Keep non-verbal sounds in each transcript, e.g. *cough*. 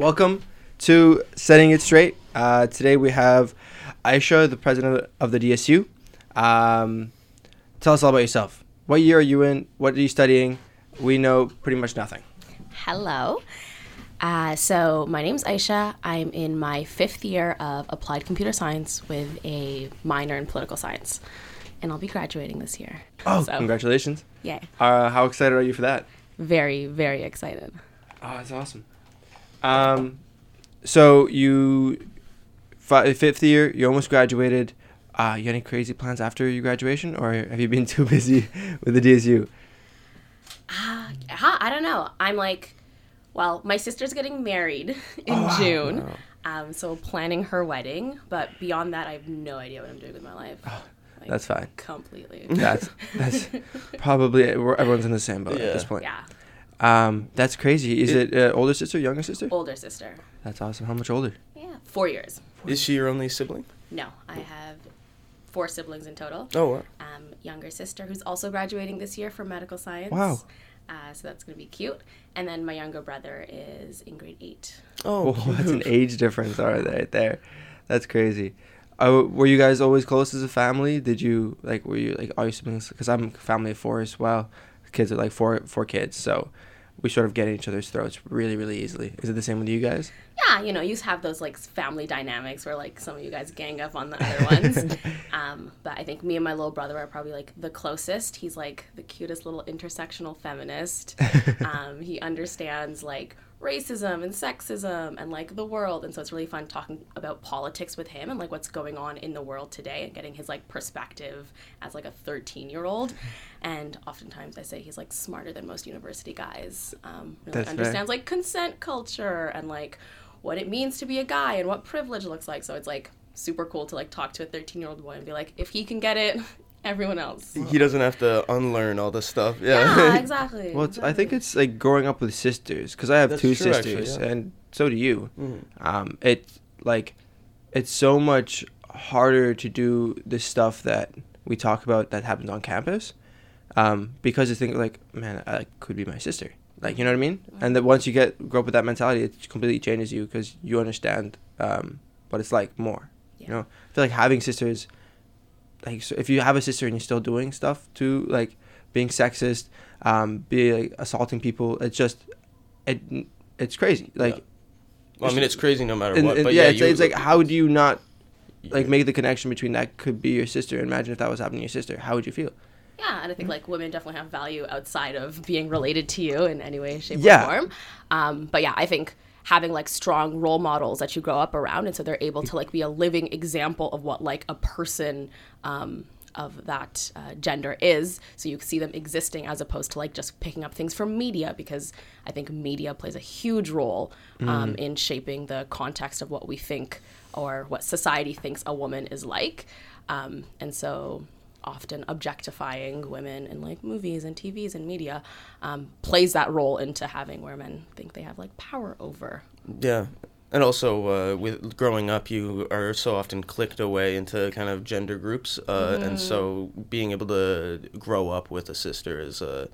welcome to Setting It Straight. Uh, today we have Aisha, the president of the DSU. Um, tell us all about yourself. What year are you in? What are you studying? We know pretty much nothing. Hello. Uh, so my name's Aisha. I'm in my fifth year of applied computer science with a minor in political science, and I'll be graduating this year. Oh, So, congratulations. Yay! Uh, how excited are you for that? Very, very excited. Oh, that's awesome. Um, so you, fi- fifth year, you almost graduated. Uh, you got any crazy plans after your graduation, or have you been *laughs* too busy with the DSU? Uh, I don't know. I'm like, well, my sister's getting married *laughs* in Oh, wow. June, Wow. um, so planning her wedding. But beyond that, I have no idea what I'm doing with my life. Like, Oh, That's fine. completely. That's that's *laughs* probably it. We're- everyone's in the same boat at this point. yeah, Um, that's crazy. Is it uh, older sister, younger sister? older sister. That's awesome. How much older? Yeah, four years. Is she your only sibling? No, I have four siblings in total. Oh, wow. um, younger sister who's also graduating this year for medical science. Wow. Uh, so that's going to be cute. And then my younger brother is in grade eight. Oh, Oh, that's an age difference all right there. That's crazy. Uh, were you guys always close as a family? Did you like? Were you like all your siblings? Because I'm family of four as well. Kids are like four four kids, so we sort of get in each other's throats really really easily. Is it the same with you guys? Yeah, you know, you have those like family dynamics where like some of you guys gang up on the other ones. *laughs* um, but I think me and my little brother are probably like the closest. He's like the cutest little intersectional feminist. *laughs* um, he understands like racism and sexism and like the world. And so it's really fun talking about politics with him and like what's going on in the world today and getting his like perspective as like a 13 year old and oftentimes i say he's like smarter than most university guys um, really That's fair. understands like consent culture and like what it means to be a guy and what privilege looks like. So it's like super cool to like talk to a 13 year old boy and be like if he can get it everyone else He doesn't have to unlearn all this stuff. Yeah. yeah *laughs* exactly Well, it's, I think it's like growing up with sisters because I have That's two true, actually, sisters yeah. and so do you. Mhm. Um, it's like it's so much harder to do the stuff that we talk about that happens on campus um, because you think like, man, I could be my sister. Like you know what I mean? And that once you get grow up with that mentality, it completely changes you because you understand um, what it's like more. You know, I feel like having sisters, like so if you have a sister and you're still doing stuff to like being sexist, um, be like assaulting people, it's just it it's crazy. Like Well, I mean, it's crazy no matter and, what. and but yeah, yeah, it's, you- it's like how do you not like make the connection between that could be your sister? Imagine if that was happening to your sister. How would you feel? Yeah, and I think like women definitely have value outside of being related to you in any way, shape, Yeah. or form. Um, but yeah, I think having like strong role models that you grow up around, and so they're able to like be a living example of what like a person um, of that uh, gender is. So you see them existing as opposed to like just picking up things from media, because I think media plays a huge role um, in shaping the context of what we think or what society thinks a woman is like. Um, and so often objectifying women in like movies and TVs and media um, plays that role into having where men think they have like power over. Yeah. And also, uh, with growing up, you are so often clicked away into kind of gender groups, uh, and so being able to grow up with a sister is uh,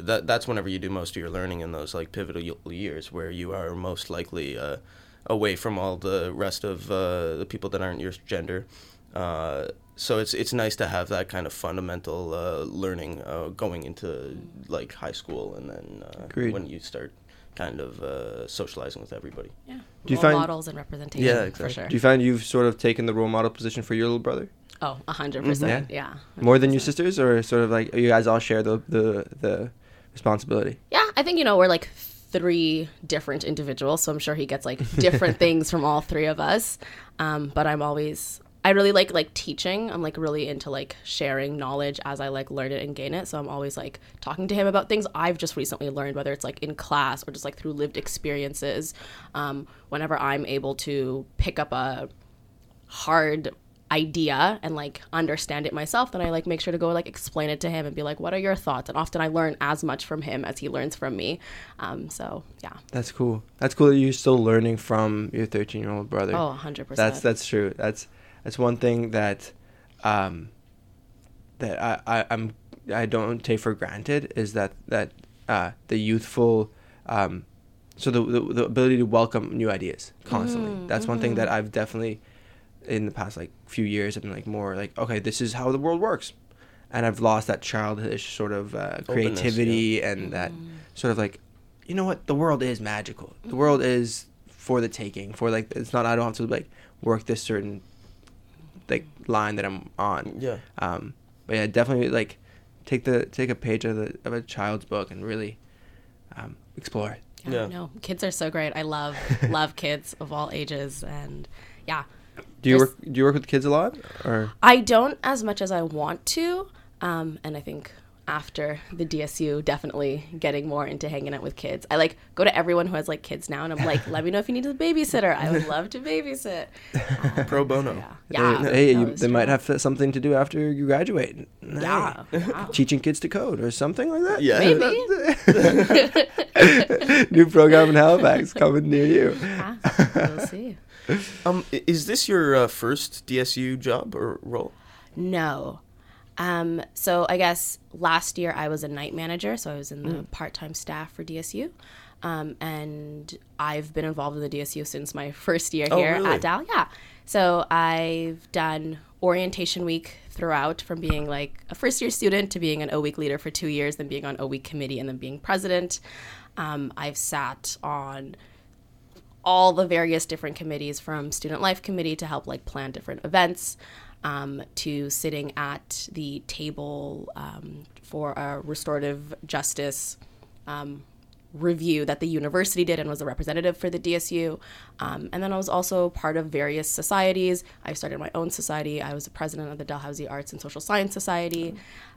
that that's whenever you do most of your learning in those like pivotal years where you are most likely uh, away from all the rest of uh, the people that aren't your gender. Uh, so it's it's nice to have that kind of fundamental uh, learning uh, going into like high school, and then uh, when you start kind of uh, socializing with everybody. Yeah, Do you role find- models and representation. Yeah, for exactly. sure. Do you find you've sort of taken the role model position for your little brother oh, a hundred percent. Yeah. Yeah, more than your sisters, or sort of like you guys all share the the the responsibility? Yeah, I think you know we're like three different individuals, so I'm sure he gets like different *laughs* things from all three of us. Um, but I'm always I really like like teaching. I'm like really into like sharing knowledge as I like learn it and gain it. So I'm always like talking to him about things I've just recently learned, whether it's like in class or just like through lived experiences. Um, whenever I'm able to pick up a hard idea and like understand it myself then i like make sure to go like explain it to him and be like what are your thoughts and often i learn as much from him as he learns from me um, so yeah That's cool. That's cool that you're still learning from your 13 year old brother. oh 100% That's that's true. That's that's one thing that um that I, I I'm I don't take for granted is that that uh the youthful um so the, the the ability to welcome new ideas constantly. Mm, That's one thing mm-hmm. that I've definitely in the past like few years I've been like more like okay, this is how the world works. And I've lost that childish sort of uh, creativity and that Mm. sort of like you know what the world is magical. The world is for the taking. For like it's not I don't have to like work this certain like line that I'm on. Yeah. Um, but yeah, definitely like take the take a page of the of a child's book and really um, explore it. Yeah, Yeah. no, kids are so great. I love *laughs* love kids of all ages, and yeah, Do you work do you work with kids a lot or I don't as much as I want to, um, and I think after the DSU, definitely getting more into hanging out with kids. I like go to everyone who has like kids now, and I'm like, let me know if you need a babysitter. I would love to babysit. Uh, *laughs* Pro bono. yeah, yeah. hey, no, you, they might have something to do after you graduate. Yeah, Hey, wow. teaching kids to code or something like that. Yeah. Maybe. *laughs* New program in Halifax coming near you. Ah, we'll see. Um, is this your uh, first DSU job or role? No. Um, so I guess last year I was a night manager, so I was in the part-time staff for DSU. Um, and I've been involved in the DSU since my *laughs* first year Oh, here really? at Dal. Yeah. So I've done orientation week throughout from being like a first year student to being an O week leader for two years, then being on O week committee and then being president. Um, I've sat on all the various different committees from student life committee to help like plan different events um, to sitting at the table um, for a restorative justice um, review that the university did and was a representative for the DSU. Um, and then I was also part of various societies. I started my own society. I was the president of the Dalhousie Arts and Social Science Society.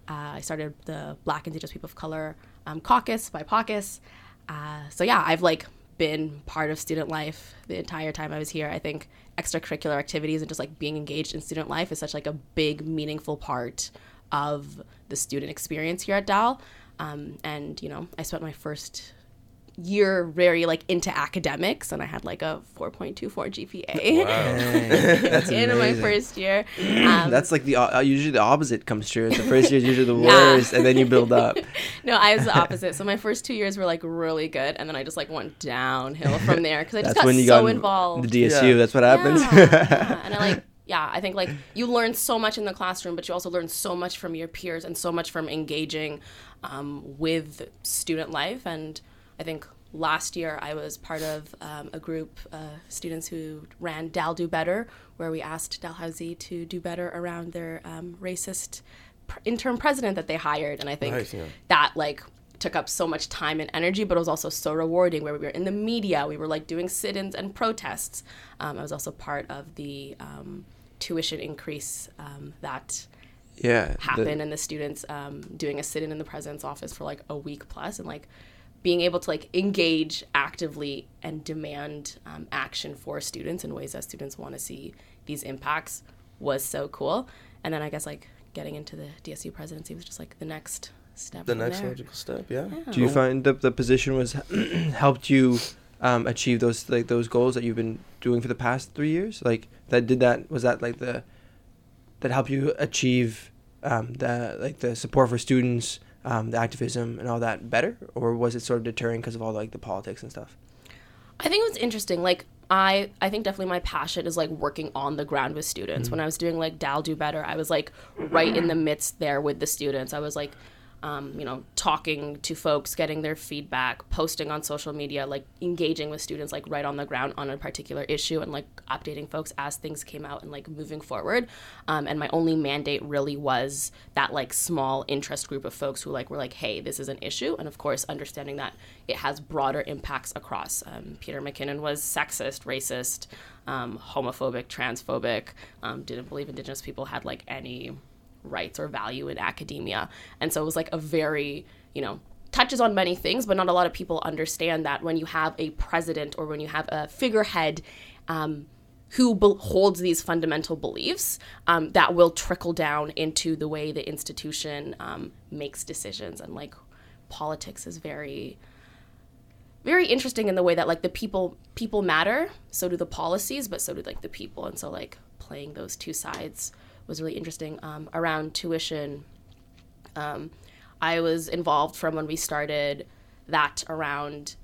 Uh, I started the Black Indigenous People of Color um, Caucus BIPOCUS. Uh, so yeah, I've like been part of student life the entire time I was here. I think extracurricular activities and just like being engaged in student life is such like a big, meaningful part of the student experience here at Dal. Um, and you know, I spent my first year very like into academics, and I had like a 4.24 GPA That's *laughs* in my first year. *clears throat* Um, That's like the uh, usually the opposite comes true. The first year is usually the *laughs* Yeah. worst, and then you build up. *laughs* no, I was the opposite. So my first two years were like really good, and then I just like went downhill from there because I just got when you so got in involved. the DSU. Yeah. That's what happens. Yeah, yeah. And I like, yeah, I think like you learn so much in the classroom, but you also learn so much from your peers and so much from engaging um, with student life. And I think last year I was part of um, a group uh, students who ran Dal Do Better, where we asked Dalhousie to do better around their um, racist pr- interim president that they hired. And I think Nice, yeah. that like took up so much time and energy, but it was also so rewarding. Where we were in the media, we were like doing sit-ins and protests. Um, I was also part of the um, tuition increase um, that yeah. the- happened, and the students um, doing a sit-in in the president's office for like a week plus, and like being able to like engage actively and demand um, action for students in ways that students want to see these impacts was so cool. And then I guess like getting into the DSU presidency was just like the next step. The next there. logical step, yeah. Do you find that the position was *clears throat* helped you um, achieve those like those goals that you've been doing for the past three years? Like that did that was that like the that helped you achieve um, the like the support for students, um, the activism and all that better, or was it sort of deterring because of all like the politics and stuff? I think it was interesting. Like I, I think definitely my passion is like working on the ground with students. When I was doing like Dal Do Better, I was like right in the midst there with the students. I was like, um, you know, talking to folks, getting their feedback, posting on social media, like engaging with students like right on the ground on a particular issue and like updating folks as things came out and like moving forward. Um, and my only mandate really was that like small interest group of folks who like were like, hey, this is an issue, and of course understanding that it has broader impacts across. Um, Peter MacKinnon was sexist, racist, um, homophobic, transphobic. Um, didn't believe Indigenous people had like any rights or value in academia. And so it was like a very, you know, touches on many things, but not a lot of people understand that when you have a president or when you have a figurehead um, who be- holds these fundamental beliefs, um, that will trickle down into the way the institution um, makes decisions. And like politics is very very interesting in the way that like the people people matter so do the policies but so do like the people and so like playing those two sides was really interesting um, around tuition um, i was involved from when we started that around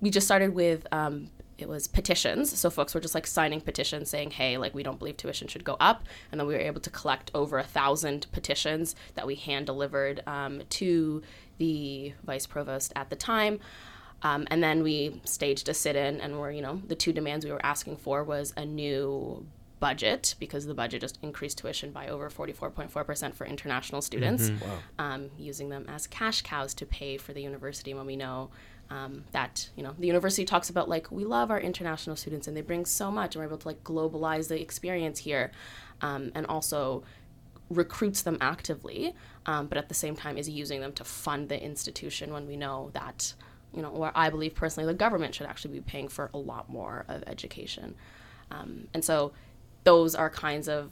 we just started with um, it was petitions. So folks were just like signing petitions saying, hey, like we don't believe tuition should go up. And then we were able to collect over a thousand petitions that we hand delivered um, to the vice provost at the time. Um, and then we staged a sit in, and we're, you know, the two demands we were asking for was a new budget because the budget just increased tuition by over 44.4% for international students, Mm-hmm. Wow. um, using them as cash cows to pay for the university when we know um, that you know the university talks about like we love our international students and they bring so much and we're able to like globalize the experience here um, and also recruits them actively um, but at the same time is using them to fund the institution when we know that you know or i believe personally the government should actually be paying for a lot more of education um, and so those are kinds of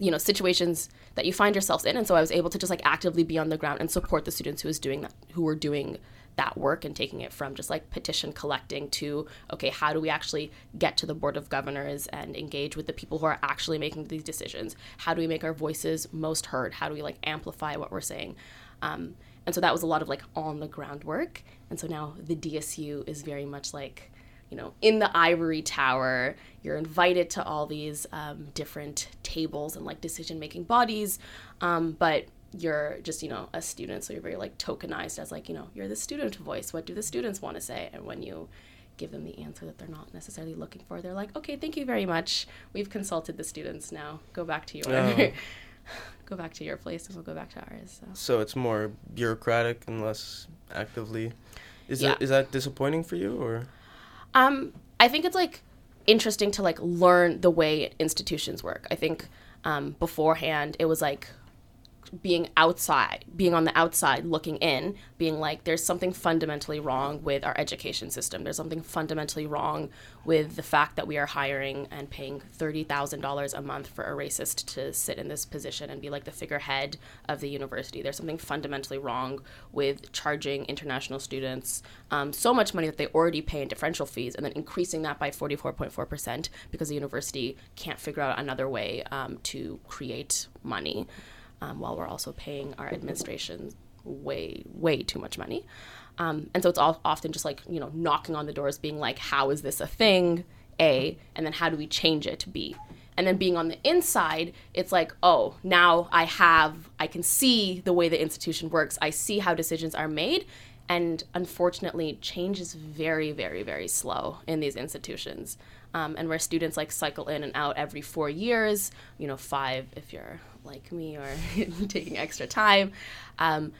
you know situations that you find yourselves in. And so i was able to just like actively be on the ground and support the students who was doing that who were doing that work and taking it from just like petition collecting to okay how do we actually get to the board of governors and engage with the people who are actually making these decisions? How do we make our voices most heard? How do we like amplify what we're saying? Um, and so that was a lot of like on the ground work. And so now the dsu is very much like you know, in the ivory tower. You're invited to all these um, different tables and like decision making bodies, um, but you're just you know a student, so you're very like tokenized as like you know you're the student voice. What do the students want to say? And when you give them the answer that they're not necessarily looking for, they're like, okay, thank you very much. We've consulted the students. Now go back to your Oh. *laughs* go back to your place, and we'll go back to ours. So. So it's more bureaucratic and less actively. Is Yeah. that is that disappointing for you or? Um, I think it's like interesting to like learn the way institutions work. I think um, beforehand it was like being outside, being on the outside looking in, being like, there's something fundamentally wrong with our education system. There's something fundamentally wrong with the fact that we are hiring and paying $30,000 a month for a racist to sit in this position and be like the figurehead of the university. There's something fundamentally wrong with charging international students um, so much money that they already pay in differential fees and then increasing that by 44.4% because the university can't figure out another way um, to create money um, while we're also paying our administration way, way too much money. Um, and so it's all often just like, you know, knocking on the doors, being like, how is this a thing? A, and then how do we change it? to B. And then being on the inside, it's like, oh, now I have, I can see the way the institution works. I see how decisions are made. And unfortunately, change is very, very, very slow in these institutions. Um, and where students like cycle in and out every four years, you know, five if you're like me or *laughs* taking extra time. Um,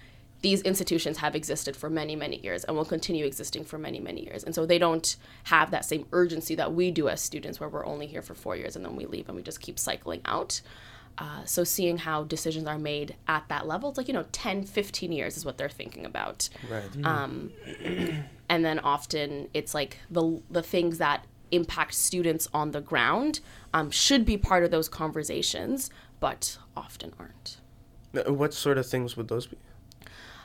these institutions have existed for many, many years and will continue existing for many, many years. And so they don't have that same urgency that we do as students, where we're only here for four years and then we leave and we just keep cycling out. Uh, so seeing how decisions are made at that level, it's like, you know, 10, 15 years is what they're thinking about. Right. Um, *clears throat* and then often it's like the, the things that impact students on the ground um, should be part of those conversations, but often aren't. What sort of things would those be?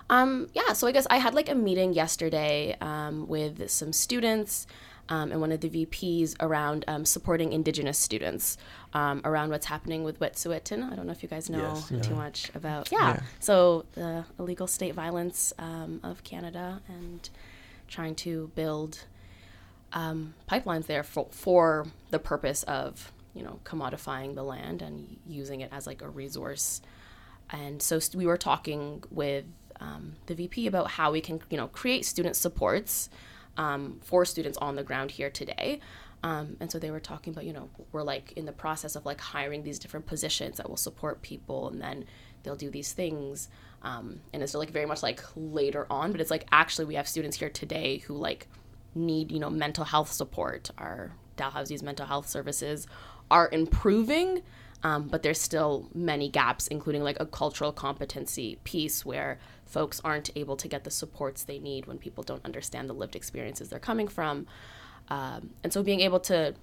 Um, yeah, so I guess I had like a meeting yesterday um, with some students um, and one of the VPs around um, supporting Indigenous students um, around what's happening with Wet'suwet'en. I don't know if you guys know Yes, too much about. Yeah, Yeah. so the illegal state violence um, of Canada and trying to build um, pipelines there for, for the purpose of you know commodifying the land and using it as like a resource and so we were talking with um, the VP about how we can, you know, create student supports um, for students on the ground here today. Um, and so they were talking about, you know, we're like in the process of like hiring these different positions that will support people, and then they'll do these things. Um, and it's like very much like later on, but it's like actually we have students here today who like need, you know, mental health support. Our Dalhousie's mental health services are improving, um, but there's still many gaps, including like a cultural competency piece where folks aren't able to get the supports they need when people don't understand the lived experiences they're coming from. Um, and so being able to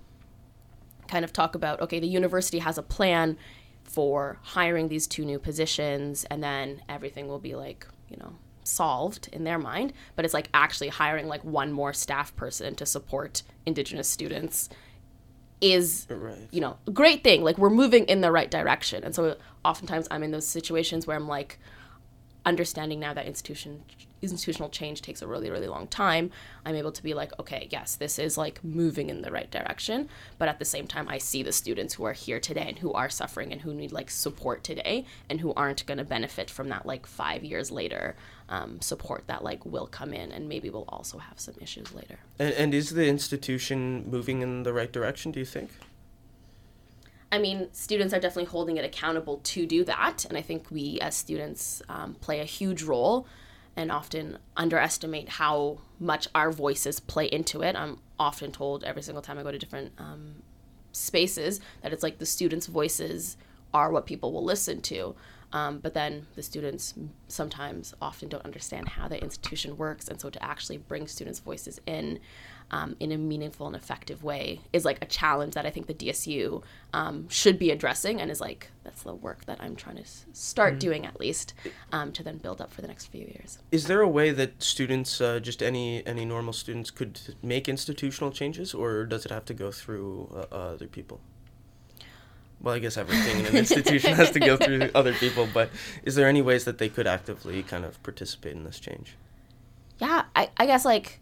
kind of talk about okay, the university has a plan for hiring these two new positions, and then everything will be like, you know, solved in their mind. But it's like actually hiring like one more staff person to support Indigenous students is Right. you know, a great thing. Like we're moving in the right direction. And so oftentimes I'm in those situations where I'm like, understanding now that institution institutional change takes a really really long time i'm able to be like okay yes this is like moving in the right direction but at the same time i see the students who are here today and who are suffering and who need like support today and who aren't going to benefit from that like five years later um, support that like will come in and maybe we'll also have some issues later And, and is the institution moving in the right direction? Do you think? I mean, students are definitely holding it accountable to do that. And I think we as students um, play a huge role and often underestimate how much our voices play into it. I'm often told every single time I go to different um, spaces that it's like the students' voices are what people will listen to. Um, but then the students sometimes often don't understand how the institution works. And so to actually bring students' voices in um, in a meaningful and effective way is like a challenge that I think the DSU um, should be addressing and is like, that's the work that I'm trying to s- start doing at least um, to then build up for the next few years. Is there a way that students, uh, just any any normal students, could make institutional changes, or does it have to go through uh, other people? Well, I guess everything in an institution has to go *laughs* through other people, but is there any ways that they could actively kind of participate in this change? yeah I, I guess like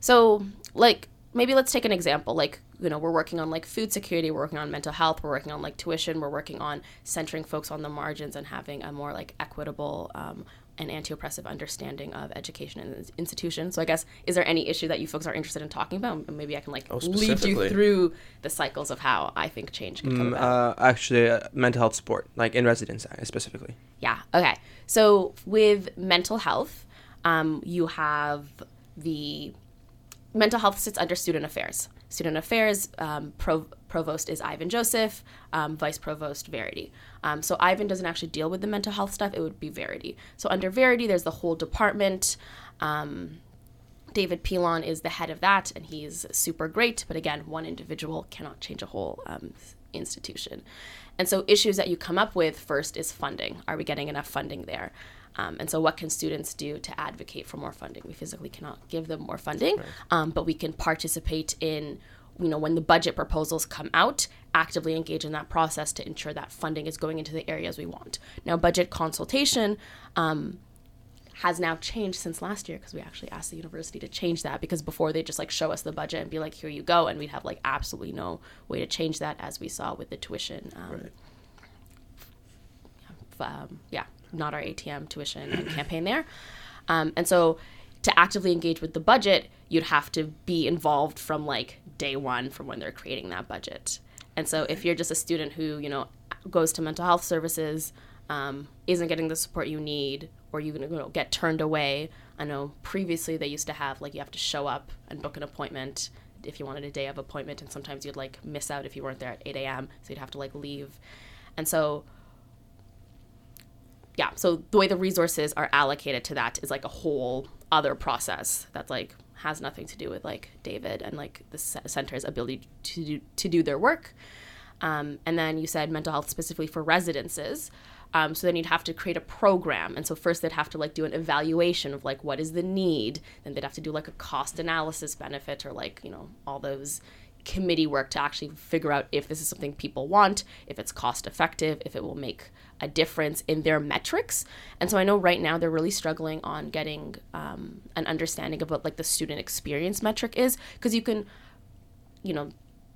so like maybe let's take an example like you know we're working on like food security we're working on mental health we're working on like tuition we're working on centering folks on the margins and having a more like equitable um, and anti-oppressive understanding of education and institutions so i guess is there any issue that you folks are interested in talking about And maybe i can like Oh, lead you through the cycles of how i think change could come Mm, about uh, actually, uh, mental health support, like in residence specifically. Yeah. Okay. So with mental health, um, you have the mental health sits under student affairs. Student affairs um, pro- provost is Ivan Joseph, um, vice provost Verity. Um, so Ivan doesn't actually deal with the mental health stuff; it would be Verity. So under Verity, there's the whole department. Um, David Pilon is the head of that, and he's super great. But again, one individual cannot change a whole um, institution. And so, issues that you come up with first is funding. Are we getting enough funding there? Um, and so, what can students do to advocate for more funding? We physically cannot give them more funding, um, but we can participate in, you know, when the budget proposals come out, actively engage in that process to ensure that funding is going into the areas we want. Now, budget consultation. Um, has now changed since last year because we actually asked the university to change that because before they just like show us the budget and be like here you go and we'd have like absolutely no way to change that as we saw with the tuition um, Right. um, yeah, not our ATM tuition and campaign there. Um, and so to actively engage with the budget, you'd have to be involved from like day one from when they're creating that budget. And so if you're just a student who, you know, goes to mental health services, um, isn't getting the support you need, or you, you know, get turned away. I know previously they used to have like you have to show up and book an appointment if you wanted a day of appointment, and sometimes you'd like miss out if you weren't there at 8 a.m. So you'd have to like leave. And so yeah, so the way the resources are allocated to that is like a whole other process that's like has nothing to do with like David and like the center's ability to do, to do their work. Um, and then you said mental health specifically for residences. Um, so then you'd have to create a program. And so first they'd have to like do an evaluation of like what is the need. Then they'd have to do like a cost analysis benefit or like, you know, all those committee work to actually figure out if this is something people want, if it's cost effective, if it will make a difference in their metrics. And so I know right now they're really struggling on getting um, an understanding of what like the student experience metric is because you can, you know,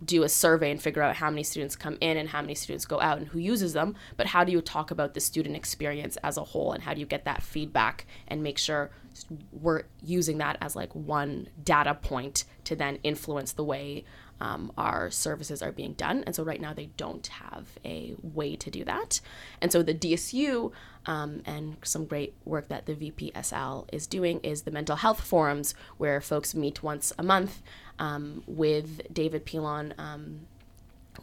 do a survey and figure out how many students come in and how many students go out and who uses them. But how do you talk about the student experience as a whole and how do you get that feedback and make sure we're using that as like one data point to then influence the way um, our services are being done. And so right now they don't have a way to do that. And so the DSU um, and some great work that the VPSL is doing is the mental health forums where folks meet once a month um, with David Pilon. Um,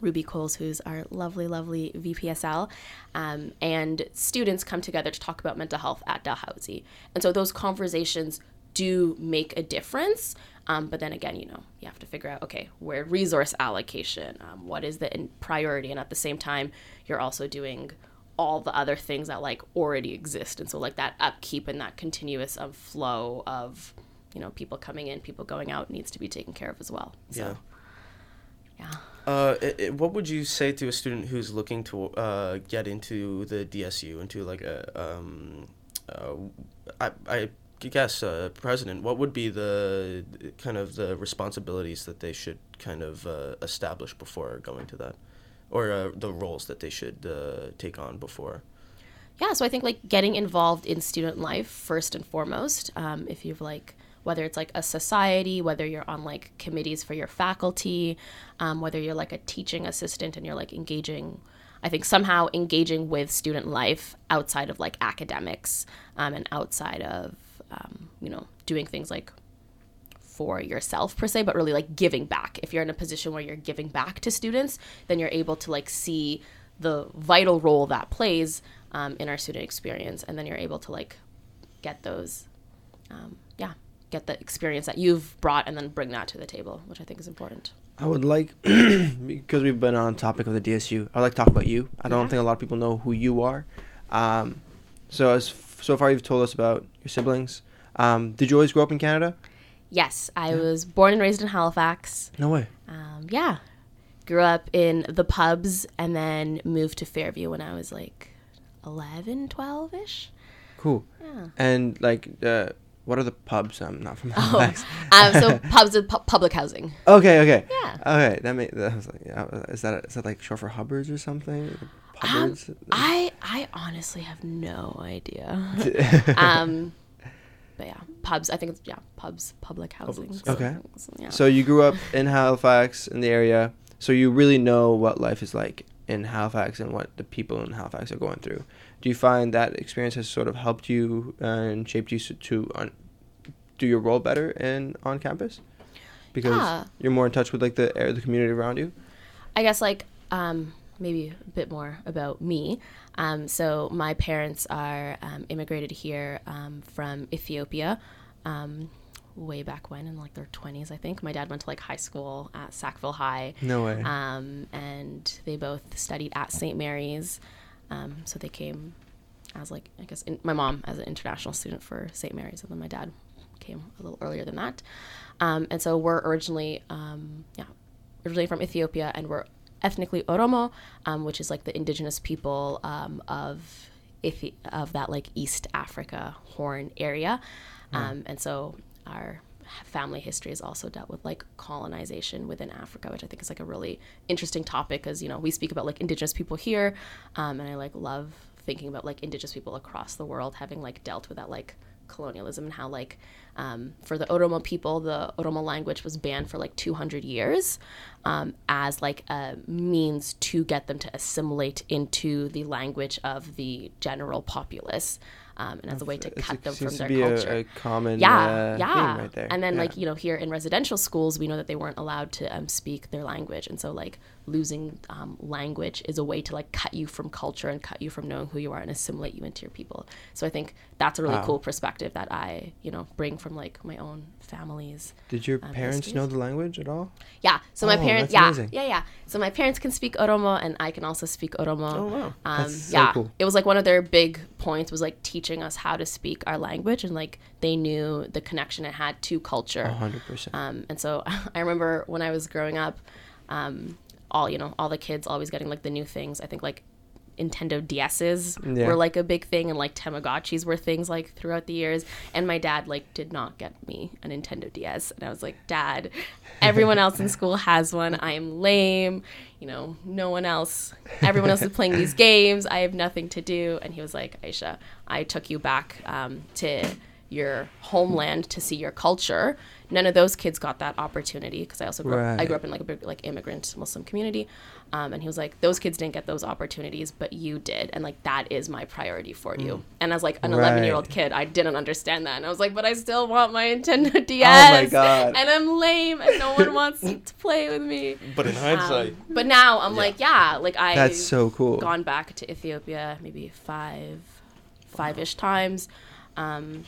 Ruby Coles, who's our lovely, lovely VPSL, um, and students come together to talk about mental health at Dalhousie. And so those conversations do make a difference. Um, but then again, you know, you have to figure out okay, where resource allocation, um, what is the in- priority, and at the same time, you're also doing all the other things that like already exist, and so like that upkeep and that continuous of flow of you know people coming in, people going out needs to be taken care of as well. So. Yeah. yeah. Uh, i i what would you say to a student who's looking to uh, get into the DSU, into like a, um, uh, I, I guess, uh, president? What would be the kind of the responsibilities that they should kind of uh, establish before going to that, or uh, the roles that they should uh, take on before? yeah so i think like getting involved in student life first and foremost um, if you've like whether it's like a society whether you're on like committees for your faculty um, whether you're like a teaching assistant and you're like engaging i think somehow engaging with student life outside of like academics um, and outside of um, you know doing things like for yourself per se but really like giving back if you're in a position where you're giving back to students then you're able to like see the vital role that plays um, in our student experience and then you're able to like get those um, yeah get the experience that you've brought and then bring that to the table which i think is important I would like *clears throat* because we've been on topic of the DSU. I'd like to talk about you. I don't Yeah. think a lot of people know who you are. Um, so as so far you've told us about your siblings. Um, did you always grow up in Canada? yes i was born and raised in halifax No way. um, yeah grew up in the pubs and then moved to fairview when i was like 11 12ish Cool. yeah And like, uh, what are the pubs? I'm not from *laughs* oh, Halifax. *laughs* um, so pubs is pu- public housing Okay, okay. Yeah. Okay, that made that was like, yeah, is that is that like short for Hubbards or something? Um, I I honestly have no idea. *laughs* um, but yeah, pubs. I think it's yeah, pubs, public housing. Okay. so, yeah. So you grew up in Halifax in the area, so you really know what life is like in Halifax and what the people in Halifax are going through. Do you find that experience has sort of helped you and shaped you to un- do your role better in on campus? Because Yeah. you're more in touch with like the air, the community around you. I guess like um, maybe a bit more about me. Um, so my parents are um, immigrated here um, from Ethiopia. Um, way back when in like their 20s i think my dad went to like high school at sackville high No way. um, and they both studied at St. Mary's. Um, so they came as like I guess in, my mom as an international student for St. Mary's, and then my dad came a little earlier than that. Um, and so we're originally um, yeah originally from Ethiopia, and we're ethnically Oromo, um, which is like the indigenous people um, of Ethi- of that like East Africa Horn area, um, and so our family history has also dealt with like colonization within Africa, which I think is like a really interesting topic because you know we speak about like indigenous people here, um, and I like love thinking about like indigenous people across the world having like dealt with that like colonialism and how like um, for the Oromo people the Oromo language was banned for like 200 years um, as like a means to get them to assimilate into the language of the general populace um, and as a way to cut them from their culture A, a common yeah uh, yeah right there. and then Yeah. like you know here in residential schools we know that they weren't allowed to um, speak their language and so like losing um, language is a way to like cut you from culture and cut you from knowing who you are and assimilate you into your people so i think that's a really Wow. cool perspective that i you know bring from like my own families Did your um, parents histories. know the language at all? yeah so my Oh, parents yeah amazing. yeah yeah so my parents can speak oromo and i can also speak oromo Oh wow. um, That's so yeah, cool. it was like one of their big points was like teaching us how to speak our language, and like they knew the connection it had to culture. Hundred percent. Um, and so *laughs* I remember when I was growing up, um, all you know, all the kids always getting like the new things. I think like Nintendo DSs Yeah. were like a big thing, and like Tamagotchis were things like throughout the years. And my dad like did not get me a Nintendo DS, and I was like, Dad, everyone else in school has one. I am lame. You know, no one else. Everyone else is *laughs* playing these games. I have nothing to do. And he was like, Aisha, I took you back um, to your homeland to see your culture. None of those kids got that opportunity because I also grew up, I grew up in like a big like immigrant Muslim community, um, and he was like, those kids didn't get those opportunities, but you did, and like that is my priority for you. And as like an 11 year old kid, I didn't understand that, and I was like, but I still want my Nintendo DS. *laughs* oh God. And I'm lame, and no one wants to *laughs* play with me. But in Um, hindsight, but now I'm Yeah. like, yeah, like I That's so cool. gone back to Ethiopia maybe five, five-ish times. Um,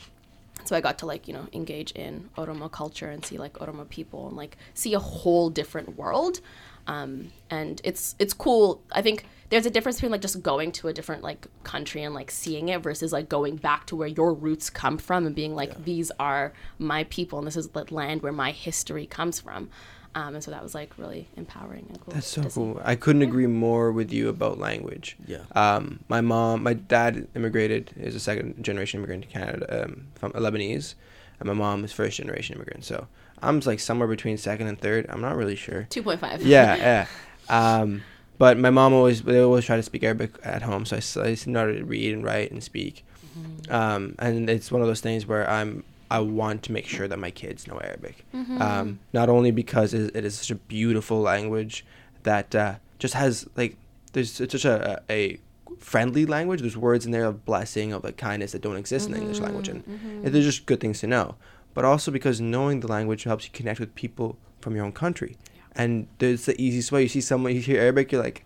so I got to like you know engage in Oromo culture and see like Oromo people and like see a whole different world. um, and it's it's cool. I think there's a difference between like just going to a different like country and like seeing it versus like going back to where your roots come from and being like yeah. these are my people and this is the land where my history comes from. Um, and so that was like really empowering and cool. That's so cool. I couldn't yeah. agree more with you about language. Yeah. Um, my mom, my dad immigrated. Is a second generation immigrant to Canada um, from Lebanese, and my mom is first generation immigrant. So I'm like somewhere between second and third. I'm not really sure. Two point five. Yeah, yeah. Um, but my mom always they always try to speak Arabic at home, so I, I started to read and write and speak. Mm-hmm. Um, and it's one of those things where I'm I want to make sure that my kids know Arabic. Mm-hmm. Um, not only because it, is such a beautiful language that uh, just has like there's such a, a friendly language. There's words in there of blessing, of like kindness that don't exist mm-hmm. in the English language, and mm-hmm. they're just good things to know. But also because knowing the language helps you connect with people from your own country, yeah. and it's the easiest way. You see someone, you hear Arabic, you're like,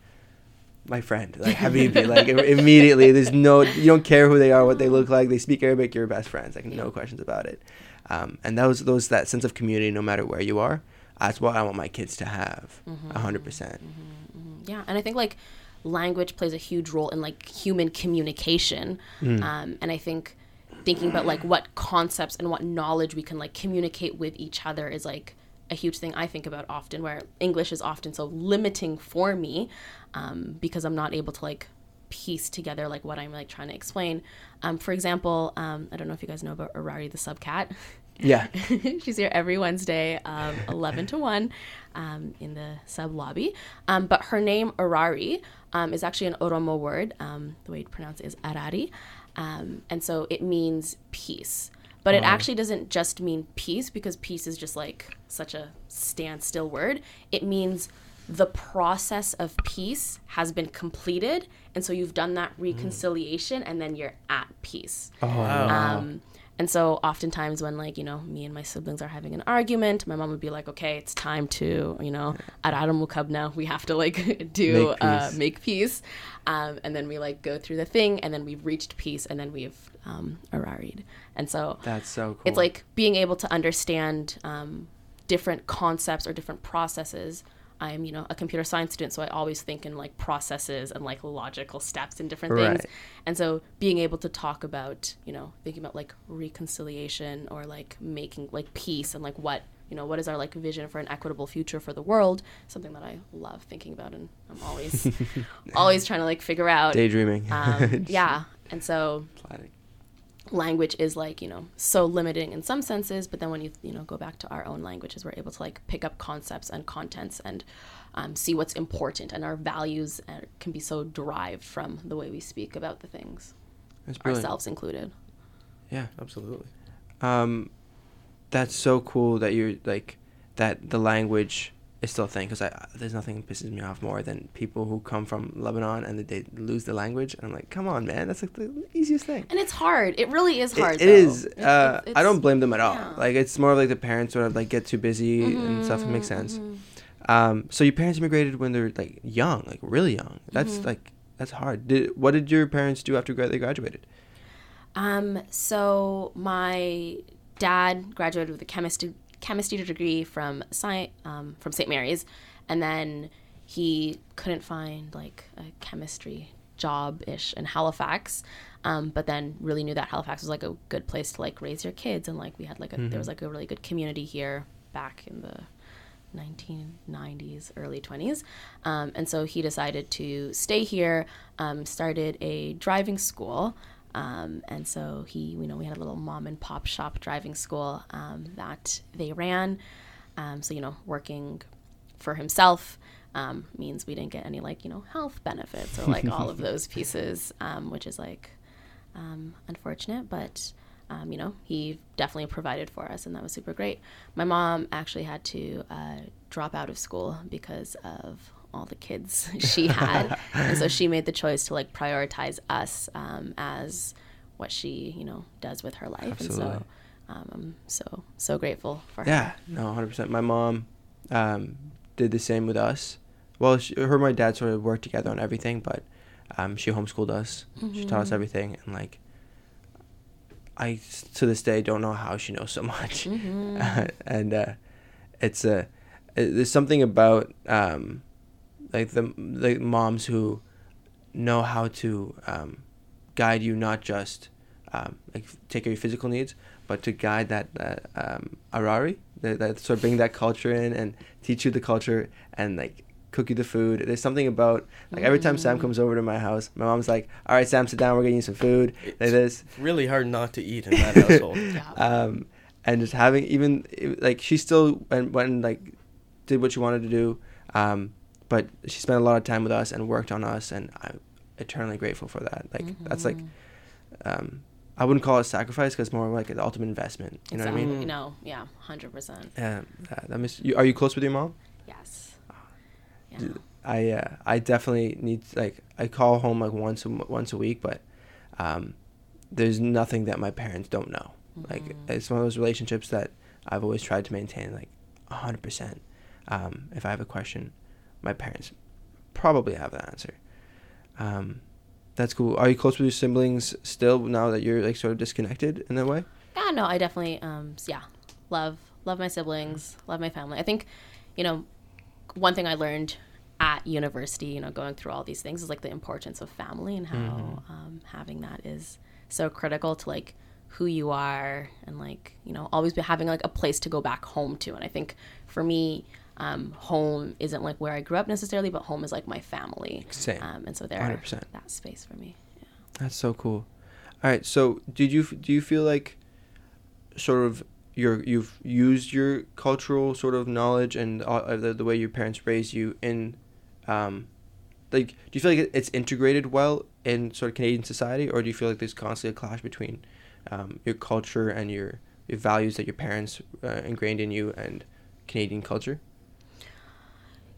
my friend, like *laughs* Habibi, like immediately. There's no, you don't care who they are, what they look like. They speak Arabic, you're best friends. Like no questions about it. Um, and those, those, that sense of community, no matter where you are, that's what I want my kids to have, a mm-hmm. hundred percent. Mm-hmm. Mm-hmm. Yeah, and I think like language plays a huge role in like human communication, mm. um, and I think thinking about like what concepts and what knowledge we can like communicate with each other is like a huge thing I think about often, where English is often so limiting for me um, because I'm not able to like piece together like what I'm like trying to explain. Um, for example, um, I don't know if you guys know about Arari the subcat. Yeah, *laughs* she's here every Wednesday, um, eleven to one, um, in the sub lobby. Um, but her name Arari um, is actually an Oromo word. Um, the way to pronounce it is Arari, um, and so it means peace. But it actually doesn't just mean peace because peace is just like such a standstill word. It means the process of peace has been completed and so you've done that reconciliation and then you're at peace oh, wow. um, and so oftentimes when like you know me and my siblings are having an argument my mom would be like okay it's time to you know now we have to like *laughs* do make uh, peace, uh, make peace. Um, and then we like go through the thing and then we've reached peace and then we've um, araried and so that's so cool. it's like being able to understand um, different concepts or different processes I'm, you know, a computer science student, so I always think in like processes and like logical steps and different right. things. And so being able to talk about, you know, thinking about like reconciliation or like making like peace and like what, you know, what is our like vision for an equitable future for the world, something that I love thinking about and I'm always *laughs* always trying to like figure out daydreaming. Um, *laughs* yeah. And so Planning language is like you know so limiting in some senses but then when you you know go back to our own languages we're able to like pick up concepts and contents and um, see what's important and our values uh, can be so derived from the way we speak about the things. Ourselves included. Yeah absolutely. Um, that's so cool that you're like that the language is still a thing because I there's nothing pisses me off more than people who come from Lebanon and they lose the language and I'm like, come on, man, that's like the easiest thing. And it's hard. It really is hard. it, it is. Uh, I don't blame them at all. Yeah. Like it's more like the parents sort of like get too busy mm-hmm, and stuff. It makes sense. Mm-hmm. Um, so your parents immigrated when they're like young, like really young. That's mm-hmm. like that's hard. Did what did your parents do after they graduated? Um. So my dad graduated with a chemistry chemistry degree from science um, from St. Mary's, and then he couldn't find like a chemistry job ish in Halifax. Um, but then really knew that Halifax was like a good place to like raise your kids and like we had like a mm-hmm. there was like a really good community here back in the 1990s early 20s um, and so he decided to stay here um, started a driving school um, and so he, you know, we had a little mom and pop shop driving school um, that they ran. Um, so, you know, working for himself um, means we didn't get any like, you know, health benefits or like all of *laughs* those pieces, um, which is like um, unfortunate, but. you know, he definitely provided for us, and that was super great. My mom actually had to uh, drop out of school because of all the kids *laughs* she had, and so she made the choice to like prioritize us um, as what she you know does with her life, Absolutely. and so um, I'm so so grateful for her. Yeah, no, hundred percent. My mom um, did the same with us. Well, she, her and my dad sort of worked together on everything, but um, she homeschooled us. Mm-hmm. She taught us mm-hmm. everything, and like. I to this day don't know how she knows so much, mm-hmm. *laughs* and uh, it's a uh, there's something about um, like the the moms who know how to um, guide you not just um, like take care of your physical needs, but to guide that that um, arari, that, that sort of bring that culture in and teach you the culture and like cook you the food. There's something about like every time Sam Mm. comes over to my house, my mom's like, "All right, Sam, sit down. We're getting you some food." Like It's this. really hard not to eat in that household. *laughs* Yeah. um, and just having even like she still went, went and like did what she wanted to do, um, but she spent a lot of time with us and worked on us, and I'm eternally grateful for that. Like that's like, Mhm. um, I wouldn't call it a sacrifice because more like an ultimate investment. You know what I mean? No, yeah, hundred percent. Yeah, that, that miss, you, are you close with your mom? Yes. Ah. Yeah. I uh, I definitely need like I call home like once a, once a week, but um, there's nothing that my parents don't know. Like Mhm. it's one of those relationships that I've always tried to maintain like hundred percent. Um, if I have a question, my parents probably have the answer. Um, that's cool. Are you close with your siblings still now that you're like sort of disconnected in that way? Yeah, no, I definitely, um, yeah, love love my siblings, love my family. I think, you know, one thing I learned at university, you know, going through all these things is like the importance of family and how Mhm. um, having that is so critical to like who you are and like you know always be having like a place to go back home to. And I think for me. Um, home isn't like where I grew up necessarily, but home is like my family. Same. Um, and so there, 100%. that space for me. That's so cool. All right, so did you do you feel like sort of your you've used your cultural sort of knowledge and uh, the, the way your parents raised you in um like do you feel like it's integrated well in sort of Canadian society or do you feel like there's constantly a clash between um, your culture and your your values that your parents uh, ingrained in you and Canadian culture?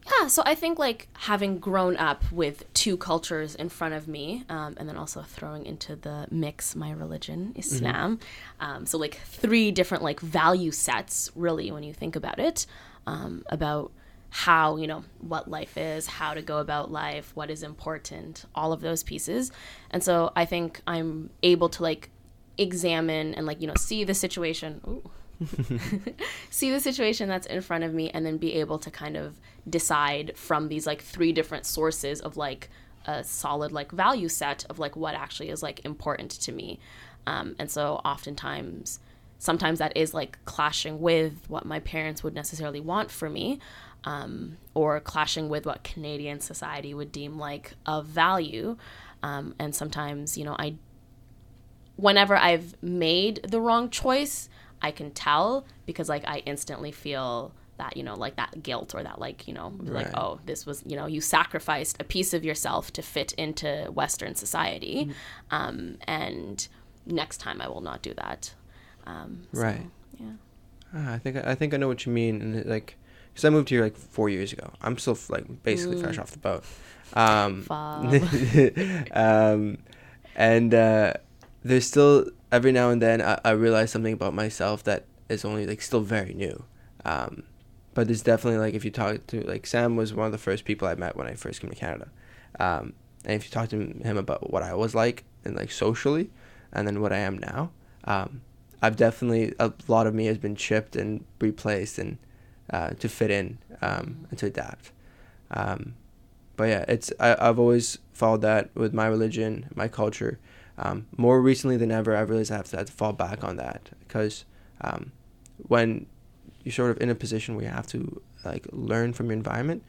Yeah, so I think like having grown up with two cultures in front of me, um, and then also throwing into the mix my religion, Islam. Um, so like three different like value sets, really, when you think about it, um, about how you know what life is, how to go about life, what is important, all of those pieces. And so I think I'm able to like examine and like you know see the situation. Ooh *laughs* see the situation that's in front of me and then be able to kind of decide from these like three different sources of like a solid like value set of like what actually is like important to me. Um, and so oftentimes sometimes that is like clashing with what my parents would necessarily want for me um, or clashing with what canadian society would deem like of value. Um, and sometimes you know i whenever I've made the wrong choice, I can tell because like I instantly feel that you know like that guilt or that like you know like oh this was you know you sacrificed a piece of yourself to fit into Western society, um, and next time I will not do that. Um, so, Right. Yeah. Ah, I think I think I know what you mean, and like, because I moved here like four years ago. I'm still like basically fresh Mm. off the boat. Um, *laughs* um, and uh, there's still every now and then I, I realize something about myself that is only like still very new. Um, but there's definitely like if you talk to like Sam was one of the first people I met when I first came to Canada, um, and if you talk to him about what I was like and like socially, and then what I am now, um, I've definitely a lot of me has been chipped and replaced and uh, to fit in um, and to adapt. Um, but yeah, it's I, I've always followed that with my religion, my culture. Um, more recently than ever, I realized I have to, have to fall back on that because um, when you're sort of in a position where you have to like learn from your environment,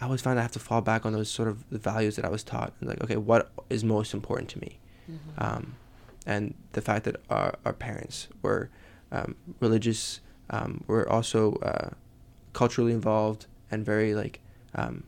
I always find I have to fall back on those sort of the values that I was taught. Like, okay, what is most important to me? Mhm. um, and the fact that our, our parents were um, religious, um, were also uh, culturally involved and very like um,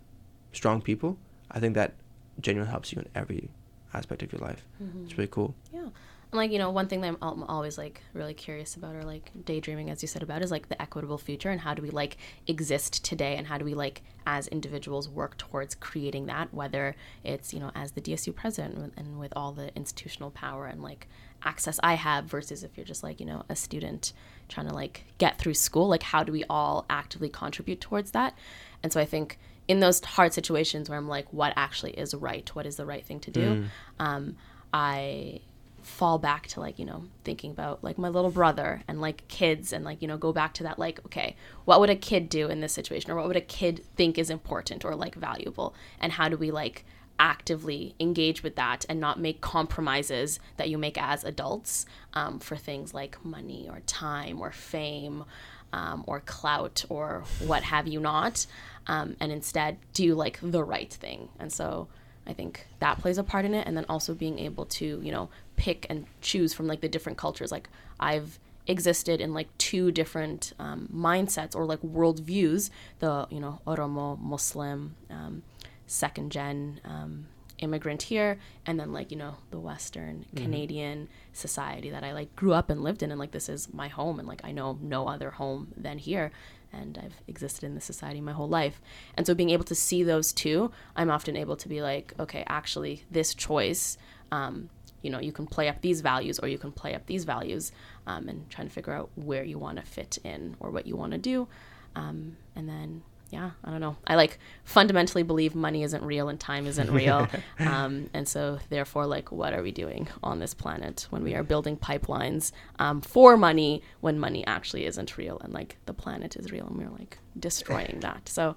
strong people. I think that genuinely helps you in every aspect of your life. Mhm. It's really cool. Yeah. And like, you know, one thing that I'm, always like really curious about or like daydreaming, as you said about, is like the equitable future and how do we like exist today and how do we like as individuals work towards creating that, whether it's, you know, as the DSU president and with all the institutional power and like access I have versus if you're just like, you know, a student trying to like get through school, like how do we all actively contribute towards that? And so I think in those hard situations where I'm like, what actually is right? What is the right thing to do? Mm. um, I fall back to like you know thinking about like my little brother and like kids and like you know go back to that like okay what would a kid do in this situation or what would a kid think is important or like valuable and how do we like actively engage with that and not make compromises that you make as adults um, for things like money or time or fame um, or clout or what have you not um, and instead do like the right thing and so I think that plays a part in it. And then also being able to, you know, pick and choose from like the different cultures. Like I've existed in like two different um, mindsets or like worldviews the, you know, Oromo, Muslim, um, second gen um, immigrant here, and then like, you know, the Western mm-hmm. Canadian society that I like grew up and lived in. And like, this is my home. And like, I know no other home than here and I've existed in this society my whole life. And so being able to see those two, I'm often able to be like, okay, actually, this choice, um, you know, you can play up these values or you can play up these values um, and trying to figure out where you want to fit in or what you want to do. Um, and then yeah, I don't know. I like fundamentally believe money isn't real and time isn't real. *laughs* um, and so, therefore, like, what are we doing on this planet when we are building pipelines um, for money when money actually isn't real and like the planet is real and we're like destroying *laughs* that? So,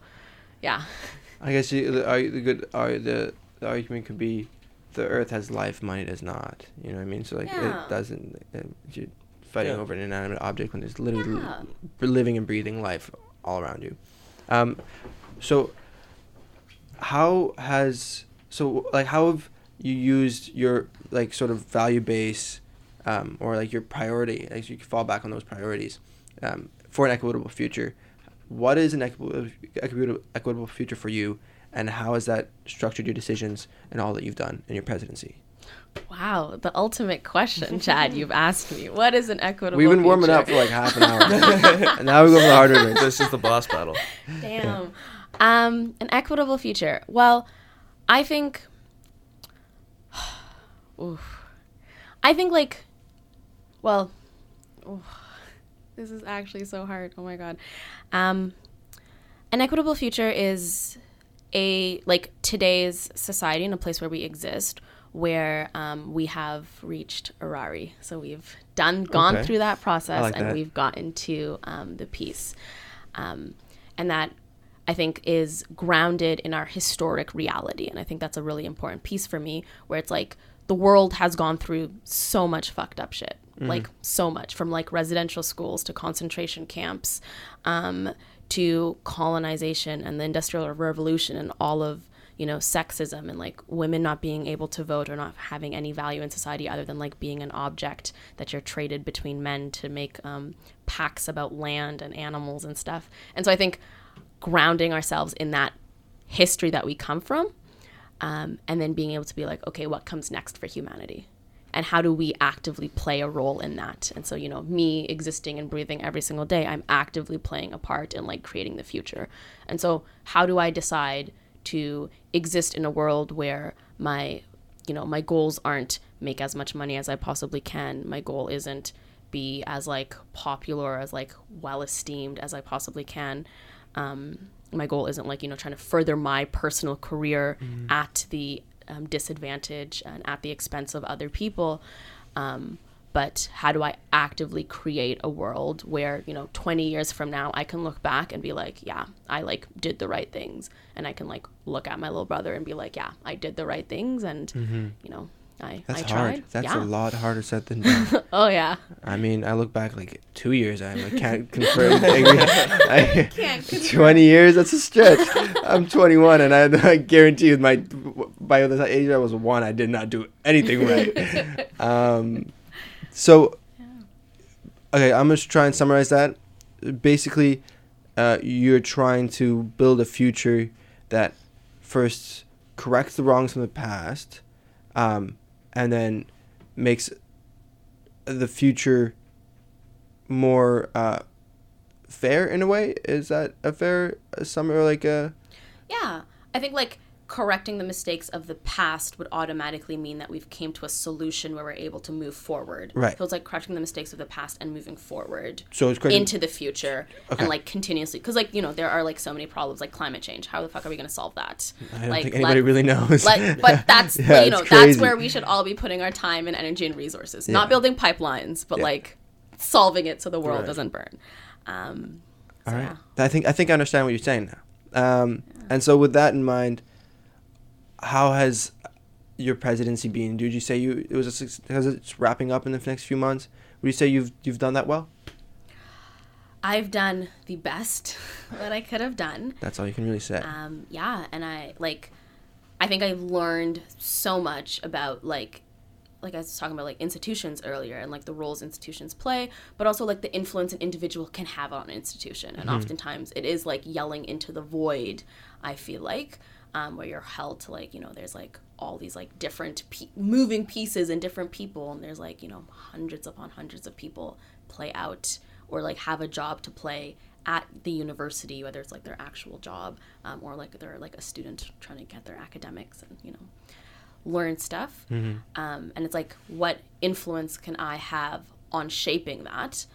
yeah. I guess you, the, are, the good are the, the argument could be the earth has life, money does not. You know what I mean? So, like, yeah. it doesn't. It, you're fighting yeah. over an inanimate object when there's literally yeah. living and breathing life all around you. Um, so how has so like how have you used your like sort of value base um, or like your priority as you can fall back on those priorities um, for an equitable future? What is an equitable, equitable, equitable future for you and how has that structured your decisions and all that you've done in your presidency Wow, the ultimate question, Chad. You've *laughs* asked me. What is an equitable? Future? We've been warming up for like half an hour, *laughs* and now we go for the harder ones. This is the boss battle. Damn. Um, an equitable future. Well, I think. *sighs* oof. I think like, well, oof, this is actually so hard. Oh my god. Um, an equitable future is a like today's society in a place where we exist where um, we have reached Arari. So we've done gone okay. through that process like and that. we've gotten to um, the piece, um, and that I think is grounded in our historic reality. And I think that's a really important piece for me, where it's like the world has gone through so much fucked up shit. Mm-hmm. Like so much from like residential schools to concentration camps um, to colonization and the industrial revolution and all of you know, sexism and like women not being able to vote or not having any value in society other than like being an object that you're traded between men to make um, about land and animals and stuff. And so I think grounding ourselves in that history that we come from um, and then being able to be like, okay, what comes next for humanity? and how do we actively play a role in that and so you know me existing and breathing every single day i'm actively playing a part in like creating the future and so how do i decide to exist in a world where my you know my goals aren't make as much money as i possibly can. My goal isn't be as like popular as like well esteemed as i possibly can. Um, my goal isn't like you know trying to further my personal career mm-hmm. at the um, disadvantage and at the expense of other people. Um, but how do I actively create a world where, you know, 20 years from now I can look back and be like, yeah, I like did the right things and I can like look at my little brother and be like, yeah, I did the right things and mm-hmm. you know, I That's I hard. That's yeah. a lot harder said than *laughs* done. oh yeah. I mean, I look back like 2 years I like, can't *laughs* confirm *laughs* I, can't confirm. 20 years that's a stretch. I'm 21 and I, I guarantee you my by the age I was 1 I did not do anything right. um so, okay, I'm gonna try and summarize that. Basically, uh, you're trying to build a future that first corrects the wrongs from the past, um, and then makes the future more uh, fair in a way. Is that a fair summary like a? Yeah, I think like correcting the mistakes of the past would automatically mean that we've came to a solution where we're able to move forward. Right. So it's like correcting the mistakes of the past and moving forward So it's crazy. into the future Okay. and like continuously because like you know there are like so many problems like climate change. How the fuck are we going to solve that? I don't like, think anybody let- really knows. like, *laughs* but that's Yeah, you know that's where we should all be putting our time and energy and resources. Yeah. Not building pipelines, but Yeah. like solving it so the world Right. doesn't burn. Um, so, right. yeah. I think I think I understand what you're saying now. Um, And so with that in mind, how has your presidency been? Did you say you it was a because it's wrapping up in the next few months? Would you say you've you've done that well? I've done the best *laughs* that I could have done. That's all you can really say. um, yeah and i like i think i've learned so much about like like i was talking about like institutions earlier and like the roles institutions play but also like the influence an individual can have on an institution and oftentimes it is like yelling into the void i feel like um, where you're held to like you know there's like all these like different pe- moving pieces and different people and there's like you know hundreds upon hundreds of people play out or like have a job to play at the university whether it's like their actual job um, or like they're like a student trying to get their academics and you know learn stuff. Um, and it's like what influence can i have on shaping that?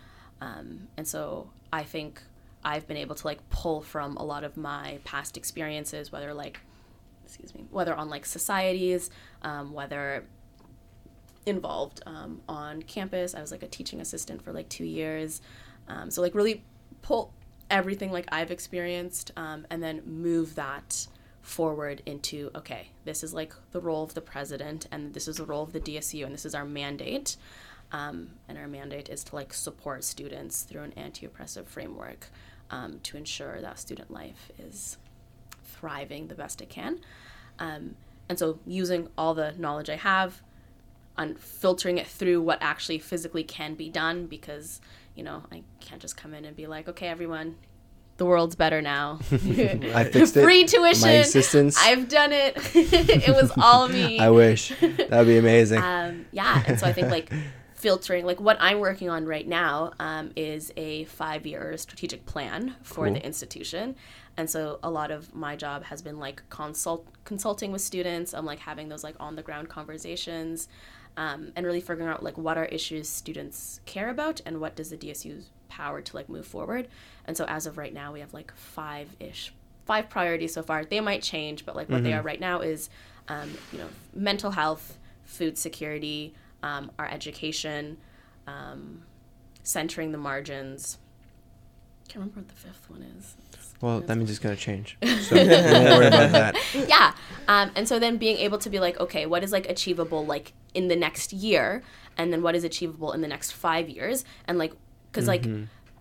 Um, and so i think i've been able to like pull from a lot of my past experiences whether like excuse me whether on like societies um, whether involved um, on campus. I was like a teaching assistant for like two years. Um, so like really pull everything like i've experienced um, and then move that forward into okay this is like the role of the president and this is the role of the dsu and this is our mandate. Um, and our mandate is to like support students through an anti-oppressive framework um, to ensure that student life is thriving the best it can um, and so using all the knowledge i have on filtering it through what actually physically can be done because you know i can't just come in and be like okay everyone the world's better now *laughs* I *laughs* fixed it. free tuition My assistance. i've done it *laughs* it was all me I wish that'd be amazing. um, yeah and so i think like filtering like what i'm working on right now um, is a five year strategic plan for Cool. the institution. And so a lot of my job has been like consult consulting with students. I'm like having those like on the ground conversations um, and really figuring out like what are issues students care about and what does the dsu's power to like move forward. And so as of right now we have like five ish five priorities so far. They might change but like what they are right now is um, you know mental health food security um, our education um, centering the margins. I can't remember what the fifth one is. It's- well, that means it's gonna change. *laughs* So don't worry about that. *laughs* yeah um, and so then being able to be like okay what is like achievable like in the next year? And then what is achievable in the next five years? And like because like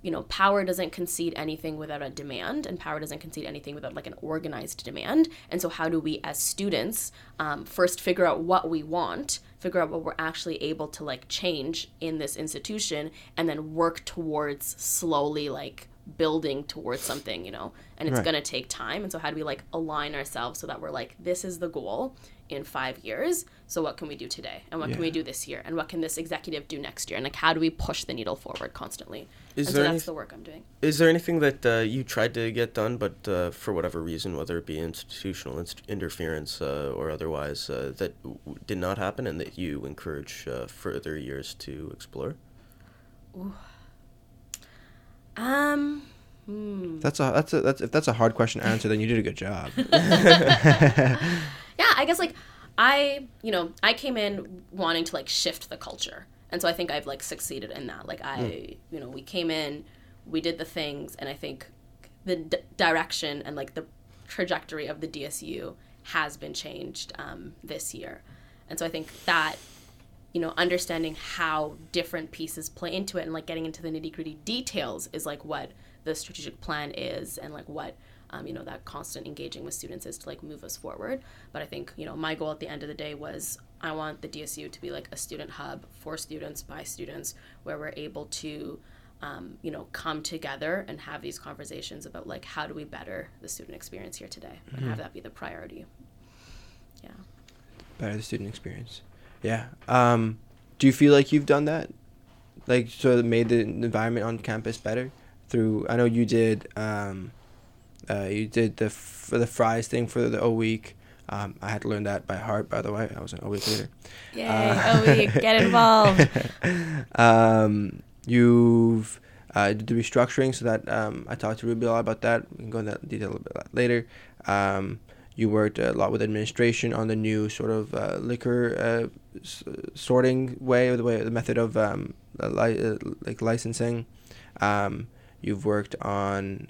you know power doesn't concede anything without a demand and power doesn't concede anything without like an organized demand. And so how do we as students um, first figure out what we want figure out what we're actually able to like change in this institution and then work towards slowly like building towards something you know? And it's Right. going to take time. And so how do we like align ourselves so that we're like this is the goal in five years so what can we do today? And what can we do this year? And what can this executive do next year? And like how do we push the needle forward constantly? Is and there so any- the work i'm doing. Is there anything that uh, you tried to get done, but uh, for whatever reason, whether it be institutional inst- interference uh, or otherwise, uh, that w- did not happen, and that you encourage uh, further years to explore? um hmm. That's a that's a that's if that's a hard question to answer, then you did a good job. *laughs* yeah i guess like i you know i came in wanting to like shift the culture. And so i think i've like succeeded in that. Like i you know we came in we did the things and i think the d- direction and like the trajectory of the dsu has been changed um, this year. And so i think that you know understanding how different pieces play into it and like getting into the nitty gritty details is like what the strategic plan is and like what um, you know that constant engaging with students is to like move us forward but i think you know my goal at the end of the day was i want the dsu to be like a student hub for students by students where we're able to um, you know come together and have these conversations about like how do we better the student experience here today and have that be the priority yeah Better the student experience. Yeah. Um, do you feel like you've done that? Like, sort of made the environment on campus better through? I know you did. Um, uh, you did the f- the fries thing for the O week. Um, I had to learn that by heart, by the way. I was an OE leader. Yay! Uh, oh, we get involved. *laughs* um, you've uh, did the restructuring, so that um, I talked to Ruby a lot about that. We can go into that detail a little bit later. Um, you worked a lot with administration on the new sort of uh, liquor uh, s- sorting way, or the way, the method of um, uh, li- uh, like licensing. Um, you've worked on.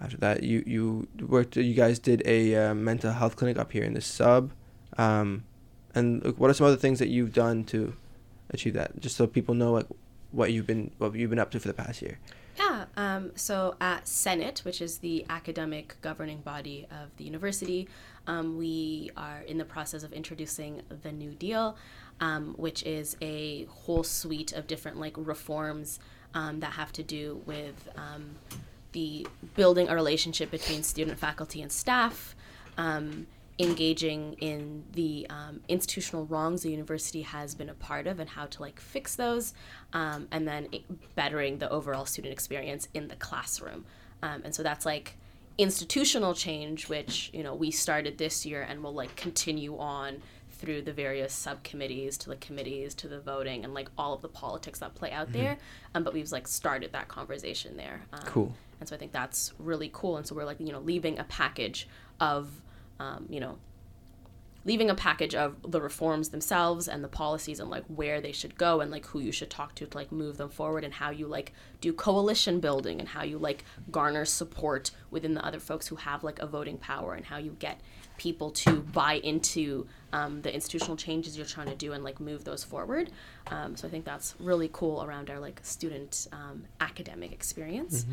After that, you you worked. You guys did a uh, mental health clinic up here in the sub. Um, and what are some other things that you've done to achieve that? Just so people know like what you've been what you've been up to for the past year. Yeah. Um, so at Senate, which is the academic governing body of the university, um, we are in the process of introducing the New Deal, um, which is a whole suite of different like reforms um, that have to do with um, the building a relationship between student, faculty, and staff. Um, engaging in the um, institutional wrongs the university has been a part of and how to like fix those um, and then bettering the overall student experience in the classroom um, and so that's like institutional change which you know we started this year and will like continue on through the various subcommittees to the committees to the voting and like all of the politics that play out there um, but we've like started that conversation there um, Cool. And so i think that's really cool. And so we're like you know leaving a package of um, you know leaving a package of the reforms themselves and the policies and like where they should go and like who you should talk to to like move them forward and how you like do coalition building and how you like garner support within the other folks who have like a voting power and how you get people to buy into um, the institutional changes you're trying to do and like move those forward. Um, so i think that's really cool around our like student um, academic experience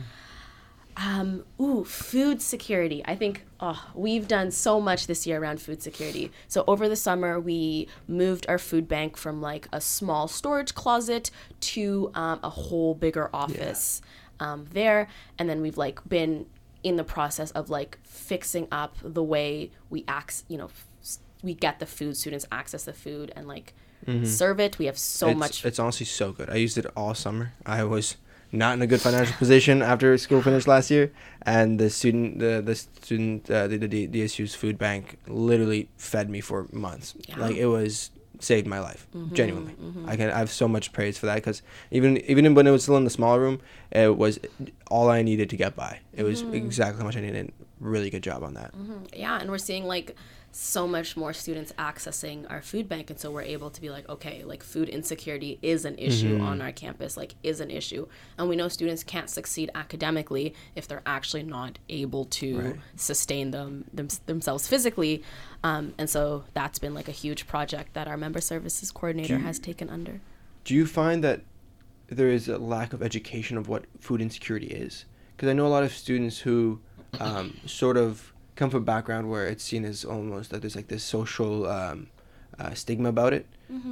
um, ooh, food security. I think oh, we've done so much this year around food security. So over the summer, we moved our food bank from like a small storage closet to um, a whole bigger office um, there, and then we've like been in the process of like fixing up the way we act. You know, we get the food students access the food and like serve it. We have so it's, much. It's honestly so good. I used it all summer. I was not in a good financial position after school finished last year, and the student, the the student, uh, the, the DSU's food bank literally fed me for months. Yeah. Like it was saved my life Mm-hmm, genuinely. I can I have so much praise for that because even even when it was still in the small room, it was all I needed to get by. It was Mm-hmm. exactly how much I needed. Really good job on that. yeah and we're seeing like so much more students accessing our food bank. And so we're able to be like okay like food insecurity is an issue on our campus like is an issue. And we know students can't succeed academically if they're actually not able to Right. sustain them, them themselves physically. Um, and so that's been like a huge project that our member services coordinator you- has taken under. Do you find that there is a lack of education of what food insecurity is? Because I know a lot of students who um, sort of come from a background where it's seen as almost that there's like this social um, uh, stigma about it,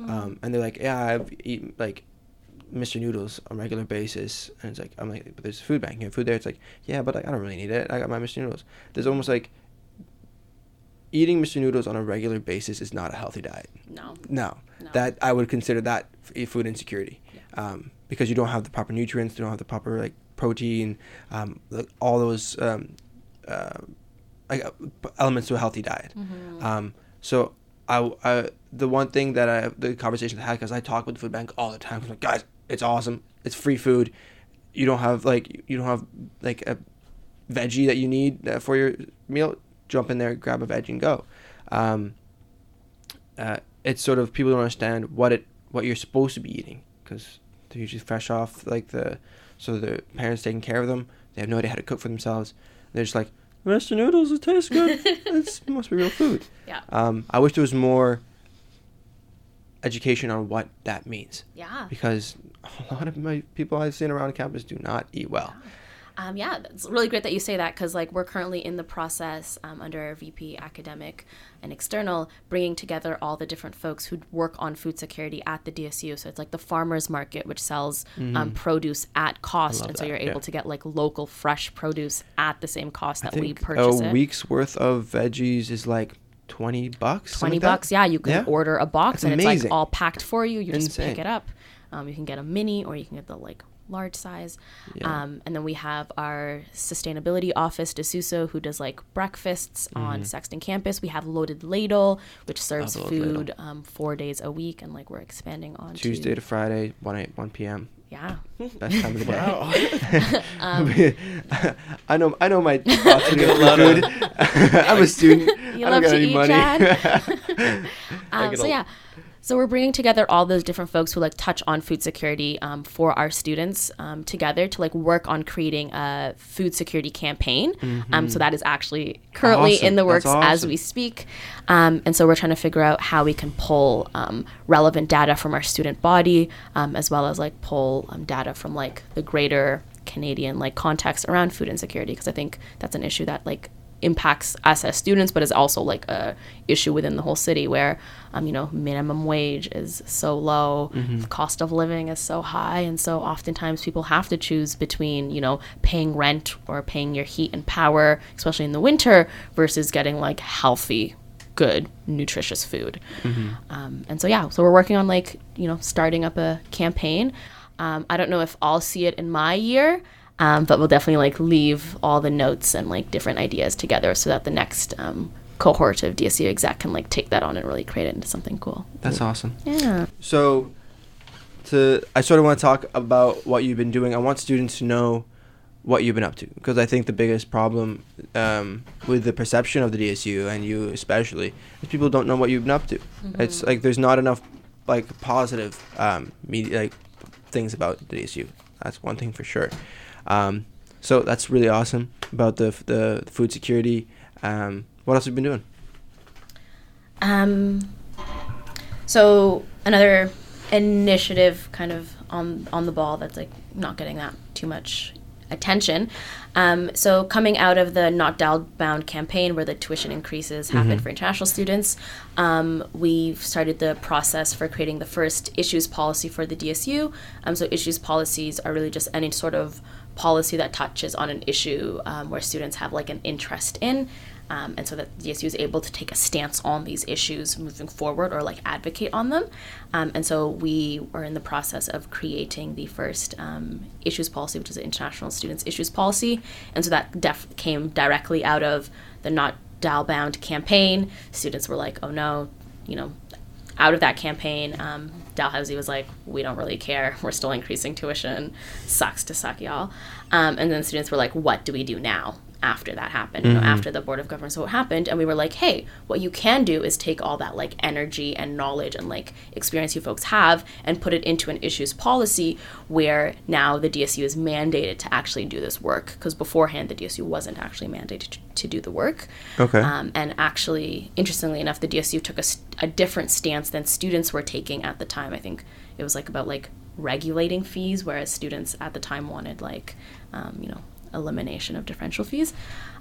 um, and they're like, "Yeah, I've eaten like Mr. Noodles on a regular basis," and it's like, "I'm like, but there's a food bank, you have food there." It's like, "Yeah, but like, I don't really need it. I got my Mr. Noodles." There's almost like eating Mr. Noodles on a regular basis is not a healthy diet. no No, No. that I would consider that food insecurity, um, because you don't have the proper nutrients, you don't have the proper like protein, um, like all those um, uh, like uh, elements to a healthy diet. Um, so I, I the one thing that I the conversation I had because I talk with the food bank all the time. I'm like, guys, it's awesome. It's free food. You don't have like you don't have like a veggie that you need uh, for your meal. Jump in there, grab a veggie, and go. Um, uh, it's sort of people don't understand what it what you're supposed to be eating because they're usually fresh off like the so the parents taking care of them. They have no idea how to cook for themselves. They're just like Mr. Noodles, it tastes good. *laughs* it must be real food. yeah Um, I wish there was more education on what that means yeah because a lot of my people I've seen around campus do not eat well. Um, yeah, it's really great that you say that because like we're currently in the process um, under our VP academic and external bringing together all the different folks who work on food security at the DSU. So it's like the farmers market which sells um, produce at cost, and so that, you're able yeah. to get like local fresh produce at the same cost I that we purchase a it. week's worth of veggies is like twenty bucks. Twenty like that. bucks, yeah. You can Yeah. order a box That's and it's like all packed for you. You just pick it up. Um, you can get a mini or you can get the like large size. Yeah. Um, and then we have our sustainability office, DeSuso, who does like breakfasts on Sexton campus. We have Loaded Ladle, which serves Mm-hmm. Food um, four days a week, and like we're expanding on Tuesday To, to Friday, one eight one p.m. yeah. *laughs* Best time of the day. Wow. *laughs* Um, *laughs* I know. I know my thoughts are a gonna lot be of- good. I'm a student. You I love don't got to any eat, money. Chad. Um, so yeah, so we're bringing together all those different folks who like touch on food security um, for our students um, together to like work on creating a food security campaign. Um, so that is actually currently Awesome. in the works as we speak. Um, and so we're trying to figure out how we can pull um, relevant data from our student body, um, as well as like pull um, data from like the greater Canadian like context around food insecurity, because I think that's an issue that like impacts us as students, but is also like a issue within the whole city where, um, you know, minimum wage is so low, the cost of living is so high, and so oftentimes people have to choose between, you know, paying rent or paying your heat and power, especially in the winter, versus getting like healthy, good, nutritious food. Um, and so yeah, so we're working on like you know starting up a campaign. Um, I don't know if I'll see it in my year. Um, but we'll definitely like leave all the notes and like different ideas together so that the next um, cohort of DSU exec can like take that on and really create it into something cool. That's awesome. Yeah. So, to I sort of want to talk about what you've been doing. I want students to know what you've been up to because I think the biggest problem um, with the perception of the DSU and you especially is people don't know what you've been up to. It's like there's not enough like positive um, media like things about the DSU. That's one thing for sure. Um, so that's really awesome about the the food security. Um, what else have you been doing? Um, so another initiative kind of on on the ball that's like not getting that too much attention. Um, so coming out of the Not Bound campaign, where the tuition increases happen for international students, um, we've started the process for creating the first issues policy for the DSU. Um, so issues policies are really just any sort of policy that touches on an issue um, where students have like an interest in. Um, and so that DSU is able to take a stance on these issues moving forward or like advocate on them. Um, and so we are in the process of creating the first um, issues policy, which is an International Students Issues Policy. And so that def- came directly out of the Not Dial Bound campaign. Students were like, oh no, you know, out of that campaign, um, Dalhousie was like, we don't really care. *laughs* We're still increasing tuition. Sucks to suck, y'all. Um, and then students were like, what do we do now? After that happened, you know, after the board of governors it happened, and we were like, hey, what you can do is take all that like energy and knowledge and like experience you folks have and put it into an issues policy where now the DSU is mandated to actually do this work because beforehand the DSU wasn't actually mandated to, to do the work. Okay. Um, and actually, interestingly enough, the DSU took a different stance than students were taking at the time. I think it was like about like regulating fees, whereas students at the time wanted like, um, you know, elimination of differential fees.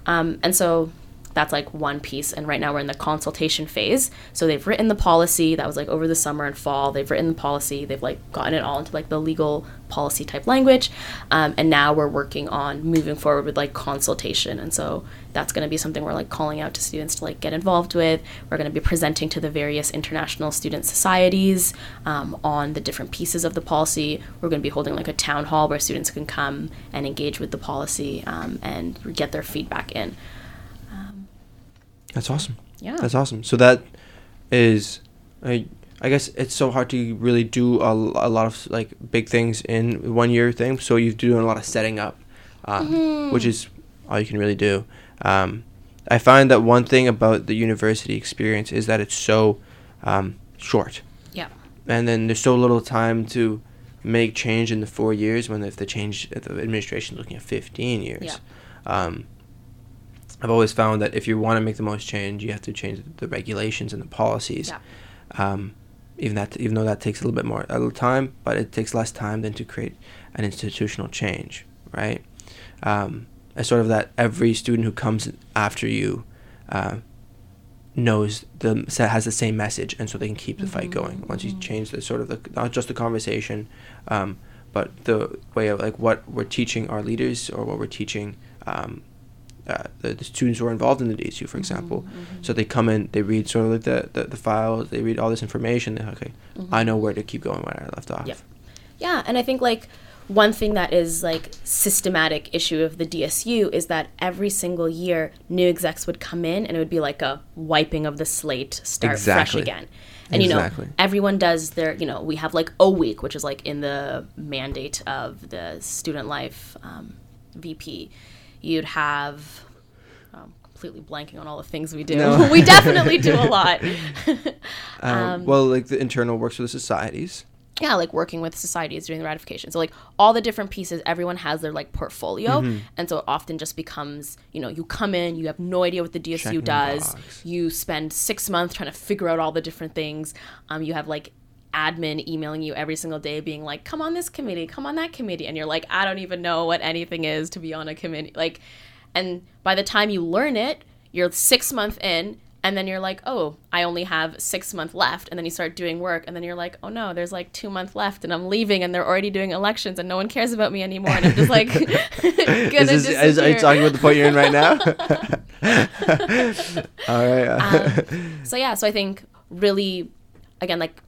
Um, and so that's like one piece. And right now we're in the consultation phase. So they've written the policy that was like over the summer and fall. They've written the policy. They've like gotten it all into like the legal policy type language. Um, and now we're working on moving forward with like consultation. And so that's going to be something we're like calling out to students to like get involved with. We're going to be presenting to the various international student societies um, on the different pieces of the policy. We're going to be holding like a town hall where students can come and engage with the policy um, and get their feedback in. That's awesome. Yeah. That's awesome. So that is, I, I guess it's so hard to really do a, a lot of like big things in one year thing. So you're doing a lot of setting up, um, which is all you can really do. Um, I find that one thing about the university experience is that it's so um, short, Yeah. and then there's so little time to make change in the four years. When if the change, if the administration is looking at 15 years. Yeah. Um, I've always found that if you want to make the most change, you have to change the regulations and the policies. Yeah. Um, even that, even though that takes a little bit more a little time, but it takes less time than to create an institutional change, right? Um, it's sort of that every student who comes after you uh, knows the has the same message, and so they can keep the fight going. Once you change the sort of the not just the conversation, um, but the way of like what we're teaching our leaders or what we're teaching um, uh, the, the students who are involved in the DSU, for example. So they come in, they read sort of like the, the, the files, they read all this information. They're okay, I know where to keep going when I left off. Yep. Yeah, and I think like one thing that is like systematic issue of the DSU is that every single year new execs would come in and it would be like a wiping of the slate, start Exactly. fresh again. And you know, everyone does their, you know, we have like O week, which is like in the mandate of the student life um, VP. You'd have um, completely blanking on all the things we do. No. *laughs* we definitely do a *laughs* lot. *laughs* Um, well, like the internal works for the societies. yeah, like working with societies doing the ratification. So like all the different pieces, everyone has their like portfolio, Mm-hmm. and so it often just becomes you know you come in, you have no idea what the DSU Checking does, box. you spend six months trying to figure out all the different things. Um, you have like admin emailing you every single day being like come on this committee come on that committee and you're like i don't even know what anything is to be on a committee like and by the time you learn it you're six months in and then you're like oh i only have six months left and then you start doing work and then you're like oh no there's like two month left and i'm leaving and they're already doing elections and no one cares about me anymore and i'm just like *laughs* Is *laughs* this, is, are you talking about the point you're in right now? *laughs* All right. uh, so yeah so i think really again like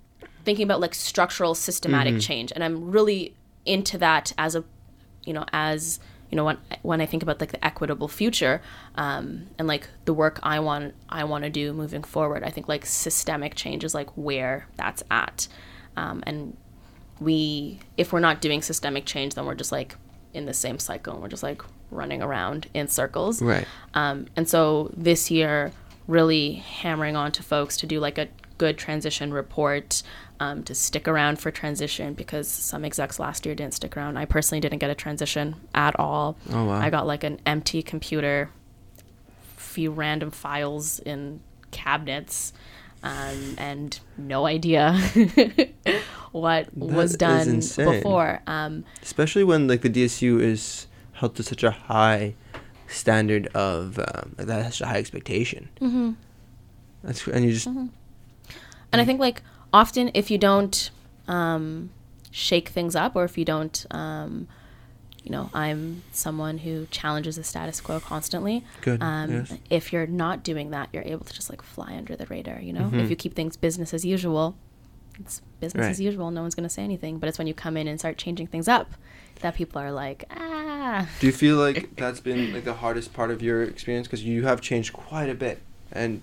thinking about like structural systematic change. And i'm really into that as a you know as you know when when i think about like the equitable future um, and like the work i want i want to do moving forward i think like systemic change is like where that's at. Um, and we if we're not doing systemic change then we're just like in the same cycle and we're just like running around in circles. Right. um, and so this year, really hammering on to folks to do like a good transition report, um, to stick around for transition because some execs last year didn't stick around. I personally didn't get a transition at all. Oh, wow. I got like an empty computer, few random files in cabinets. Um, and no idea *laughs* what was done before. Um, Especially when like the DSU is held to such a high standard of um, like, that has such a high expectation. Mm-hmm. That's and you just And I think like often if you don't um, shake things up or if you don't, um, you know, I'm someone who challenges the status quo constantly. Good, Um, yes. If you're not doing that, you're able to just like fly under the radar. You know, Mm-hmm. if you keep things business as usual, it's business as usual. No one's gonna say anything. But it's when you come in and start changing things up that people are like, ah. Do you feel like that's been like the hardest part of your experience because you have changed quite a bit and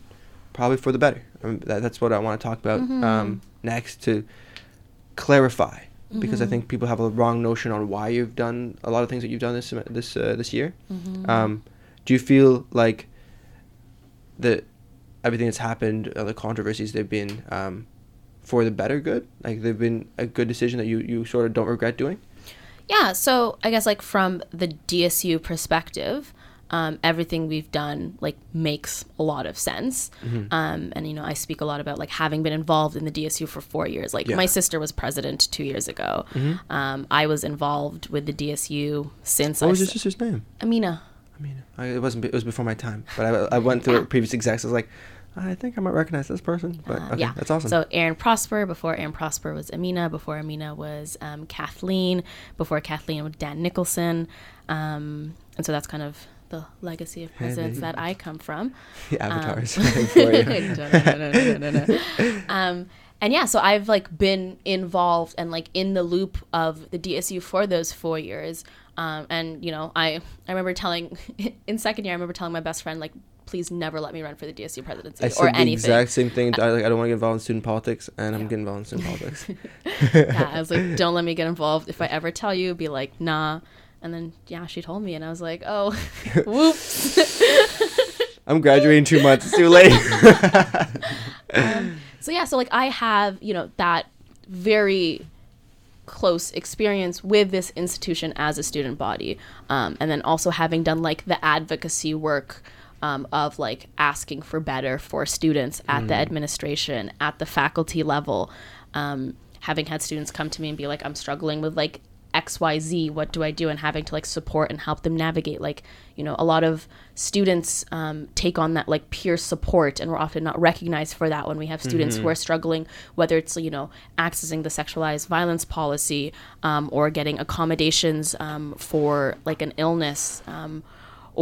probably for the better? Um, that, that's what I want to talk about Mm-hmm. um, next to clarify because I Mm-hmm. think people have a wrong notion on why you've done a lot of things that you've done this this uh, this year. Mm-hmm. Um, do you feel like that everything that's happened, uh, the controversies, they've been um, for the better good? Like they've been a good decision that you, you sort of don't regret doing? Yeah, so I guess like from the DSU perspective, um, everything we've done like makes a lot of sense. Mm-hmm. Um, and you know, I speak a lot about like having been involved in the DSU for four years. Like Yeah. my sister was president two years ago. Mm-hmm. Um, I was involved with the DSU since What I was your s- sister's name? Amina. Amina. I, it wasn't. It was before my time. But I, I went through *laughs* previous execs. I was like, I think I might recognize this person. But Uh, yeah, that's awesome. So Aaron Prosper. Before Aaron Prosper was Amina. Before Amina was um, Kathleen. Before Kathleen was Dan Nicholson. Um, and so that's kind of the legacy of presidents that I come from. the *laughs* *laughs* avatars *laughs* Um, um, and yeah, so I've like been involved and like in the loop of the DSU for those four years. Um, and you know, I I remember telling in second year, I remember telling my best friend like, please never let me run for the DSU presidency I or said the anything. exact same thing. I, like, I don't want to get involved in student politics, and I'm getting involved in student politics. yeah, I was like, don't let me get involved. If I ever tell you, be like, nah. And then yeah, she told me, and I was like, oh, *laughs* whoops. *laughs* I'm graduating two months. It's too late. So yeah, so like I have, you know, that very close experience with this institution as a student body. Um, and then also having done like the advocacy work um, of like asking for better for students at the administration, at the faculty level. Um, having had students come to me and be like, I'm struggling with like XYZ, what do I do? And having to like support and help them navigate. Like, you know, a lot of students um, take on that like peer support, and we're often not recognized for that when we have students who are struggling, whether it's, you know, accessing the sexualized violence policy um, or getting accommodations um, for like an illness.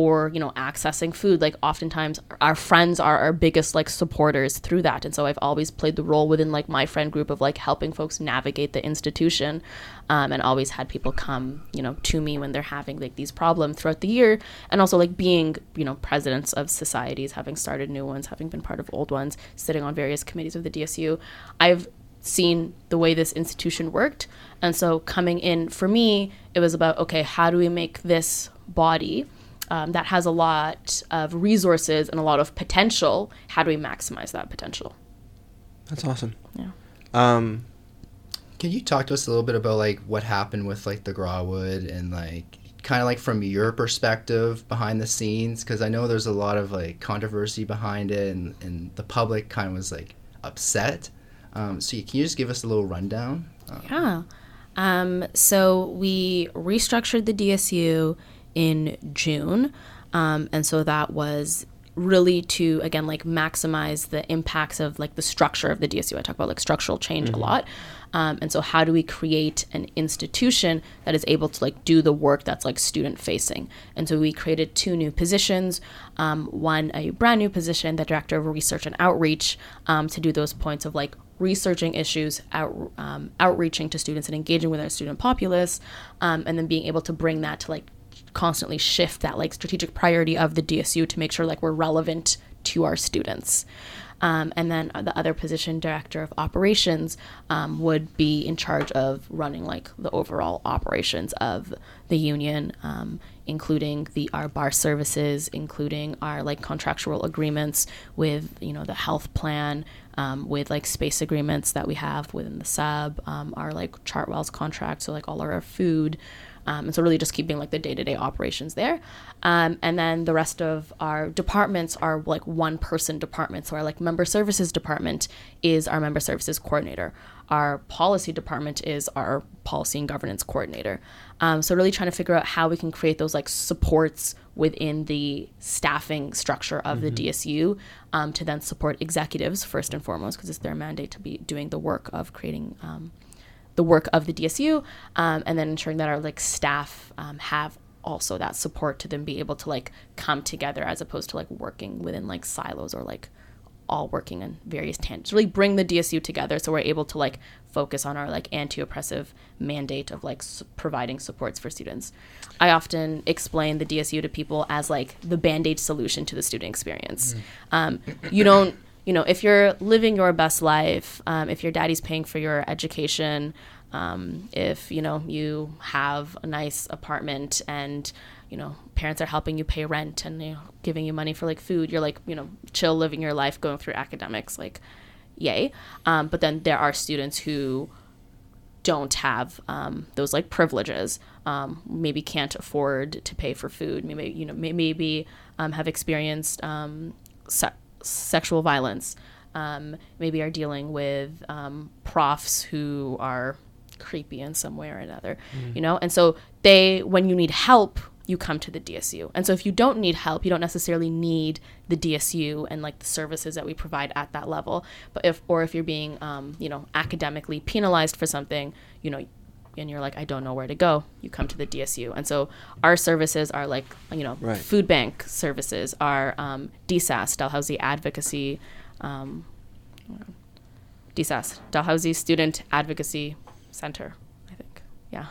Or you know accessing food like oftentimes our friends are our biggest like supporters through that. And so i've always played the role within like my friend group of like helping folks navigate the institution um, and always had people come you know to me when they're having like these problems throughout the year. And also like being you know presidents of societies having started new ones having been part of old ones sitting on various committees of the dsu i've seen the way this institution worked. And so coming in for me it was about okay how do we make this body um, that has a lot of resources and a lot of potential. How do we maximize that potential? That's awesome. Yeah. Um, Can you talk to us a little bit about like what happened with like the Grawood and like kind of like from your perspective behind the scenes? Because I know there's a lot of like controversy behind it, and and the public kind of was like upset. Um, so can you just give us a little rundown? Uh, Yeah. Um, so we restructured the DSU in June. Um, and so that was really to again like maximize the impacts of like the structure of the DSU. I talk about like structural change a lot. Um, and so how do we create an institution that is able to like do the work that's like student facing? And so we created two new positions. Um, one a brand new position, the director of research and outreach, um, to do those points of like researching issues, out, um, outreaching to students and engaging with our student populace, um, and then being able to bring that to like constantly shift that like strategic priority of the DSU to make sure like we're relevant to our students. Um, and then the other position, director of operations, um, would be in charge of running like the overall operations of the union, um, including the our bar services, including our like contractual agreements with you know the health plan, um, with like space agreements that we have within the sub, um, our like Chartwell's contract, so like all our food. Um, and so really just keeping like the day-to-day operations there. Um, and then the rest of our departments are like one person departments so our like member services department is our member services coordinator. Our policy department is our policy and governance coordinator. Um, so really trying to figure out how we can create those like supports within the staffing structure of the dsu um, to then support executives first and foremost because it's their mandate to be doing the work of creating um, the work of the DSU, um, and then ensuring that our like staff um, have also that support to then be able to like come together as opposed to like working within like silos or like all working in various tangents. Really bring the DSU together so we're able to like focus on our like anti-oppressive mandate of like s- providing supports for students. I often explain the DSU to people as like the band-aid solution to the student experience. Um, you don't you know, if you're living your best life, um, if your daddy's paying for your education, um, if you know you have a nice apartment and you know parents are helping you pay rent and you know, giving you money for like food, you're like you know chill living your life, going through academics, like yay. Um, but then there are students who don't have um, those like privileges um, maybe can't afford to pay for food maybe you know maybe um, have experienced um, sexual violence um, maybe are dealing with um, profs who are creepy in some way or another you know and so they when you need help you come to the DSU. And so if you don't need help, you don't necessarily need the DSU and like the services that we provide at that level. But if or if you're being um, you know, academically penalized for something, you know, and you're like, I don't know where to go, you come to the DSU. And so our services are like, you know, Right. food bank services, our um, DSAS, Dalhousie Advocacy, um, DSAS, Dalhousie Student Advocacy Center, I think. Yeah.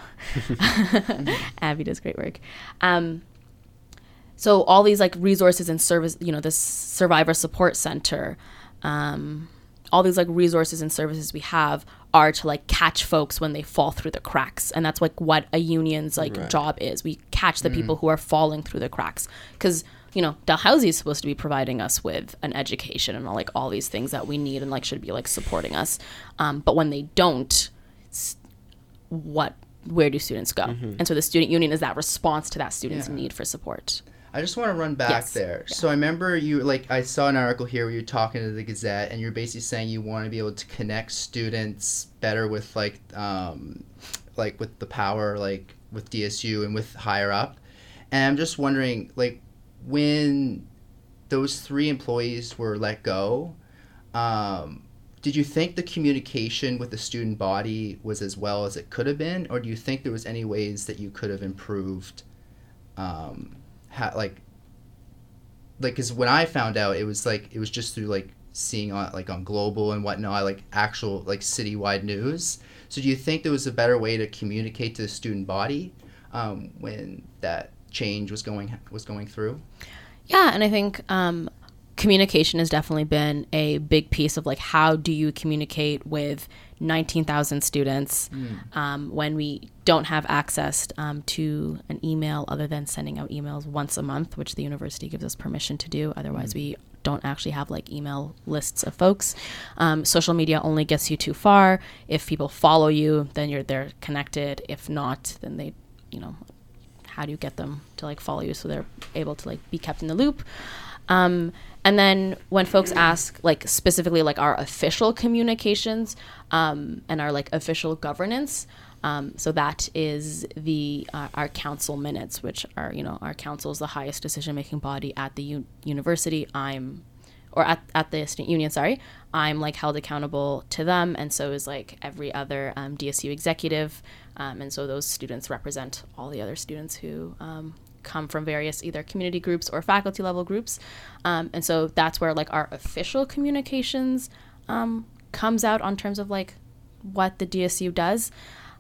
*laughs* Abby does great work. Um, so all these like resources and service, you know, this survivor support center, um, all these like resources and services we have are to like catch folks when they fall through the cracks, and that's like what a union's like Right. job is. We catch the people who are falling through the cracks because you know Dalhousie is supposed to be providing us with an education and like all these things that we need and like should be like supporting us, um, but when they don't, what where do students go? And so the student union is that response to that student's Yeah. need for support. I just want to run back Yes. there. So I remember you like I saw an article here where you're talking to the Gazette and you're basically saying you want to be able to connect students better with like um like with the power like with DSU and with higher up. And I'm just wondering like when those three employees were let go, um did you think the communication with the student body was as well as it could have been, or do you think there was any ways that you could have improved um, ha- like like because when I found out, it was like it was just through like seeing on like on global and whatnot, like actual like citywide news. So do you think there was a better way to communicate to the student body um, when that change was going was going through? Yeah, and I think um, communication has definitely been a big piece of like how do you communicate with 19,000 students um, when we don't have access um, to an email other than sending out emails once a month, which the university gives us permission to do. Otherwise, we don't actually have like email lists of folks. Um, social media only gets you too far. If people follow you, then you're they're connected. If not, then they, you know, how do you get them to like follow you so they're able to like be kept in the loop um, and then when folks ask like specifically like our official communications um, and our like official governance um, so that is the uh, our council minutes which are you know our council is the highest decision making body at the u- university. I'm or at, at the student union sorry. I'm like held accountable to them and so is like every other um, dsu executive um, and so those students represent all the other students who um, come from various either community groups or faculty level groups. Um, and so that's where like our official communications um, comes out on terms of like what the dsu does.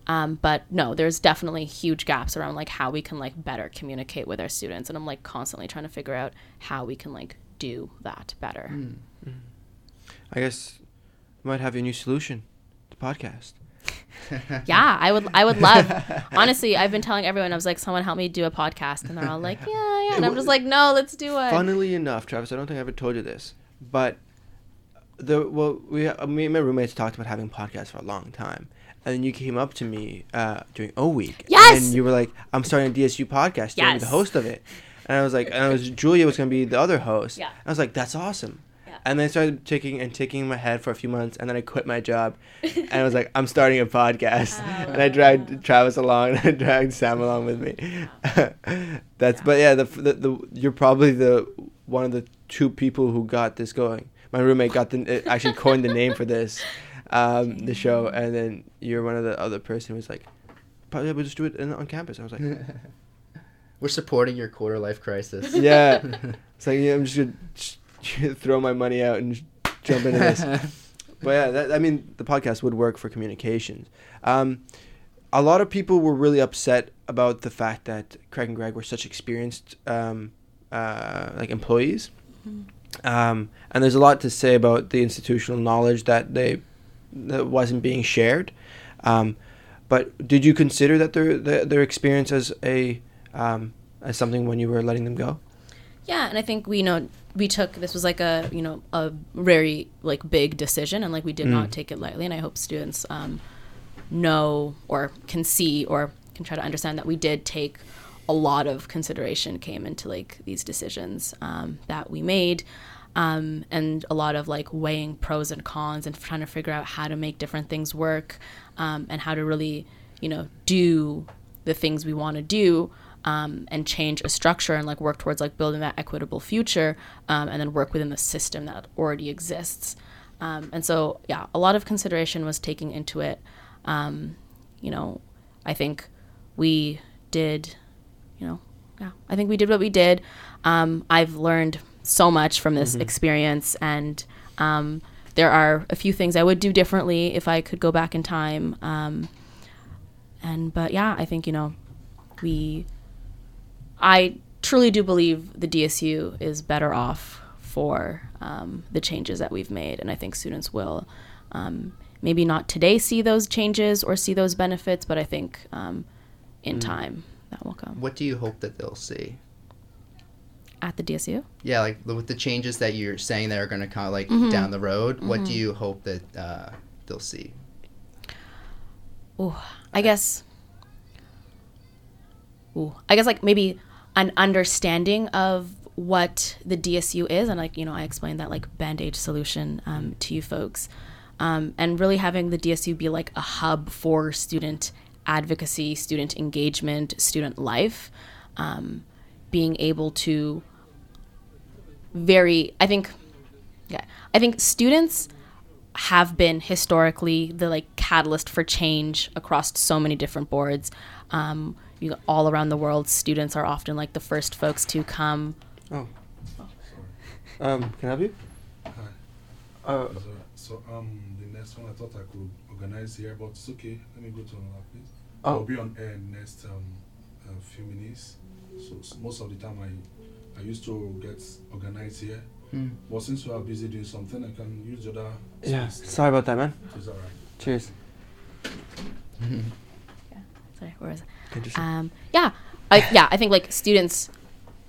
Um, but no there's definitely huge gaps around like how we can like better communicate with our students. And i'm like constantly trying to figure out how we can like do that better. I guess we might have a new solution to podcast. *laughs* yeah i would i would love *laughs* honestly i've been telling everyone i was like someone help me do a podcast and they're all like *laughs* yeah yeah and i'm just like no let's do it Funnily enough, Travis, I don't think I ever told you this, but the well, we uh, me and my roommates talked about having podcasts for a long time, and then you came up to me uh, during O Week, Yes! and you were like, "I'm starting a DSU podcast. You're the host of it," and I was like, and I was Julia was gonna be the other host. Yeah. I was like, "That's awesome." Yeah. And then I started ticking and ticking in my head for a few months, and then I quit my job, and I was like, "I'm starting a podcast," *laughs* and I dragged Travis along, and *laughs* I dragged Sam along with me. *laughs* That's but yeah, the, the the you're probably the one of the two people who got this going. My roommate got the uh, actually coined the name for this, um, the show, and then you're one of the other person who was like, probably we'll just do it in, on campus. I was like, We're supporting your quarter life crisis. yeah, it's like yeah, I'm just gonna sh- *laughs* throw my money out and jump into this. *laughs* but yeah, that, I mean, the podcast would work for communications. Um, a lot of people were really upset about the fact that Craig and Greg were such experienced um, uh, like employees. Um, and there's a lot to say about the institutional knowledge that they that wasn't being shared. Um, but did you consider that their their, their experience as a um, as something when you were letting them go? Yeah, and I think we know we took this was like a you know a very like big decision, and like we did not take it lightly. And I hope students um, know or can see or can try to understand that we did take a lot of consideration came into like these decisions um, that we made. Um, and a lot of like weighing pros and cons and trying to figure out how to make different things work um, and how to really you know do the things we want to do um, and change a structure and like work towards like building that equitable future um, and then work within the system that already exists. Um, and so yeah a lot of consideration was taken into it. Um, you know i think we did you know yeah i think we did what we did. Um, i've learned so much from this experience and um, there are a few things i would do differently if i could go back in time. Um, and but yeah i think you know we i truly do believe the dsu is better off for um, the changes that we've made and i think students will um, maybe not today see those changes or see those benefits but i think um, in time that will come what do you hope that they'll see? at the dsu Yeah, like with the changes that you're saying that are going to come like Mm-hmm. down the road. What do you hope that uh, they'll see? Ooh, I guess. Ooh, I guess like maybe an understanding of what the DSU is, and like you know, I explained that like band aid solution um, to you folks, um, and really having the DSU be like a hub for student advocacy, student engagement, student life, um, being able to very, I think, yeah, I think students have been historically the like catalyst for change across so many different boards. Um, you all around the world, students are often like the first folks to come. Oh. Um, can I help you? Hi. Uh, So, so um, the next one I thought I could organize here, but it's okay. Let me go to another place. Oh. I'll be on air next um, uh, few minutes. So s- most of the time I, I used to get organized here. Mm. But since we are busy doing something, I can use the other. yeah. space. Sorry about that, man. It's alright. Cheers. *laughs* Sorry, where was it? Interesting. Um, yeah, I, yeah, I think like students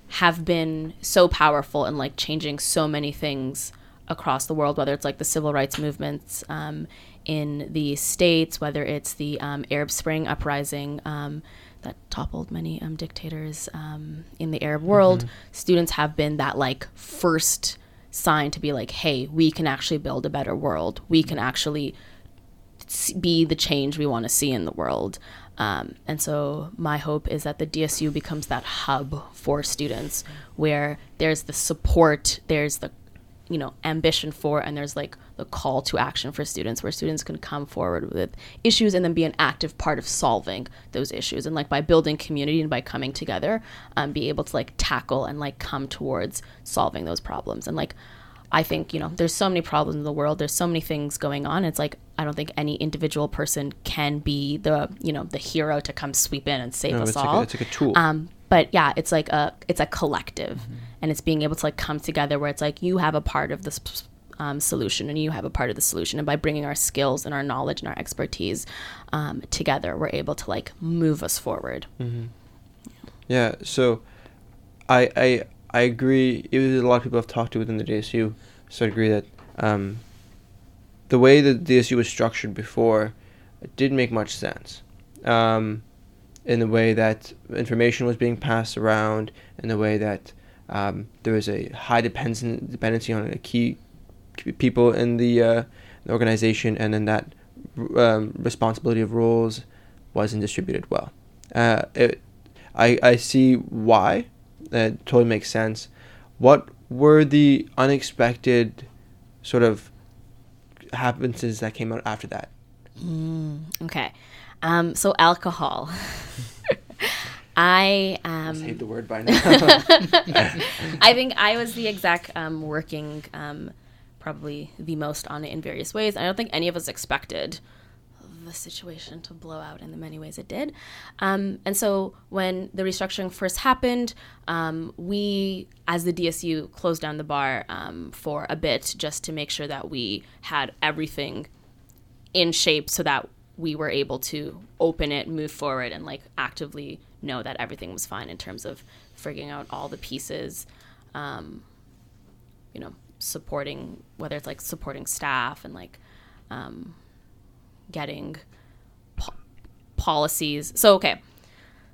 have been so powerful in like changing so many things across the world, whether it's like the civil rights movements um, in the states, whether it's the um, Arab Spring uprising um, that toppled many um, dictators um, in the Arab world. Students have been that like first sign to be like, hey, we can actually build a better world. We can actually be the change we want to see in the world. Um, and so my hope is that the DSU becomes that hub for students where there's the support, there's the you know ambition for and there's like the call to action for students where students can come forward with issues and then be an active part of solving those issues and like by building community and by coming together um, be able to like tackle and like come towards solving those problems and like I think, you know, there's so many problems in the world. There's so many things going on. It's like I don't think any individual person can be the, you know, the hero to come sweep in and save No, us it's like a- all. it's like a tool. Um, but yeah, it's like a it's a collective, and it's being able to like come together where it's like you have a part of this um, solution and you have a part of the solution, and by bringing our skills and our knowledge and our expertise um, together, we're able to like move us forward. Yeah, so I I I agree. It was a lot of people I've talked to within the DSU, so I agree that um, the way that the DSU was structured before didn't make much sense. Um, in the way that information was being passed around, in the way that um, there was a high dependency dependency on key people in the, uh, the organization, and then that um, responsibility of roles wasn't distributed well. Uh, it, I, I see why. That totally makes sense. What were the unexpected sort of happenances that came out after that? Okay, um, so alcohol. *laughs* I um, I hate the word by *laughs* now. *laughs* I think I was the exec um, working um, probably the most on it in various ways. I don't think any of us expected the situation to blow out in the many ways it did. Um, and so when the restructuring first happened, um, we, as the DSU, closed down the bar um, for a bit just to make sure that we had everything in shape so that we were able to open it, move forward, and like actively know that everything was fine in terms of figuring out all the pieces, um, you know, supporting whether it's like supporting staff and like um, getting po- policies. So okay,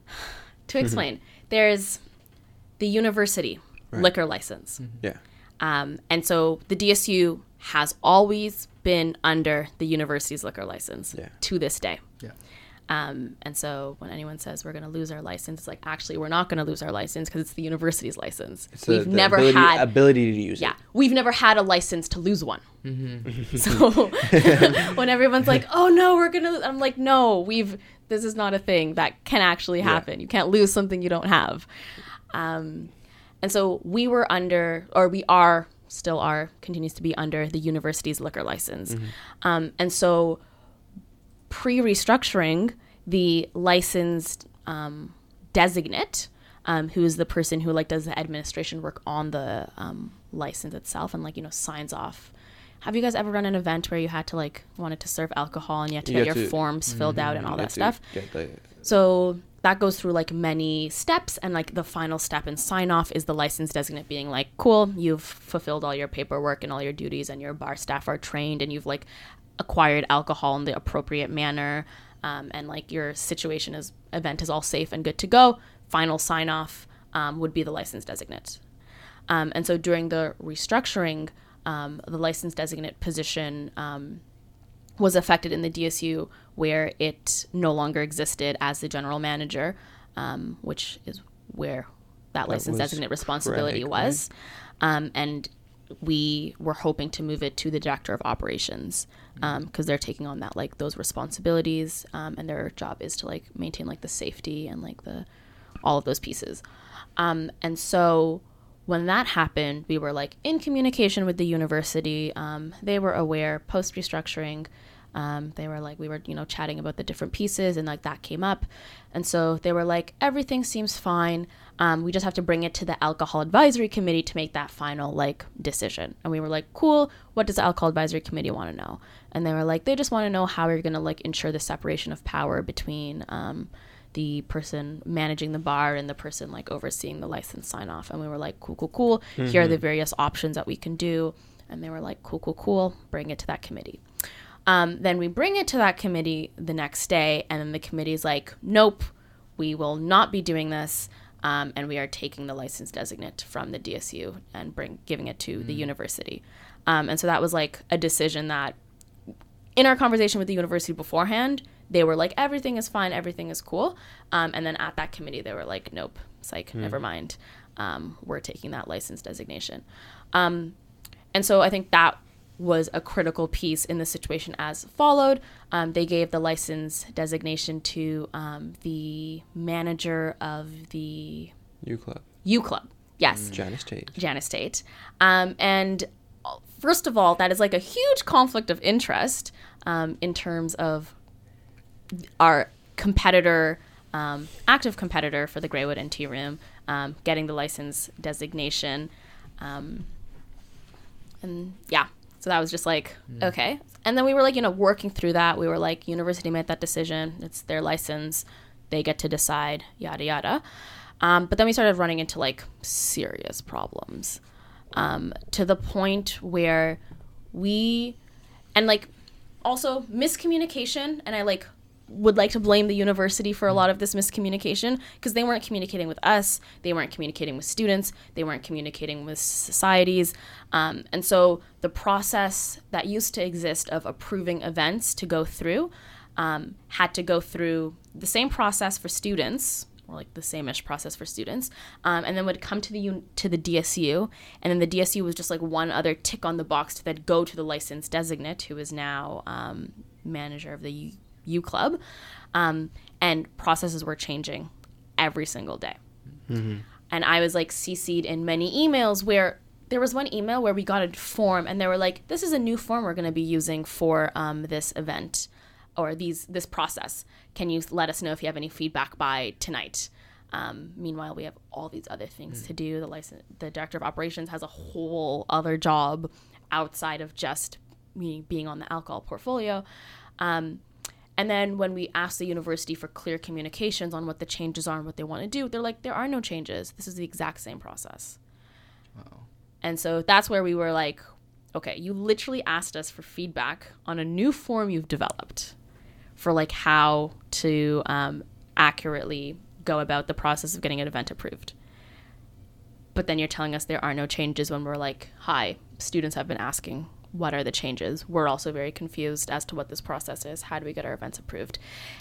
*sighs* to explain, there's the university Right. liquor license. yeah. Um, and so the DSU has always been under the university's liquor license Yeah. to this day. Yeah. Um, and so when anyone says we're going to lose our license, it's like actually we're not going to lose our license because it's the university's license. The- we've never ability, had ability to use yeah, it. we've never had a license to lose one. So *laughs* when everyone's like, "Oh no, we're gonna," I'm like, "No, we've. This is not a thing that can actually happen. You can't lose something you don't have." Um, and so we were under, or we are still are, continues to be under the university's liquor license. Um, and so pre restructuring, the licensed um, designate, um, who is the person who like does the administration work on the um, license itself and like you know signs off. Have you guys ever run an event where you had to like wanted to serve alcohol and you had to You get your to- forms filled out and all that stuff? the- So that goes through like many steps, and like the final step and sign off is the license designate being like, cool, you've fulfilled all your paperwork and all your duties, and your bar staff are trained, and you've like acquired alcohol in the appropriate manner, um, and like your situation is event is all safe and good to go. Final sign off um, would be the license designate. Um, and so during the restructuring, um, the license designate position um, was affected in the DSU where it no longer existed as the general manager, um, which is where that license designate responsibility was. Um, and we were hoping to move it to the director of operations because they're taking on that like those responsibilities um, and their job is to like maintain like the safety and like the all of those pieces um, and so when that happened, we were like in communication with the university. Um, they were aware post restructuring. Um, they were like, we were, you know, chatting about the different pieces and like that came up. And so they were like, everything seems fine. Um, we just have to bring it to the alcohol advisory committee to make that final like decision. And we were like, cool. What does the alcohol advisory committee want to know? And they were like, they just want to know how you're going to like ensure the separation of power between um, the person managing the bar and the person like overseeing the license sign off. And we were like, cool, cool, cool. Mm-hmm. Here are the various options that we can do. And they were like, cool, cool, cool. Bring it to that committee. Um, then we bring it to that committee the next day, and then the committee's like, nope, we will not be doing this. Um, and we are taking the license designate from the DSU and bring giving it to mm. the university. Um, and so that was like a decision that, in our conversation with the university beforehand, they were like, everything is fine, everything is cool. Um, and then at that committee, they were like, nope, it's like, mm. never mind. Um, we're taking that license designation. Um, and so I think that was a critical piece in the situation as followed. Um, they gave the license designation to um, the manager of the U Club. U Club, yes. Mm. Janus Tate. Janus Tate. Um, and first of all, that is like a huge conflict of interest um, in terms of our competitor, um, active competitor for the Grawood and Tea Room, um, getting the license designation. and yeah, so that was just like, mm. okay. And then we were like, you know, working through that. We were like, university made that decision. It's their license. They get to decide, yada, yada. Um, but then we started running into like serious problems um, to the point where we, and like also miscommunication. And I like would like to blame the university for a lot of this miscommunication because they weren't communicating with us, they weren't communicating with students, they weren't communicating with societies. Um, and so the process that used to exist of approving events to go through um, had to go through the same process for students. Or like the same-ish process for students, um, and then would come to the to the DSU, and then the DSU was just like one other tick on the box to then go to the licensed designate, who is now um, manager of the Club, um, and processes were changing every single day. Mm-hmm. And I was like CC'd in many emails where there was one email where we got a form and they were like, "This is a new form we're going to be using for um, this event or these this process. Can you let us know if you have any feedback by tonight?" Um, meanwhile, we have all these other things mm. to do. The license, the director of operations has a whole other job outside of just me being on the alcohol portfolio. Um, and then when we ask the university for clear communications on what the changes are and what they want to do, they're like, there are no changes. This is the exact same process. Wow. And so that's where we were like, okay, you literally asked us for feedback on a new form you've developed for like how to um, accurately go about the process of getting an event approved. But then you're telling us there are no changes when we're like, hi, students have been asking what are the changes? We're also very confused as to what this process is. How do we get our events approved?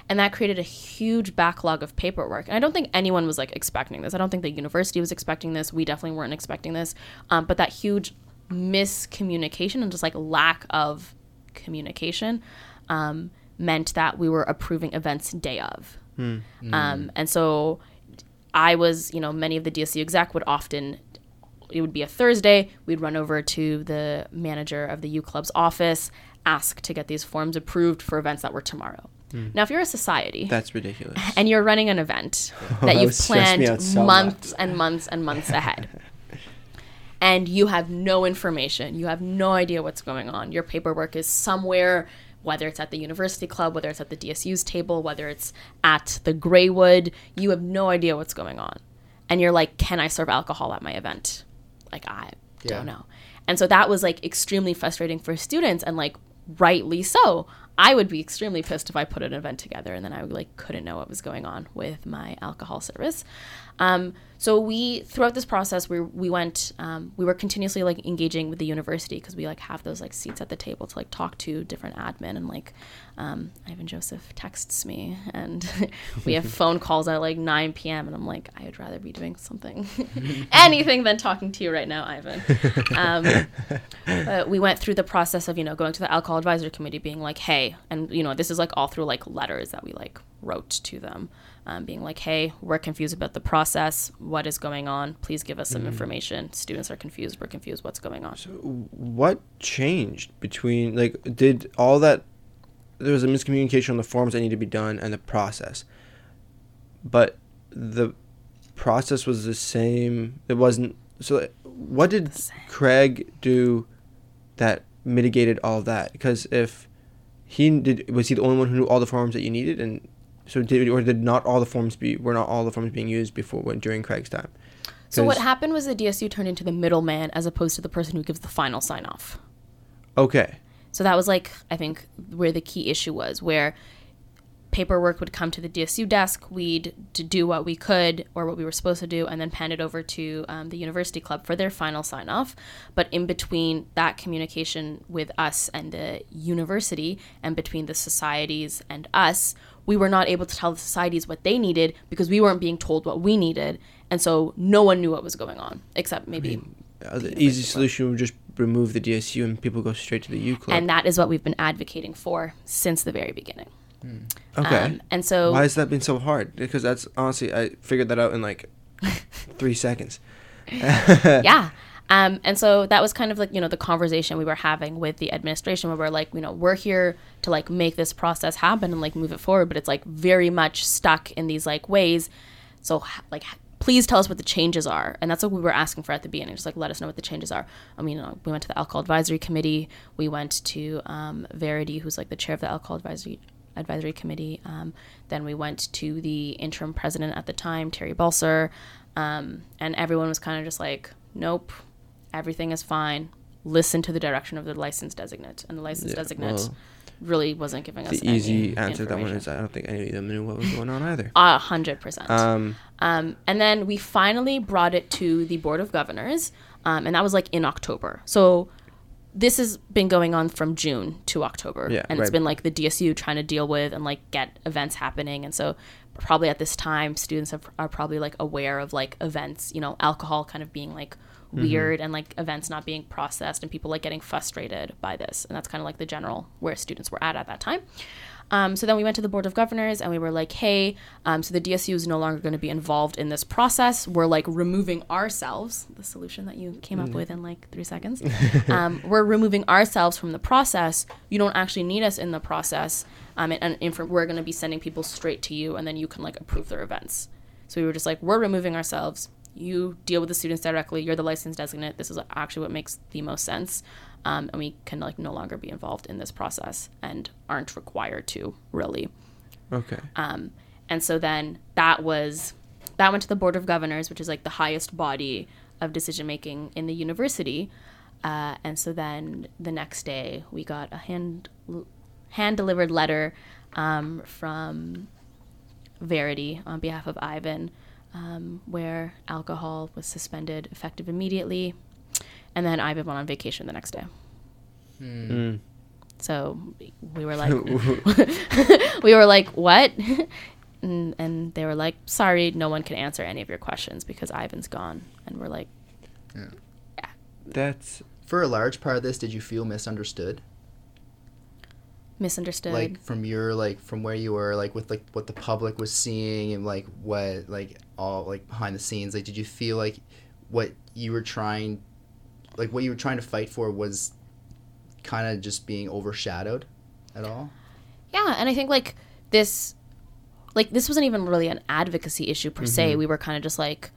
And that created a huge backlog of paperwork. And I don't think anyone was like expecting this. I don't think the university was expecting this. We definitely weren't expecting this. Um, but that huge miscommunication and just like lack of communication um, meant that we were approving events day of. Hmm. Um, and so I was, you know, many of the DSU exec would often it would be a Thursday. We'd run over to the manager of the U Club's office, ask to get these forms approved for events that were tomorrow. Mm. Now, if you're a society, that's ridiculous, *laughs* and you're running an event *laughs* that you've planned so months much. and months and months ahead, *laughs* and you have no information, you have no idea what's going on. Your paperwork is somewhere, whether it's at the university club, whether it's at the DSU's table, whether it's at the Grawood, you have no idea what's going on, and you're like, "Can I serve alcohol at my event?" Like I yeah. don't know. And so that was like extremely frustrating for students and like rightly so. I would be extremely pissed if I put an event together and then I like couldn't know what was going on with my alcohol service. Um, so we throughout this process we we went um, we were continuously like engaging with the university because we like have those like seats at the table to like talk to different admin and like um, Ivan Joseph texts me and *laughs* we have *laughs* phone calls at like 9 p.m. and I'm like I would rather be doing something *laughs* anything than talking to you right now Ivan. Um, but we went through the process of you know going to the alcohol advisory committee being like hey and you know this is like all through like letters that we like wrote to them, um, being like, "Hey, we're confused about the process. What is going on? Please give us some information. Students are confused. We're confused. What's going on?" So what changed between like did all that there was a miscommunication on the forms that need to be done and the process. But the process was the same. It wasn't so what did Craig do that mitigated all of that? Because if he did was he the only one who knew all the forms that you needed and so did or did not all the forms be were not all the forms being used before when during Craig's time? So what happened was the DSU turned into the middleman as opposed to the person who gives the final sign off. Okay. So that was like I think where the key issue was, where paperwork would come to the DSU desk, we'd to do what we could or what we were supposed to do, and then hand it over to um, the university club for their final sign off. But in between that communication with us and the university, and between the societies and us, we were not able to tell the societies what they needed because we weren't being told what we needed, and so no one knew what was going on except maybe. Uh, the university easy solution would just remove the DSU and people go straight to the U club. and that is what we've been advocating for since the very beginning. okay. Um, and so Why has that been so hard? Because that's honestly, I figured that out in like *laughs* three seconds. yeah. Um, and so that was kind of like, you know, the conversation we were having with the administration where we're like, you know, we're here to like make this process happen and like move it forward, but it's like very much stuck in these like ways. So like, please tell us what the changes are. And that's what we were asking for at the beginning. Just like, let us know what the changes are. I mean, uh, we went to the alcohol advisory committee. We went to um, Verity, who's like the chair of the alcohol advisory advisory committee. Um, then we went to the interim president at the time, Teri Balser. Um, and everyone was kind of just like, nope, everything is fine. Listen to the direction of the license designate. And the license Yeah, designate well, really wasn't giving us the any easy answer to that one is I don't think any of them knew what was going on either. A hundred percent. Um, Um, and then we finally brought it to the Board of Governors, um, and that was like in October. So this has been going on from June to October, Yeah, and it's been like the DSU trying to deal with and like get events happening. And so probably at this time, students have, are probably like aware of like events, you know, alcohol kind of being like Mm-hmm. weird and like events not being processed and people like getting frustrated by this. And that's kind of like the general where students were at at that time. Um, so then we went to the Board of Governors and we were like, hey, um, so the DSU is no longer going to be involved in this process. We're like removing ourselves, the solution that you came up with in like three seconds. *laughs* um, we're removing ourselves from the process. You don't actually need us in the process. Um, and, and infor- we're going to be sending people straight to you and then you can like approve their events. So we were just like, we're removing ourselves. You deal with the students directly. You're the license designate. This is actually what makes the most sense. Um, and we can like no longer be involved in this process and aren't required to really. okay. Um, and so then that was that went to the board of governors, which is like the highest body of decision making in the university. Uh, and so then the next day we got a hand hand delivered letter um, from Verity on behalf of Ivan, um, where alcohol was suspended effective immediately, and then Ivan went on vacation the next day. Mm. So we were *laughs* like, *laughs* we were like, what? *laughs* and, and they were like, sorry, no one can answer any of your questions because Ivan's gone. And we're like, Yeah. That's For a large part of this, did you feel misunderstood? Misunderstood. Like from your like from where you were, like with like what the public was seeing and like what like all like behind the scenes. Like, did you feel like what you were trying, like what you were trying to fight for, was kind of just being overshadowed at all? yeah, and I think like this, like this wasn't even really an advocacy issue per se. Mm-hmm. We were kind of just like,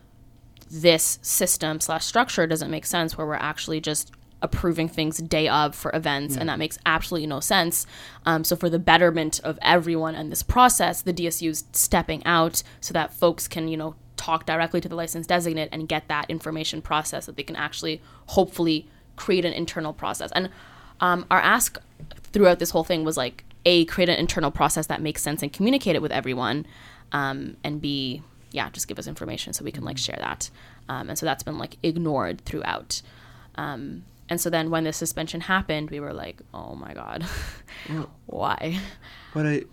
this system slash structure doesn't make sense where we're actually just approving things day of for events and that makes absolutely no sense. Um, so for the betterment of everyone in this process the dsu is stepping out so that folks can you know talk directly to the license designate and get that information process that they can actually hopefully create an internal process. And um, our ask throughout this whole thing was like a create an internal process that makes sense and communicate it with everyone um, and b yeah just give us information so we can like share that. Um, and so that's been like ignored throughout. Um, and so then when the suspension happened we were like oh my god *laughs* why what I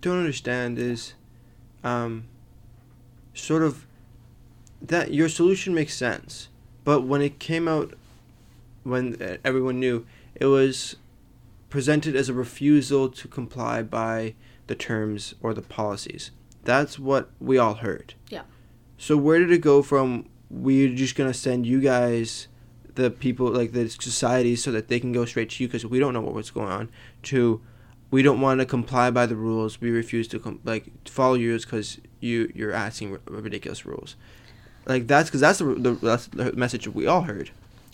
don't understand is, um, sort of that your solution makes sense, but when it came out, when everyone knew, it was presented as a refusal to comply by the terms or the policies. That's what we all heard. Yeah. So where did it go from we're just gonna send you guys the people like the society so that they can go straight to you because we don't know what was going on. To we don't want to comply by the rules. We refuse to com- like follow yours because you you're asking r- ridiculous rules. Like that's because that's the, the that's the message we all heard.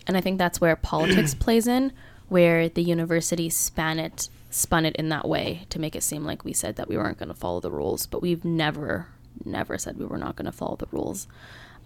And I think that's where politics *clears throat* plays in, where the university span it spun it in that way to make it seem like we said that we weren't going to follow the rules, but we've never never said we were not going to follow the rules.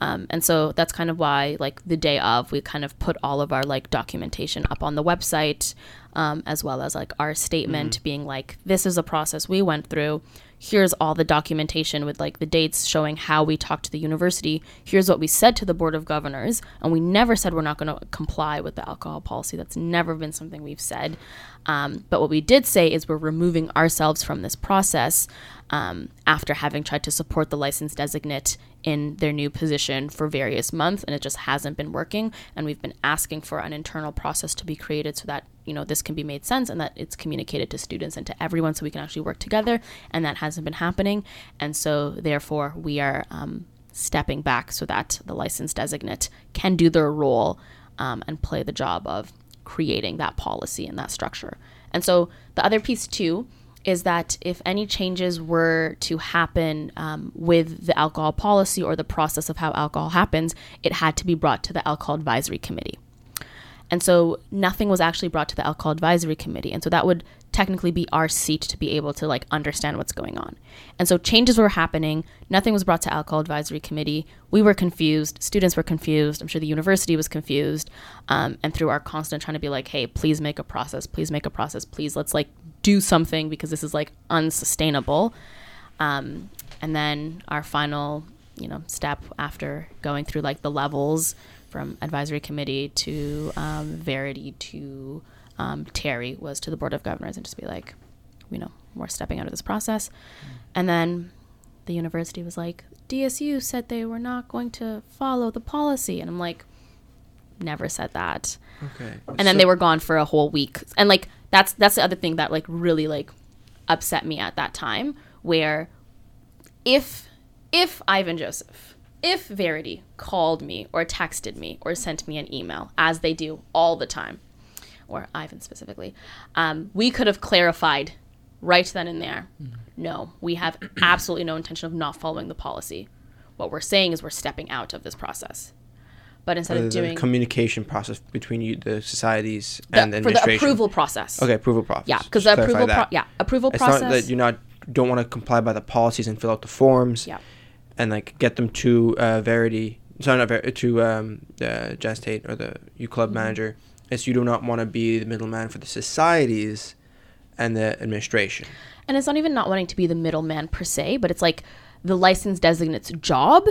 Um, and so that's kind of why, like the day of, we kind of put all of our like documentation up on the website, um, as well as like our statement being like, this is a process we went through. Here's all the documentation with like the dates showing how we talked to the university. Here's what we said to the board of governors, and we never said we're not going to comply with the alcohol policy. That's never been something we've said. Um, but what we did say is we're removing ourselves from this process um, after having tried to support the license designate in their new position for various months and it just hasn't been working. And we've been asking for an internal process to be created so that you know this can be made sense and that it's communicated to students and to everyone so we can actually work together. And that hasn't been happening. And so therefore we are um, stepping back so that the license designate can do their role um, and play the job of creating that policy and that structure. And so the other piece too is that if any changes were to happen um, with the alcohol policy or the process of how alcohol happens, it had to be brought to the alcohol advisory committee. And so nothing was actually brought to the alcohol advisory committee. And so that would technically be our seat to be able to like understand what's going on. And so changes were happening. Nothing was brought to alcohol advisory committee. We were confused. Students were confused. I'm sure the university was confused. Um, and through our constant trying to be like, hey, please make a process. Please make a process. Please let's like do something because this is like unsustainable. Um, and then our final, you know, step after going through like the levels from advisory committee to um, Verity to um, Teri was to the board of governors and just be like, you know, we're stepping out of this process. And then the university was like, DSU said they were not going to follow the policy, and I'm like, never said that. okay And then they were gone for a whole week, and like that's that's the other thing that like really like upset me at that time, where if if Ivan Joseph, if Verity called me or texted me or sent me an email, as they do all the time, or Ivan specifically, um, we could have clarified right then and there. No, we have absolutely no intention of not following the policy. What we're saying is we're stepping out of this process. But instead Uh, of the doing communication process between you the societies the- and the for the approval process. okay approval process Yeah, because the approval, pro- yeah, approval it's process. not that you're not don't want to comply by the policies and fill out the forms Yeah. and like get them to uh, Verity, sorry, not Verity, to um, uh, Jazz Tate or the U Club Mhm. manager. It's you do not want to be the middleman for the societies and the administration. and it's not even not wanting to be the middleman per se, but it's like the license designate's job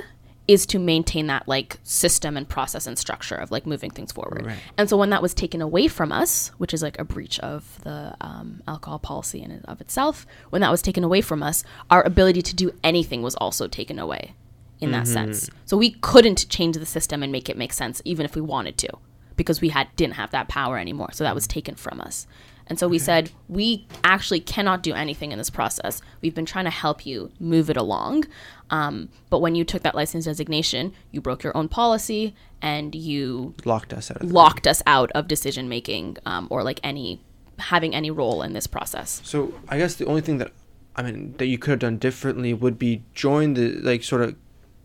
is to maintain that like system and process and structure of like moving things forward. Right. And so when that was taken away from us, which is like a breach of the um, alcohol policy in and of itself, when that was taken away from us, our ability to do anything was also taken away in that sense. So we couldn't change the system and make it make sense even if we wanted to because we had didn't have that power anymore. So that was taken from us. And so we said, we actually cannot do anything in this process. We've been trying to help you move it along. Um, but when you took that license designation, you broke your own policy and you Locked us out of locked us out of decision making um, or like any having any role in this process. So I guess the only thing that I mean that you could have done differently would be join the like sort of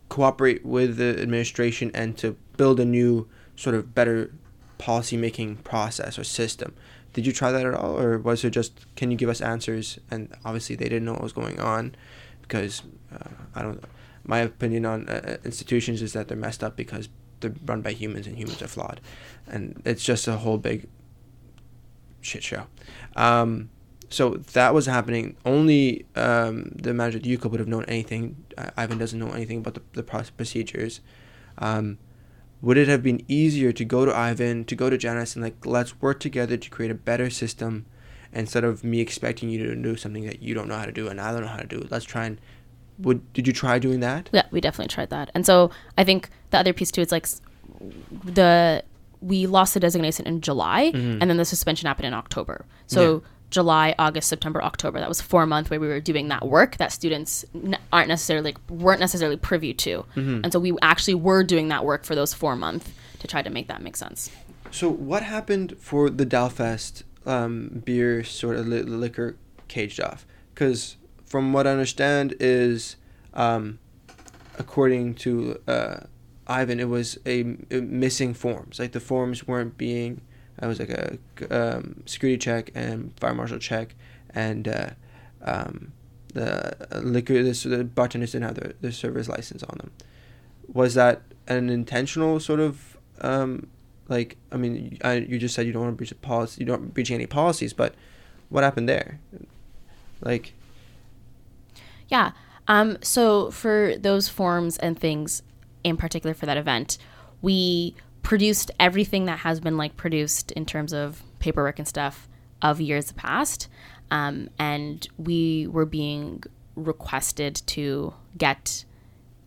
cooperate with the administration and to build a new sort of better policy making process or system. Did you try that at all, or was it just can you give us answers? And obviously they didn't know what was going on because uh, I don't. My opinion on uh, institutions is that they're messed up because they're run by humans and humans are flawed, and it's just a whole big shit show. Um, so that was happening. Only um, the manager at UCO would have known anything. Uh, Ivan doesn't know anything about the, the pro- procedures. Um, would it have been easier to go to Ivan, to go to Janice, and like, let's work together to create a better system instead of me expecting you to do something that you don't know how to do and I don't know how to do? Let's try and. Would did you try doing that? Yeah, we definitely tried that. And so I think the other piece too is like the we lost the designation in July Mhm. and then the suspension happened in October. So July, August, September, October. That was four months where we were doing that work that students n- aren't necessarily weren't necessarily privy to, and so we actually were doing that work for those four months to try to make that make sense. So what happened for the Dalfest um, beer sort of li- liquor caged off? Because from what I understand is, um, according to uh, Ivan, it was a, a missing forms. Like the forms weren't being. It was like a um, security check and fire marshal check, and uh, um, the liquor. This the bartenders didn't have their, their server's license on them. Was that an intentional sort of um, like I mean, I, you just said you don't want to breach a policy, you don't breaching any policies, but what happened there? Like, Yeah. Um, so for those forms and things in particular for that event, we produced everything that has been like produced in terms of paperwork and stuff of years past. Um, and we were being requested to get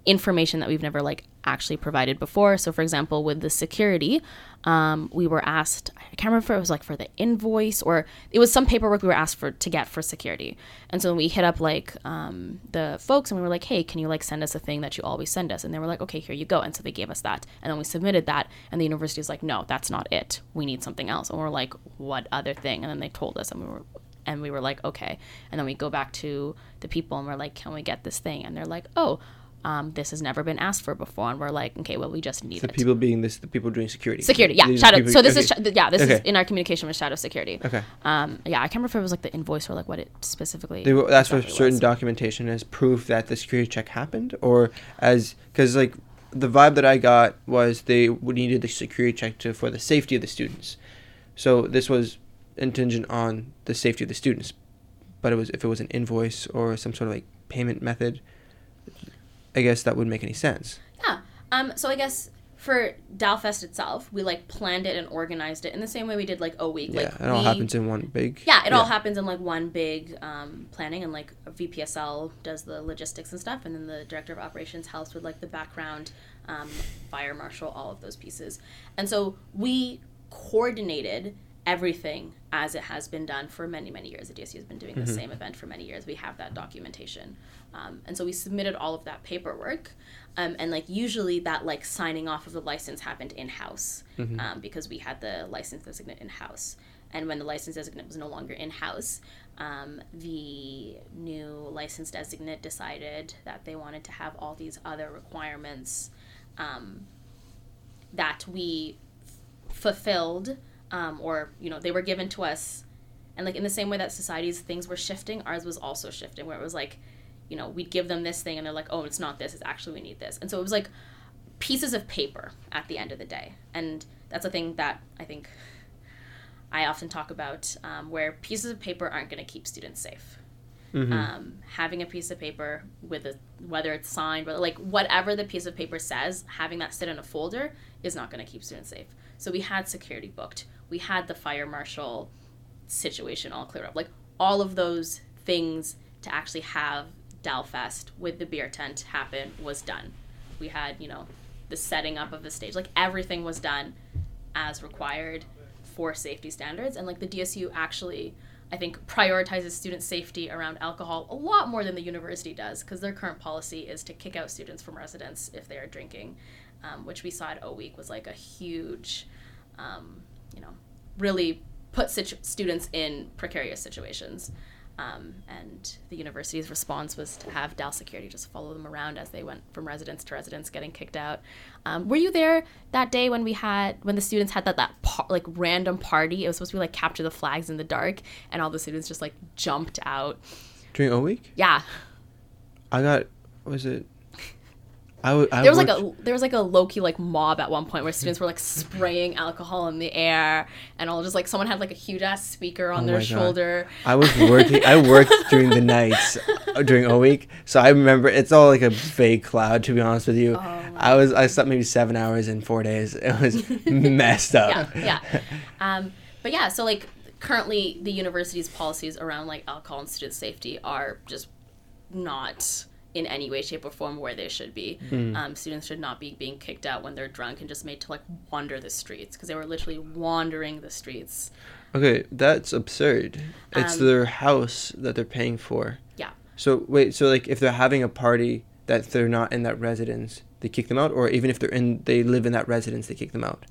information that we've never like actually provided before. So, for example, with the security, um, we were asked. Can't remember if it was like for the invoice or it was some paperwork we were asked for to get for security. And so we hit up like um, the folks and we were like, "Hey, can you like send us a thing that you always send us?" And they were like, "Okay, here you go." And so they gave us that, and then we submitted that, and the university was like, "No, that's not it. We need something else." And we're like, "What other thing?" And then they told us, and we were and we were like, okay. And then we go back to the people and we're like, can we get this thing? And they're like, oh, um, this has never been asked for before. And we're like, okay, well, we just need the it. people being this, the people doing security. security, yeah, These shadow. people- So this is okay. sh- yeah, this is in our communication with shadow security. Okay. Um, yeah, I can't remember if it was like the invoice or like what it specifically. They, were- that's what certain was. documentation as proof that the security check happened, or as because like the vibe that I got was they needed the security check to for the safety of the students. So this was contingent on the safety of the students, but it was if it was an invoice or some sort of like payment method, I guess that wouldn't make any sense. Yeah. Um, so I guess for Dalfest itself, we like planned it and organized it in the same way we did like O Week. Yeah, like it all we- happens in one big. Yeah, it all happens in like one big um, planning, and like VPSL does the logistics and stuff, and then the director of operations helps with like the background, um, fire marshal, all of those pieces. And so we coordinated everything as it has been done for many, many years. The DSU has been doing the same event for many years. We have that documentation. Um, and so we submitted all of that paperwork. Um, and like usually that like signing off of the license happened in house um, because we had the license designate in house. And when the license designate was no longer in house, um, the new license designate decided that they wanted to have all these other requirements um, that we f- fulfilled, um, or you know, they were given to us. And like in the same way that society's things were shifting, ours was also shifting, where it was like, you know, we'd give them this thing, and they're like, oh, it's not this. It's actually we need this. And so it was like pieces of paper at the end of the day, and that's a thing that I think I often talk about, um, where pieces of paper aren't going to keep students safe. Um, having a piece of paper with a whether it's signed, whether like whatever the piece of paper says, having that sit in a folder is not going to keep students safe. So we had security booked. We had the fire marshal situation all cleared up. Like all of those things to actually have Dalfest with the beer tent happen was done. We had, you know, the setting up of the stage. Like everything was done as required for safety standards. And like the DSU actually, I think, prioritizes student safety around alcohol a lot more than the university does because their current policy is to kick out students from residence if they are drinking, um, which we saw at O Week was like a huge, um, you know, really put situ- students in precarious situations. Um, and the university's response was to have Dal Security just follow them around as they went from residence to residence, getting kicked out. Um, were you there that day when we had when the students had that that par- like random party? It was supposed to be like capture the flags in the dark, and all the students just like jumped out. During O week, Yeah, I got was it? I w- I there was like a there was like a low key like mob at one point where students were like spraying alcohol in the air, and all just like someone had like a huge ass speaker on Oh their God. shoulder. I was working. I worked during the nights uh, during a week, so I remember it's all like a vague cloud. To be honest with Oh you, I was I slept maybe seven hours in four days. It was *laughs* messed up. yeah, yeah. Um, but yeah, so like currently the university's policies around like alcohol and student safety are just not in any way, shape, or form where they should be. Hmm. Um, students should not be being kicked out when they're drunk and just made to like wander the streets because they were literally wandering the streets. Okay, that's absurd. It's Um, their house that they're paying for. Yeah. So wait, so like if they're having a party that they're not in that residence, they kick them out, or even if they're in, they live in that residence, they kick them out.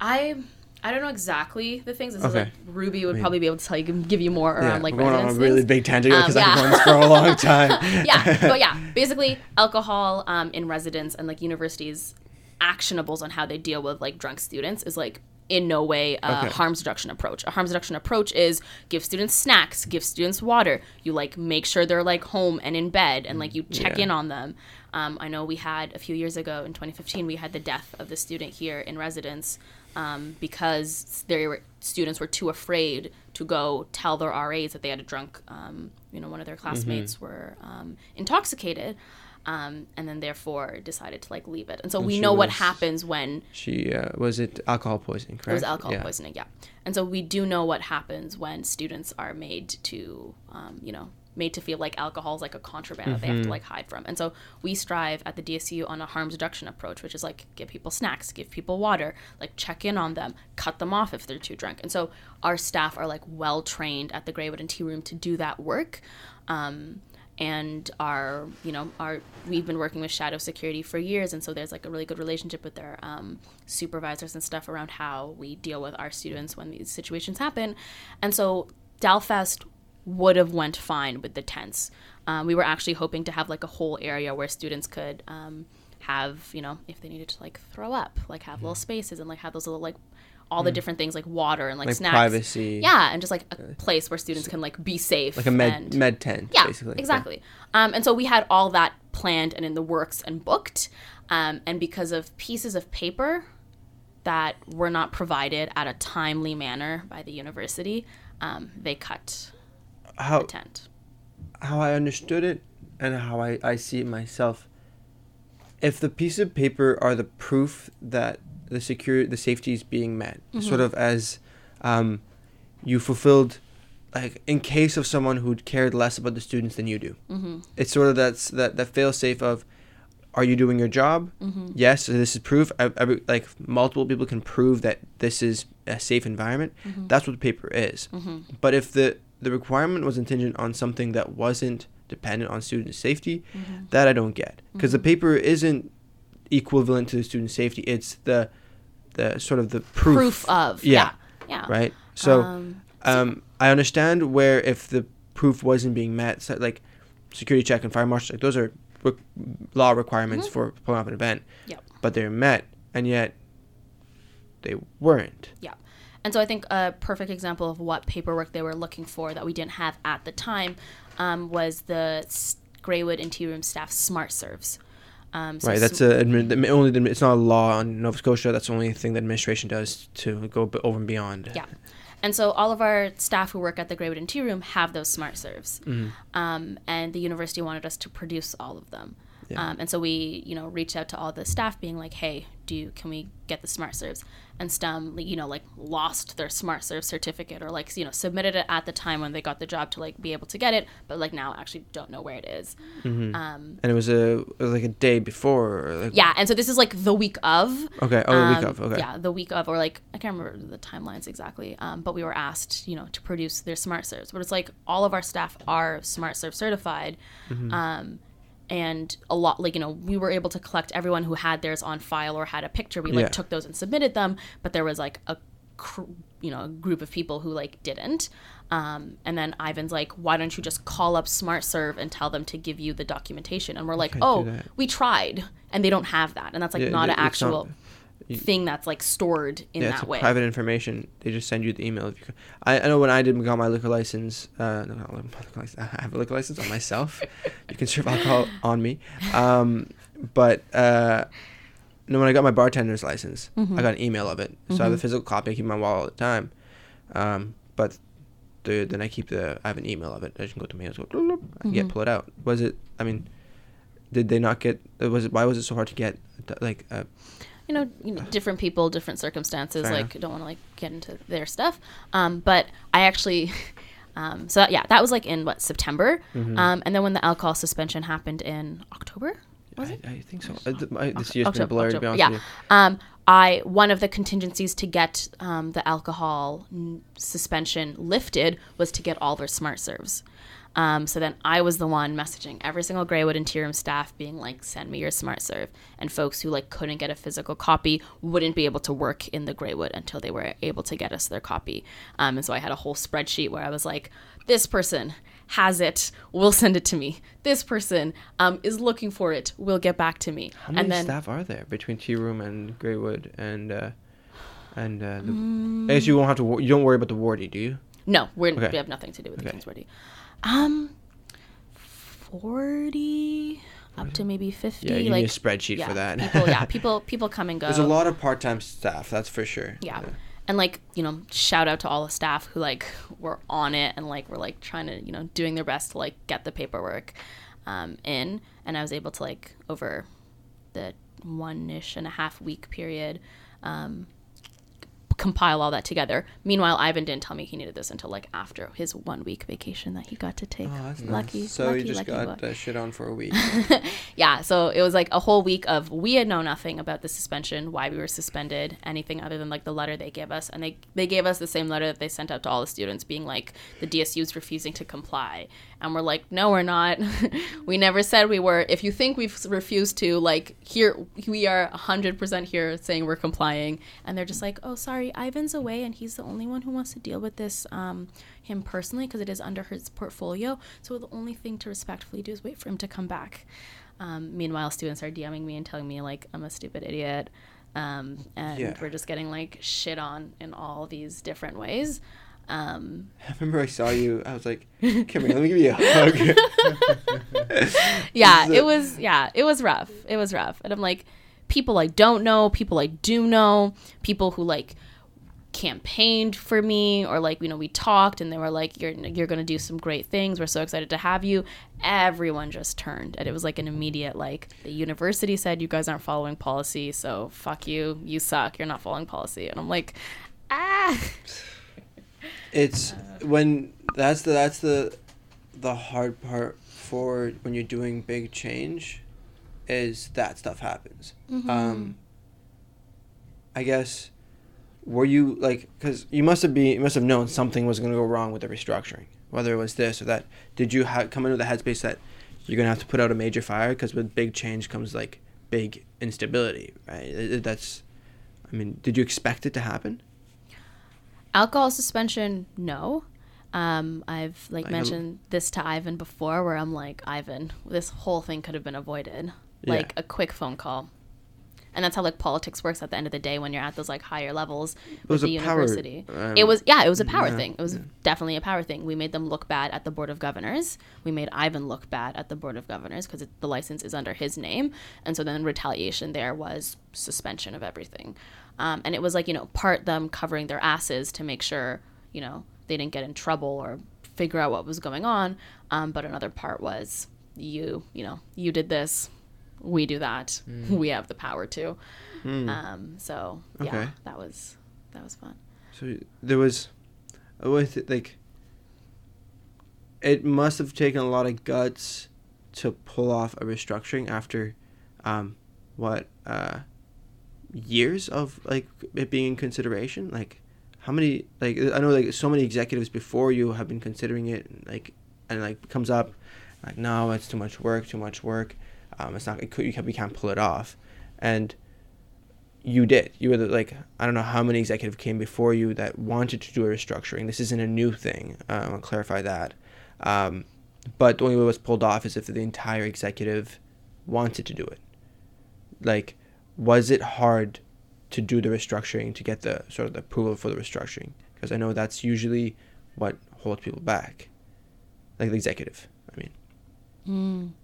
I I don't know exactly the things. This is Okay. like Ruby would I mean- probably be able to tell you, give you more around like we're going on a really things. big tangent Um, because yeah. I've been this for a long *laughs* time. yeah, but yeah, *laughs* basically alcohol um, in residence and like universities actionables on how they deal with like drunk students is like in no way a Okay. harms reduction approach. A harms reduction approach is give students snacks, give students water. You like make sure they're like home and in bed, and like you check Yeah. in on them. Um, I know we had a few years ago in 2015 we had the death of the student here in residence um, because their students were too afraid to go tell their RAs that they had a drunk, um, you know, one of their classmates were um, intoxicated, um, and then therefore decided to like leave it. And so And we know what happens when She uh, was it alcohol poisoning, correct? it was alcohol Yeah. poisoning, yeah. And so we do know what happens when students are made to, um, you know, made to feel like alcohol is like a contraband that they have to like hide from. And so we strive at the DSU on a harms reduction approach, which is like give people snacks, give people water, like check in on them, cut them off if they're too drunk. And so our staff are like well trained at the Grawood and Tea Room to do that work. Um, and our you know our we've been working with shadow security for years and so there's like a really good relationship with their um, supervisors and stuff around how we deal with our students when these situations happen and so dalfest would have went fine with the tents um, we were actually hoping to have like a whole area where students could um, have you know if they needed to like throw up like have little spaces and like have those little like all the different things like water and like, Like snacks privacy. yeah and just like a place where students can like be safe Like a med and, med tent, yeah, basically. exactly. Um, and so we had all that planned and in the works and booked. Um, and because of pieces of paper that were not provided at a timely manner by the university, um, they cut How the tent. how I understood it and how I, I see it myself. If the piece of paper are the proof that the secure the safety is being met, sort of as um, you fulfilled, like in case of someone who cared less about the students than you do. Mm-hmm. It's sort of that's that that fail safe of, are you doing your job? Mm-hmm. Yes, so this is proof. I, I, like multiple people can prove that this is a safe environment. That's what the paper is. But if the the requirement was contingent on something that wasn't dependent on student safety, that I don't get because the paper isn't equivalent to the student safety. It's the the sort of the proof, Proof, of. Yeah. Yeah. right. So Um, um, I understand where if the proof wasn't being met, so like security check and fire marshal, like those are re- law requirements for pulling off an event. Yep. But they're met, and yet they weren't. Yeah. And so I think a perfect example of what paperwork they were looking for that we didn't have at the time um, was the Grawood and Tea Room staff smart serves. Um, so right. That's sm- a admi- only. the- It's not a law on Nova Scotia. That's the only thing the administration does to go b- over and beyond. Yeah. And so all of our staff who work at the Grawood and Tea Room have those smart serves. Mm-hmm. Um, and the university wanted us to produce all of them. Yeah. Um, and so we, you know, reached out to all the staff being like, hey, do you, can we get the smart serves? And STEM, you know, like lost their smart serve certificate or like, you know, submitted it at the time when they got the job to like be able to get it, but like now actually don't know where it is. Mm-hmm. Um, And it was a it was like a day before. Like, yeah. And so this is like the week of. Okay. Oh, the week Um, of. Okay. Yeah, the week of, or like I can't remember the timelines exactly. Um, but we were asked, you know, to produce their smart serves. But it's like all of our staff are smart serve certified, Mm-hmm. And a lot like you know we were able to collect everyone who had theirs on file or had a picture. We like Yeah. took those and submitted them, but there was like a cr- you know a group of people who like didn't. Um, and then Ivan's like, why don't you just call up smart serve and tell them to give you the documentation? And we're like, oh, we tried, and they don't have that, and that's like Yeah, not an it's not- actual thing that's like stored in yeah, that way. private information. They just send you the email. If you, I, I know when I did got my liquor license. Uh, no, not *laughs* liquor license. I have a liquor license on myself. *laughs* you can serve alcohol on me. Um, but uh, no, when I got my bartender's license, Mm-hmm. I got an email of it. So I have a physical copy. I keep in my wallet all the time. Um, but the, then I keep the. I have an email of it. I just can go to. Go. bloop, bloop, I can get Mhm. pull it out. Was it? I mean, did they not get? Was it? Why was it so hard to get? Like, uh, you know, you know, different people, different circumstances. Fair like, don't want to like get into their stuff. Um, but I actually, *laughs* Um, so yeah, that was like in what September, Mm-hmm. um, and then when the alcohol suspension happened in October, was I, it? I think so. Uh, th- my, this year's been October, blurry, to be October, honest yeah. with you. Um, I one of the contingencies to get um, the alcohol n- suspension lifted was to get all their smart serves. Um, so then I was the one messaging every single Grawood Interior Room staff, being like, "Send me your smart serve." And folks who like couldn't get a physical copy wouldn't be able to work in the Grawood until they were able to get us their copy. Um, and so I had a whole spreadsheet where I was like, "This person has it, will send it to me. This person um, is looking for it, will get back to me." How many and then staff are there between Tea Room and Grawood and uh, and uh, the, Mm. I guess you won't have to. You don't worry about the wardy, do you? No, we're, Okay. we have nothing to do with the Okay. Kingsworthy. Um, forty up to maybe fifty. Yeah, you like need a spreadsheet yeah, for that. people, yeah, *laughs* people, people come and go. There's a lot of part-time staff, that's for sure. Yeah. And like, you know, shout out to all the staff who like were on it and like were like trying to, you know, doing their best to like get the paperwork um, in. And I was able to like over the one ish and a half week period um, compile all that together. Meanwhile, Ivan didn't tell me he needed this until like after his one week vacation that he got to take. Oh, lucky. nice. So lucky, you just lucky got uh, shit on for a week. *laughs* Yeah, so it was like a whole week of we had known nothing about the suspension, why we were suspended, anything other than like the letter they gave us, and they they gave us the same letter that they sent out to all the students, being like the DSU's refusing to comply, and we're like, no, we're not. *laughs* we never said we were. If you think we've refused to, like here we are hundred percent here saying we're complying, and they're just like, oh, sorry, Ivan's away, and he's the only one who wants to deal with this. Um, him personally because it is under his portfolio. So the only thing to respectfully do is wait for him to come back. Um, meanwhile, students are DMing me and telling me like I'm a stupid idiot, um, and Yeah. we're just getting like shit on in all these different ways. Um, *laughs* I remember I saw you. I was like, "Come here, let me give you a hug." *laughs* yeah, it it- was yeah, it was rough. It was rough, and I'm like, people I don't know, people I do know, people who like campaigned for me or like you know we talked and they were like you're you're going to do some great things we're so excited to have you everyone just turned and it was like an immediate like the university said you guys aren't following policy so fuck you you suck you're not following policy and i'm like ah *laughs* it's when that's the that's the the hard part for when you're doing big change is that stuff happens. Um i guess were you like because you must have been you must have known something was going to go wrong with the restructuring whether it was this or that. Did you ha- come into the headspace that you're going to have to put out a major fire because with big change comes like big instability right? That's i mean did you expect it to happen alcohol suspension no. Um, i've like a- mentioned this to ivan before where i'm like ivan this whole thing could have been avoided. Yeah. like a quick phone call. And that's how like politics works at the end of the day when you're at those like higher levels was with the a power, university. um, it was yeah it was a power yeah, thing. It was definitely a power thing. We made them look bad at the board of governors. We made ivan look bad at the board of governors because the license is under his name. And so then retaliation there was suspension of everything um, and it was like you know part them covering their asses to make sure you know they didn't get in trouble or figure out what was going on. Um, but another part was you you know you did this we do that we have the power to. Um, so yeah Okay. that was that was fun. So there was, with it, like, it must have taken a lot of guts to pull off a restructuring after, um, what, uh, years of like it being in consideration. Like, how many? Like, I know like so many executives before you have been considering it, like, and like comes up, like, no, it's too much work, too much work. Um, it's not. It could, you can, we can't pull it off, and you did. You were the, like I don't know how many executive came before you that wanted to do a restructuring. This isn't a new thing. Uh, I'll clarify that. Um, but the only way it was pulled off is if the entire executive wanted to do it. Like, was it hard to do the restructuring to get the sort of the approval for the restructuring? Because I know that's usually what holds people back, like the executive. I mean,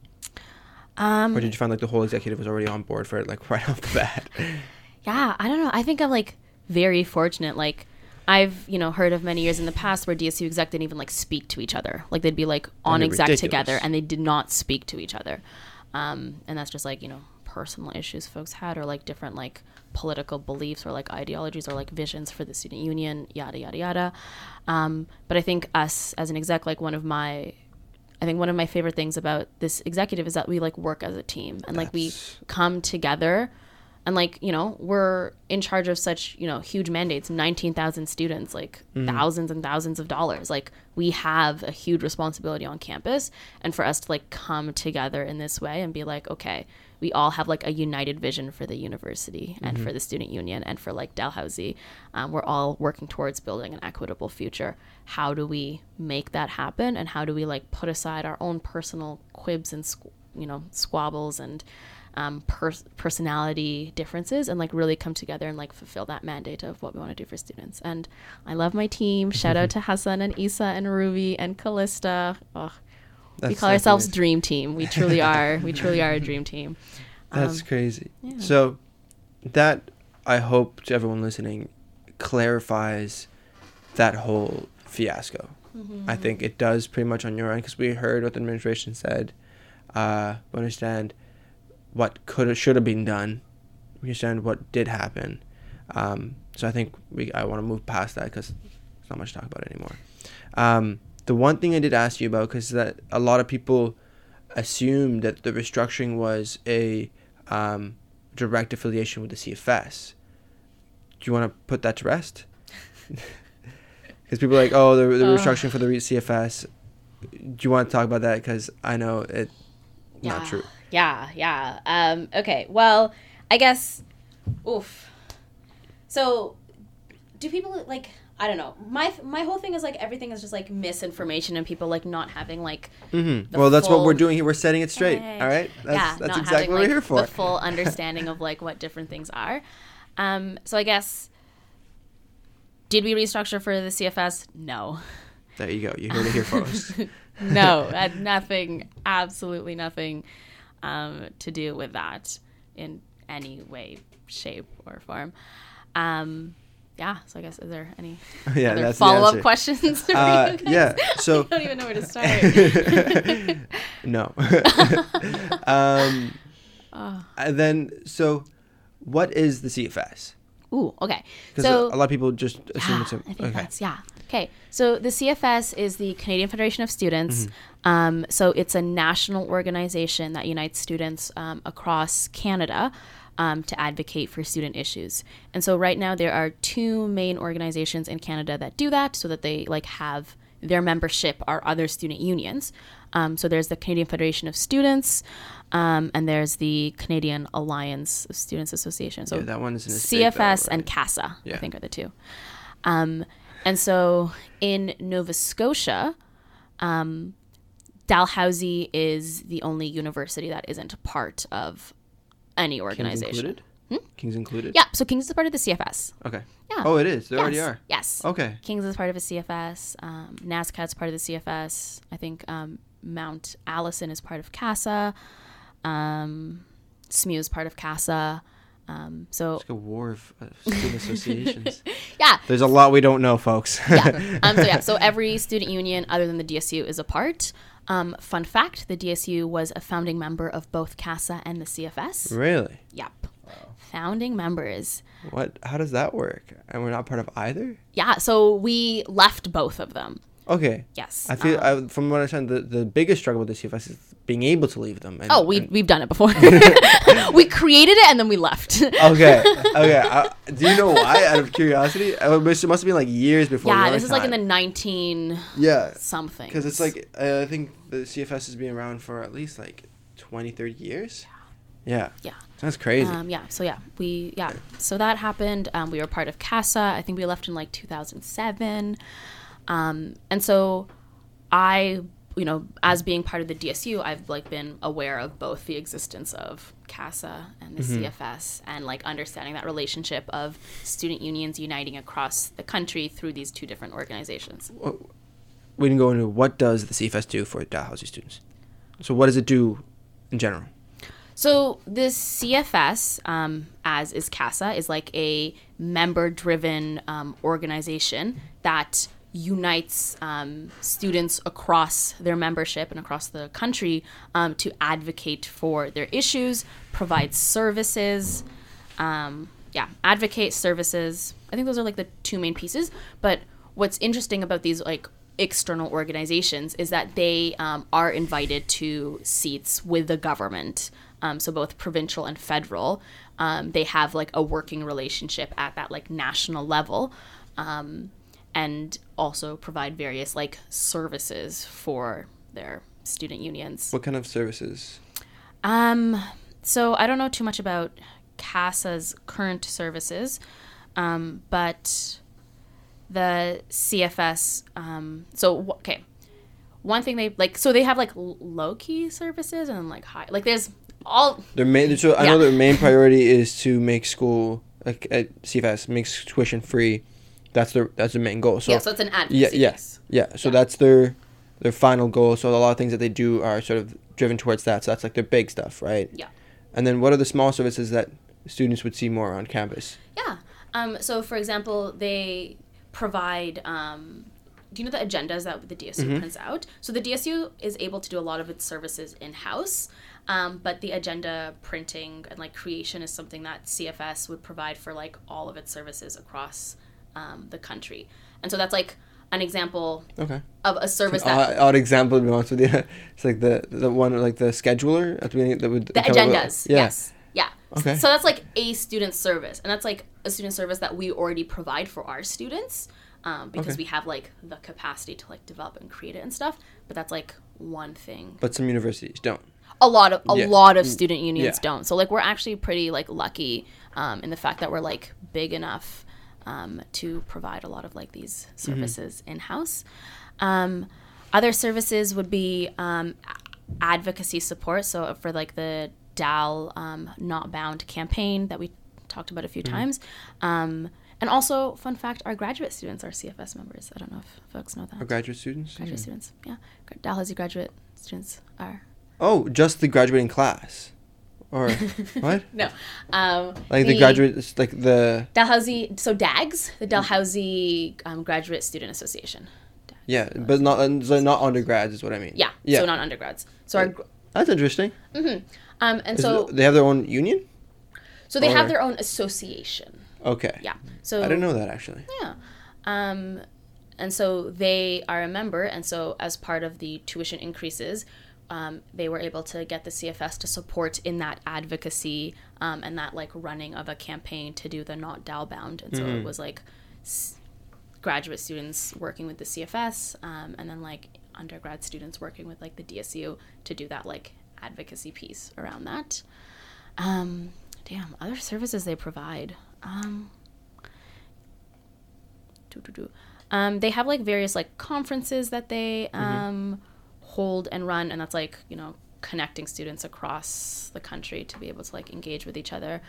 um or did you find like the whole executive was already on board for it, like *laughs* right off the bat? yeah i don't know i think i'm like very fortunate like i've you know heard of many years in the past where dsu exec didn't even like speak to each other like they'd be like on exec ridiculous. together and they did not speak to each other um, and that's just like you know personal issues folks had or like different like political beliefs or like ideologies or like visions for the student union yada yada yada. Um, but i think us as an exec like one of my i think one of my favorite things about this executive is that we like work as a team and like we come together and like you know we're in charge of such you know huge mandates 19000 students like thousands and thousands of dollars. Like we have a huge responsibility on campus and for us to like come together in this way and be like okay we all have like a united vision for the university and for the student union and for like dalhousie um, we're all working towards building an equitable future how do we make that happen and how do we like put aside our own personal quibs and squ- you know squabbles and um, pers- personality differences and like really come together and like fulfill that mandate of what we want to do for students. And I love my team. Shout out *laughs* to Hassan and Isa and Ruby and Callista. Oh, we call ourselves amazing. Dream Team. We truly *laughs* are. we truly are a dream team. That's Um, crazy. yeah. So that I hope to everyone listening clarifies that whole fiasco. Mm-hmm. I think it does pretty much on your end because we heard what the administration said. Uh, we understand what could have should have been done. We understand what did happen. Um, so I think we I want to move past that because there's not much to talk about anymore. Um, the one thing I did ask you about because that a lot of people assumed that the restructuring was a um, direct affiliation with the CFS. Do you want to put that to rest? *laughs* Because people are like, oh, the, the Ugh. restructuring for the CFS. Do you want to talk about that? Because I know it not true. Yeah, yeah. Um, okay, well, I guess, oof. So, do people like? I don't know. My my whole thing is like everything is just like misinformation and people like not having like Mm-hmm. Well, that's what we're doing here. We're setting it straight. Hey. All right. That's, yeah, that's not exactly having what like we're here for. the full understanding of like what different things are. Um, so I guess did we restructure for the CFS? No. There you go. You heard it here first. *laughs* no, had nothing, absolutely nothing um, to do with that in any way, shape, or form. Um, yeah, so I guess is there any *laughs* yeah, other that's follow up questions? for Uh, you guys? yeah. *laughs* So I don't even know where to start. *laughs* no. um, Oh. and then so, what is the CFS? Ooh, okay. Because So a lot of people just assume Yeah, it's a, I think okay. that's yeah. Okay, so the CFS is the Canadian Federation of Students. Mm-hmm. Um, so it's a national organization that unites students um, across Canada um, to advocate for student issues. And so right now there are two main organizations in Canada that do that, so that they like have their membership are other student unions. Um, so there's the Canadian Federation of Students, um, and there's the Canadian Alliance of Students Association. So Yeah, that one as big, though, CFS and right? CASA, I think, are the two. Um, and so in Nova Scotia, um, Dalhousie is the only university that isn't part of any Kings organization. included. Kings included. Yeah, so Kings is part of the CFS. Okay. Yeah. Oh, it is. They already are. Yes. Okay. Kings is part of a CFS. Um, NSCAD's part of the CFS. I think um, Mount Allison is part of CASA. Um, SMU is part of CASA. Um, so It's like a war of uh, student associations. *laughs* yeah, There's a lot we don't know, folks. yeah. *laughs* Um, so yeah, so every student union other than the DSU is a part. Um, fun fact: the DSU was a founding member of both CASA and the CFS. really? Yep, founding members. What? How does that work? And we're not part of either. Yeah, so we left both of them. Okay. Yes. I feel, Um, I, from what I understand, the, the biggest struggle with the CFS is being able to leave them. And, oh, we and- we've done it before. *laughs* *laughs* we created it and then we left. *laughs* okay. *laughs* Okay. Uh, do you know why? Out of curiosity, Uh, it must it must have been like years before. yeah, this is like in the nineteen yeah. something. Because it's like uh, I think the CFS has been around for at least like 20, 30 years. Yeah. Yeah. That's crazy. Um, yeah. So yeah, we yeah. So that happened. Um, we were part of CASA. I think we left in like 2007. Um, and so I, you know, as being part of the DSU, I've like been aware of both the existence of CASA and the CFS, and like understanding that relationship of student unions uniting across the country through these two different organizations. we can go into what does the CFS do for Dalhousie students. So what does it do in general? So this CFS, um, as is CASA, is like a member-driven um, organization that unites um, students across their membership and across the country um, to advocate for their issues, provide services. Um, yeah, advocate services. I think those are like the two main pieces. But what's interesting about these like external organizations is that they um, are invited to seats with the government. Um, so both provincial and federal. Um, they have like a working relationship at that like national level. And also provide various like services for their student unions. What kind of services? Um, so I don't know too much about CASA's current services, um, but the CFS. Um, so okay, one thing they like. So they have like low key services and like high. Like there's all. Their main. So I Yeah. know their main *laughs* priority is to make school like at CFS makes tuition free. That's their that's their main goal. So yeah, so it's an advocacy. yeah, yeah, yeah. So Yeah. that's their their final goal. So a lot of things that they do are sort of driven towards that. So that's like their big stuff, right? Yeah. And then what are the small services that students would see more on campus? Yeah. Um, so, for example, they provide. Um, do you know the agendas that the DSU Mm-hmm. prints out? So the DSU is able to do a lot of its services in house, um, but the agenda printing and like creation is something that CFS would provide for like all of its services across um, the country. And so that's like an example Okay. of a service that Odd, odd example to be honest with you. *laughs* It's like the the one like the scheduler at the beginning that would the with- agendas. Yeah. Yes. Yeah. Okay. So that's like a student service, and that's like a student service that we already provide for our students, um, because Okay. we have like the capacity to like develop and create it and stuff. But that's like one thing. But some universities don't. A lot of a Yeah. lot of student unions yeah. don't. So like we're actually pretty like lucky um, in the fact that we're like big enough um, to provide a lot of like these Mm-hmm. services in house. Um, other services would be um, advocacy support. So for like the DAL um, Not Bound campaign that we talked about a few Mm-hmm. times. Um, and also, fun fact, our graduate students are CFS members. I don't know if folks know that. Our graduate students. Graduate students, yeah. Dalhousie graduate students are. Oh, just the graduating class, or *laughs* what? No. Um, Like the, graduate, like the Dalhousie, so DAGS, the Dalhousie um, Graduate Student Association. yeah, but not uh, so not undergrads is what I mean. Yeah, Yeah. so not undergrads. So our, That's interesting. um, and Is so it- they have their own union. so they have their own association. Okay. Yeah. So I didn't know that actually. Yeah. Um, and so they are a member, and so as part of the tuition increases, um, they were able to get the CFS to support in that advocacy um, and that like running of a campaign to do the not DAL bound. And so it was like s- graduate students working with the CFS, um, and then like undergrad students working with like the DSU to do that like advocacy piece around that. Um, damn, other services they provide. Um. Um, they have like various like conferences that they um, hold and run, and that's like you know connecting students across the country to be able to like engage with each other.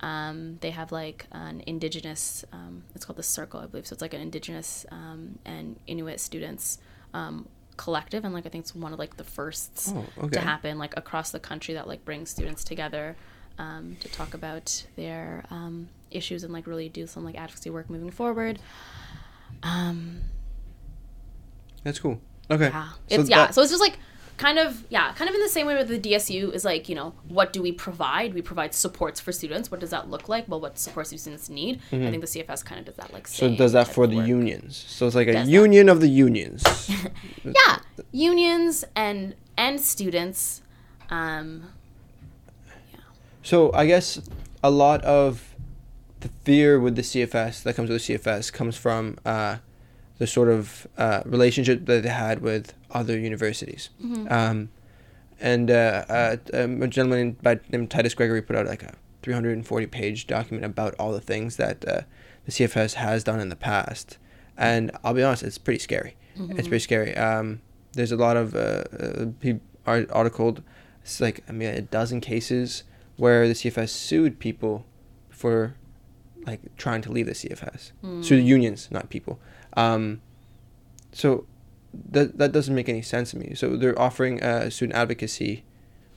Um, they have like an indigenous, um, it's called the Circle, I believe. So it's like an indigenous um, and Inuit students um, collective, and like I think it's one of like the firsts Oh, to happen like across the country that like brings students together um, to talk about their um, issues and like really do some like advocacy work moving forward. Um, That's cool. Okay. yeah, So it's yeah. that- So it's just like kind of yeah, kind of in the same way with the DSU is like you know what do we provide? We provide supports for students. What does that look like? Well, what supports do students need? I think the CFS kind of does that like. Mm-hmm. So does that for the work. unions. So it's like a Does that. union of the unions. *laughs* Yeah, unions and and students. Um, So I guess a lot of the fear with the CFS that comes with the CFS comes from uh, the sort of uh, relationship that they had with other universities. Um, and uh, uh, um, a gentleman by named Titus Gregory put out like a 340 page document about all the things that uh, the CFS has done in the past. And I'll be honest, it's pretty scary. It's pretty scary. Um, there's a lot of uh, uh, art- articled, it's like I mean a dozen cases where the CFS sued people for like trying to leave the CFS. Sued the unions, not people. Um, so that that doesn't make any sense to me. So they're offering uh, student advocacy,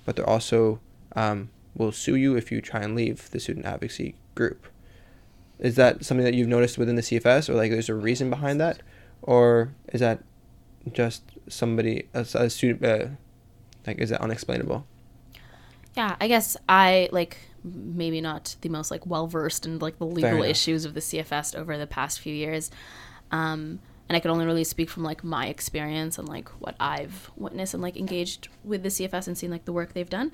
but they're also um, will sue you if you try and leave the student advocacy group. Is that something that you've noticed within the CFS, or like there's a reason behind that, or is that just somebody a, a student? Uh, like, is that unexplainable? Yeah, I guess I like maybe not the most like well versed in like the legal issues of the CFS over the past few years. Um, and I can only really speak from like my experience and like what I've witnessed and like engaged with the CFS and seen like the work they've done.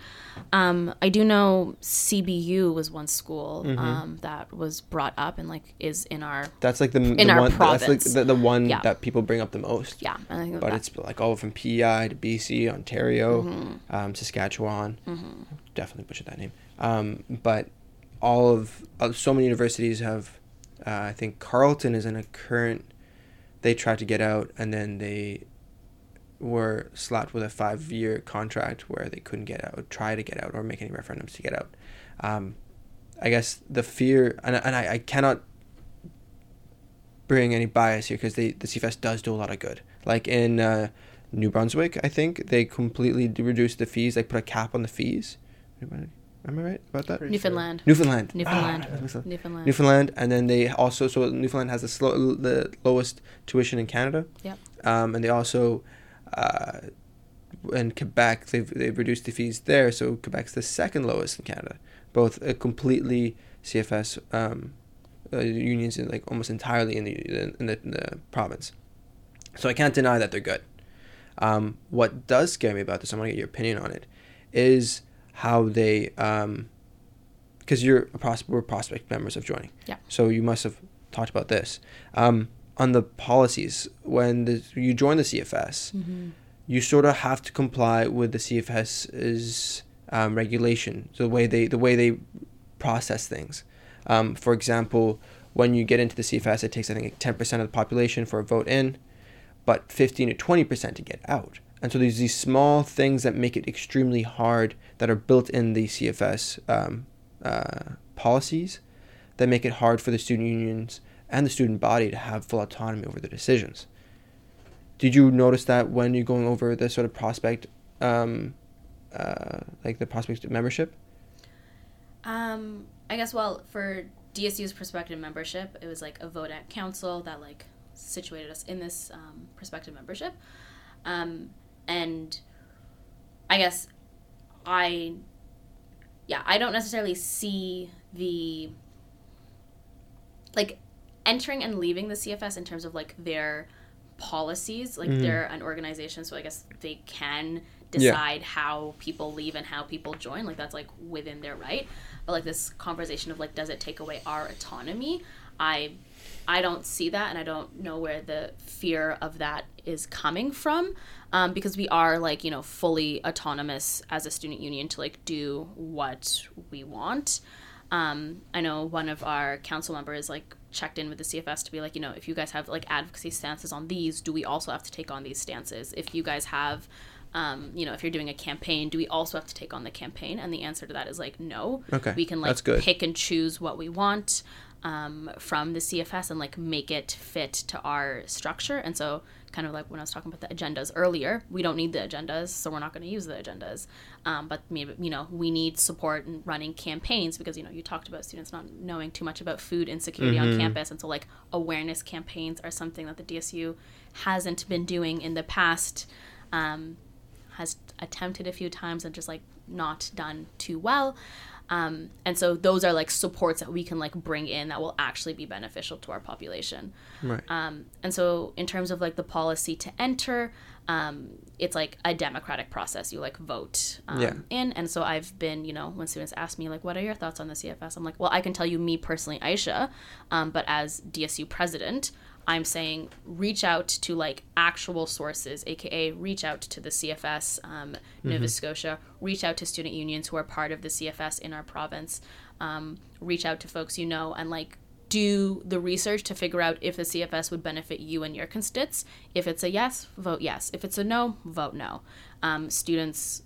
Um, I do know CBU was one school Mm-hmm. um, that was brought up and like is in our That's like the, In the our one. That's like province. the, the one Yeah. that people bring up the most. yeah. And I think But that- it's like all from PEI to BC, Ontario, Mm-hmm. um, Saskatchewan. Definitely butchered that name. Um, but all of uh, so many universities have. Uh, I think Carleton is in a current. They tried to get out, and then they were slapped with a five-year contract where they couldn't get out, try to get out, or make any referendums to get out. Um, I guess the fear, and, and I, I cannot bring any bias here because the CFS does do a lot of good. Like in uh, New Brunswick, I think they completely reduced the fees. They put a cap on the fees. Am I, right about that? Pretty Newfoundland. Newfoundland. Newfoundland. Ah, Newfoundland. Newfoundland. Newfoundland, and then they also so Newfoundland has the slow, the lowest tuition in Canada. Yep. Um, and they also, uh, in Quebec, they've they've reduced the fees there, so Quebec's the second lowest in Canada. Both uh, completely CFS um, uh, unions in like almost entirely in the in the, in the province. So I can't deny that they're good. Um, what does scare me about this, I want to get your opinion on it, is how they, because you're a pros- we're prospect members of joining. Yeah. So you must have talked about this. Um, on the policies, when the, you join the CFS, Mm-hmm. you sort of have to comply with the CFS's um, regulation, the way they the way they process things. Um, for example, when you get into the CFS, it takes I think ten percent of the population for a vote in, but fifteen to twenty percent to get out. And so there's these small things that make it extremely hard that are built in the CFS um, uh, policies that make it hard for the student unions and the student body to have full autonomy over their decisions. Did you notice that when you're going over the sort of prospect, um, uh, like the prospect membership? Um, I guess well for DSU's prospective membership, it was like a vote at council that like situated us in this um, prospective membership, um, and I guess I, yeah, I don't necessarily see the like entering and leaving the CFS in terms of like their policies. Like Mhm. they're an organization, so I guess they can Yeah. decide how people leave and how people join. Like that's like within their right. But like this conversation of like, does it take away our autonomy? I I don't see that, and I don't know where the fear of that is coming from, um, because we are like you know fully autonomous as a student union to like do what we want. Um, I know one of our council members like checked in with the CFS to be like, you know, if you guys have like advocacy stances on these, do we also have to take on these stances? If you guys have, um, you know, if you're doing a campaign, do we also have to take on the campaign? And the answer to that is like no. Okay, We can like pick and choose what we want um, from the CFS and like make it fit to our structure. And so, kind of like when I was talking about the agendas earlier, we don't need the agendas, so we're not going to use the agendas. Um, but maybe you know we need support in running campaigns because you know you talked about students not knowing too much about food insecurity on campus, and so like awareness campaigns are something that the DSU hasn't been doing in the past. Um, has attempted a few times and just like not done too well. Um, and so those are like supports that we can like bring in that will actually be beneficial to our population. Right. Um, and so in terms of like the policy to enter, um, it's like a democratic process. You like vote um, Yeah. in. And so I've been, you know, when students ask me like, what are your thoughts on the CFS? I'm like, well, I can tell you me personally, Aisha, um, but as DSU president, I'm saying reach out to like actual sources, aka reach out to the CFS, um, Nova Scotia, reach out to student unions who are part of the CFS in our province, um, reach out to folks you know, and like do the research to figure out if the CFS would benefit you and your constituents. If it's a yes, vote yes. If it's a no, vote no. Um, students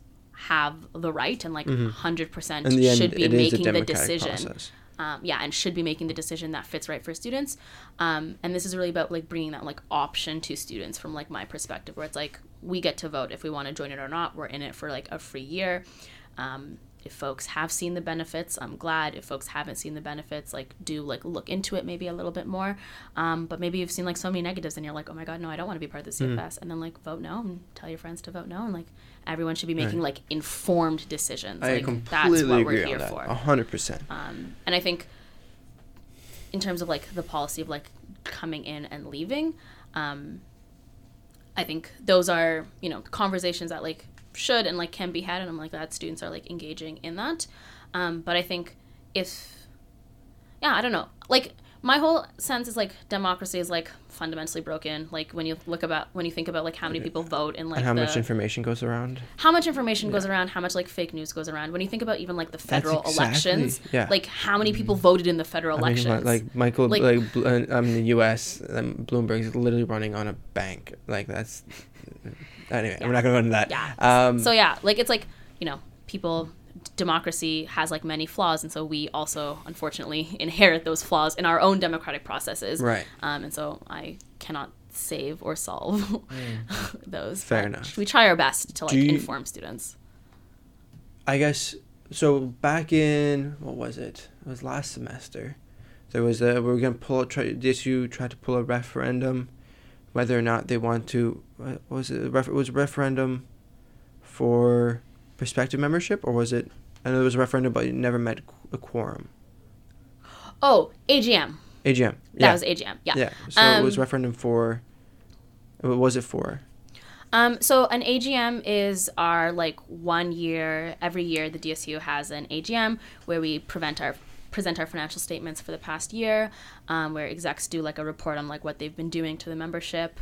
have the right and like 100% In the end, should be it is a making the decision process. Um, yeah, and should be making the decision that fits right for students. Um, and this is really about like bringing that like option to students from like my perspective, where it's like we get to vote if we want to join it or not. We're in it for like a free year, um, if folks have seen the benefits, I'm glad. If folks haven't seen the benefits, like do like look into it maybe a little bit more. Um, but maybe you've seen like so many negatives and you're like, oh my god, no, I don't want to be part of the CFS. And then like vote no and tell your friends to vote no and like everyone should be making like informed decisions. I like completely that's what agree we're here on that. for. A hundred percent. Um, and I think in terms of like the policy of like coming in and leaving, um, I think those are you know conversations that like should and like can be had, and I'm like glad students are like engaging in that. Um, but I think if yeah, I don't know, like my whole sense is like democracy is like fundamentally broken. Like when you look about when you think about like how many people vote and like and how the, much information goes around. how much information goes around, how much like fake news goes around. When you think about even like the federal exactly- elections, yeah. like how many people voted in the federal I elections? like, like Michael, Like- like, Bl- uh, um, in the U.S., um, Bloomberg's literally running on a bank. Like that's. Anyway, Yeah. we're not gonna go into that. Yeah. Um, so yeah, like it's like you know people. Democracy has like many flaws, and so we also unfortunately *laughs* inherit those flaws in our own democratic processes. Right. Um, and so I cannot save or solve *laughs* those. Fair enough. We try our best to like you- inform students. I guess so. Back in what was it? It was last semester. There was a we were gonna pull try DSU tried to pull a referendum, whether or not they want to. Was it? Was a referendum for prospective membership, or was it? I know there was a referendum, but it never met a quorum. Oh, AGM. AGM. Yeah. That was AGM. Yeah. Yeah. So it was Um, referendum for. What was it for? Um, so an AGM is our like one year every year the DSU has an AGM where we prevent our present our financial statements for the past year, um, where execs do like a report on like what they've been doing to the membership.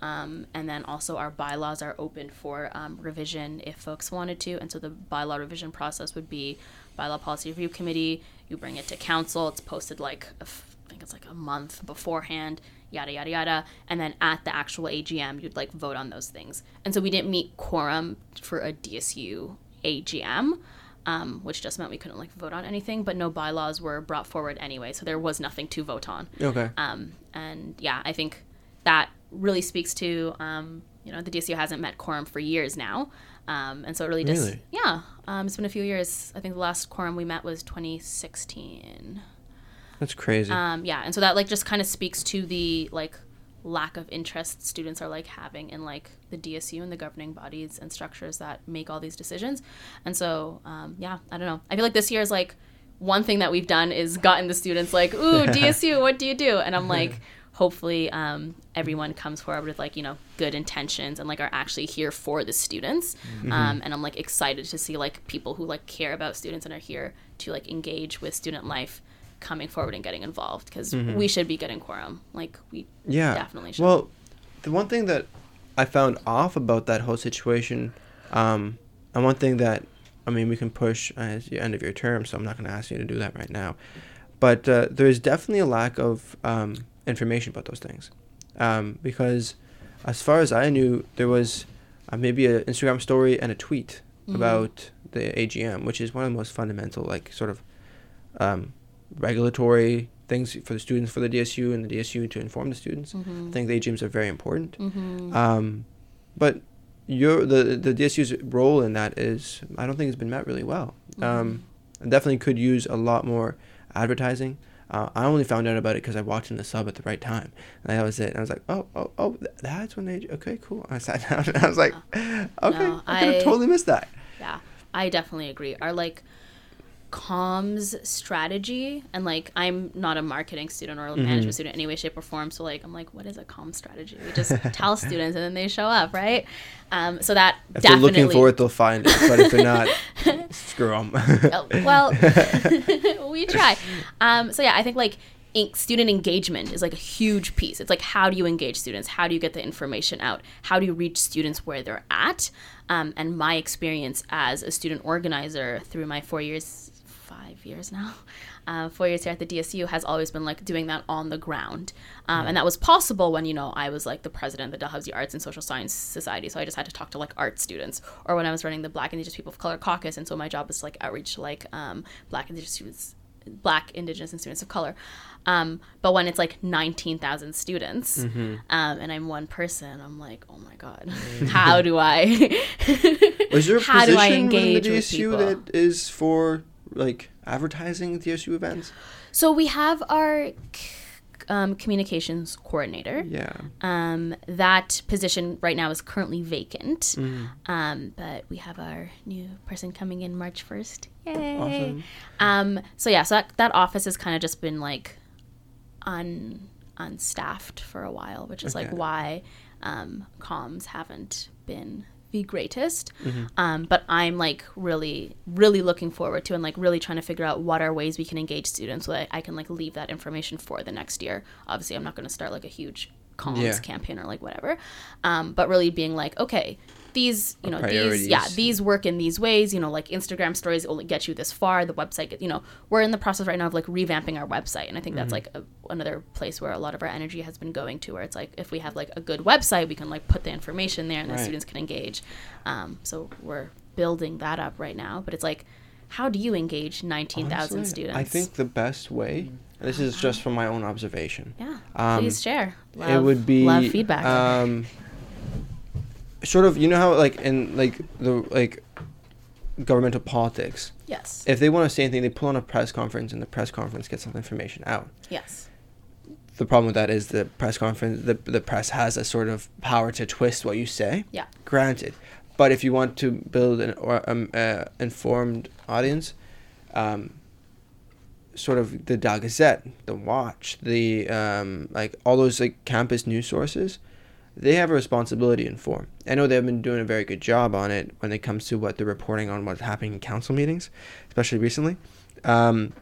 Um, and then also our bylaws are open for um, revision if folks wanted to. And so the bylaw revision process would be bylaw policy review committee. You bring it to council. It's posted like I think it's like a month beforehand. Yada yada yada. And then at the actual AGM, you'd like vote on those things. And so we didn't meet quorum for a DSU AGM. Um, which just meant we couldn't like vote on anything, but no bylaws were brought forward anyway, so there was nothing to vote on. Okay. Um, and yeah, I think that really speaks to um, you know the DSU hasn't met quorum for years now, um, and so it really just Really? yeah, um, it's been a few years. I think the last quorum we met was 2016. That's crazy. Um, yeah, and so that like just kind of speaks to the like lack of interest students are like having in like the DSU and the governing bodies and structures that make all these decisions. And so um, yeah, I don't know. I feel like this year is like one thing that we've done is gotten the students like, ooh, *laughs* DSU, what do you do? And I'm like, hopefully um, everyone comes forward with like you know good intentions and like are actually here for the students. Um, and I'm like excited to see like people who like care about students and are here to like engage with student life coming forward and getting involved because we should be getting quorum. Like we Yeah. definitely should. Well, the one thing that I found off about that whole situation, um, and one thing that, I mean, we can push at the end of your term, so I'm not going to ask you to do that right now. But uh, there is definitely a lack of um, information about those things. Um, because as far as I knew, there was uh, maybe an Instagram story and a tweet Mhm. about the AGM, which is one of the most fundamental, like, sort of um, regulatory things for the students, for the DSU and the DSU to inform the students. Mhm. I think the AGMs are very important. Mhm. Um, but your the the DSU's role in that is I don't think it's been met really well. Um, I definitely could use a lot more advertising. Uh, I only found out about it because I walked in the sub at the right time, and that was it. And I was like, oh, oh, oh, that's when they. Okay, cool. I sat *laughs* down and I was like, okay, No, I I- totally missed that. Yeah, I definitely agree. Our like comms strategy, and like I'm not a marketing student or a Mm-hmm. management student in any way, shape, or form. So like I'm like, what is a comms strategy? We just *laughs* tell students and then they show up, right? Um, so that If definitely. they're looking for it, they'll find it. But if they're not, *laughs* screw them. Oh, well, *laughs* we try. Um, so yeah, I think like in- student engagement is like a huge piece. It's like how do you engage students? How do you get the information out? How do you reach students where they're at? Um, and my experience as a student organizer through my four years, five years now, *laughs* uh, four years here at the DSU has always been like doing that on the ground. Um, and that was possible when, you know, I was like the president of the Dalhousie Arts and Social Science Society. So I just had to talk to like art students or when I was running the Black Indigenous People of Color Caucus. And so my job was to like outreach to like um, Black Indigenous students Black, Indigenous, and students of color. Um, but when it's like 19,000 students Mm-hmm. um, and I'm one person, I'm like, oh my God, *laughs* how do I? Was there a *laughs* how do I position engage the DSU that is for like advertising DSU events? So we have our um, communications coordinator. Yeah. Um, that position right now is currently vacant. Mm. Um, but we have our new person coming in March 1st. Yay. Awesome. Um, so yeah, so that, that office has kind of just been like un unstaffed for a while, which is like why um, comms haven't been the greatest. Mm-hmm. Um, but I'm like really, really looking forward to and like really trying to figure out what are ways we can engage students so that I can like leave that information for the next year. Obviously, I'm not going to start like a huge comms Yeah. campaign or like whatever, um, but really being like, okay, these you know these yeah these work in these ways you know like instagram stories only get you this far. The website get, you know we're in the process right now of like revamping our website and i think that's like a, another place where a lot of our energy has been going to where it's like if we have like a good website we can like put the information there and the students can engage. Um, so we're building that up right now but it's like how do you engage 19000 Honestly, students? I think the best way, this is just from my own observation, yeah um, please share. love, it would be love feedback. Um, sort of, you know how like in like the like governmental politics, yes if they want to say anything, they pull on a press conference, and the press conference gets some information out. yes The problem with that is the press conference, the the press has a sort of power to twist what you say. yeah Granted, but if you want to build an or um, uh, informed audience, um, sort of the Dal Gazette, the Watch, the um, like all those like campus news sources, they have a responsibility in form. I know they've been doing a very good job on it when it comes to what they're reporting on what's happening in council meetings, especially recently. Um,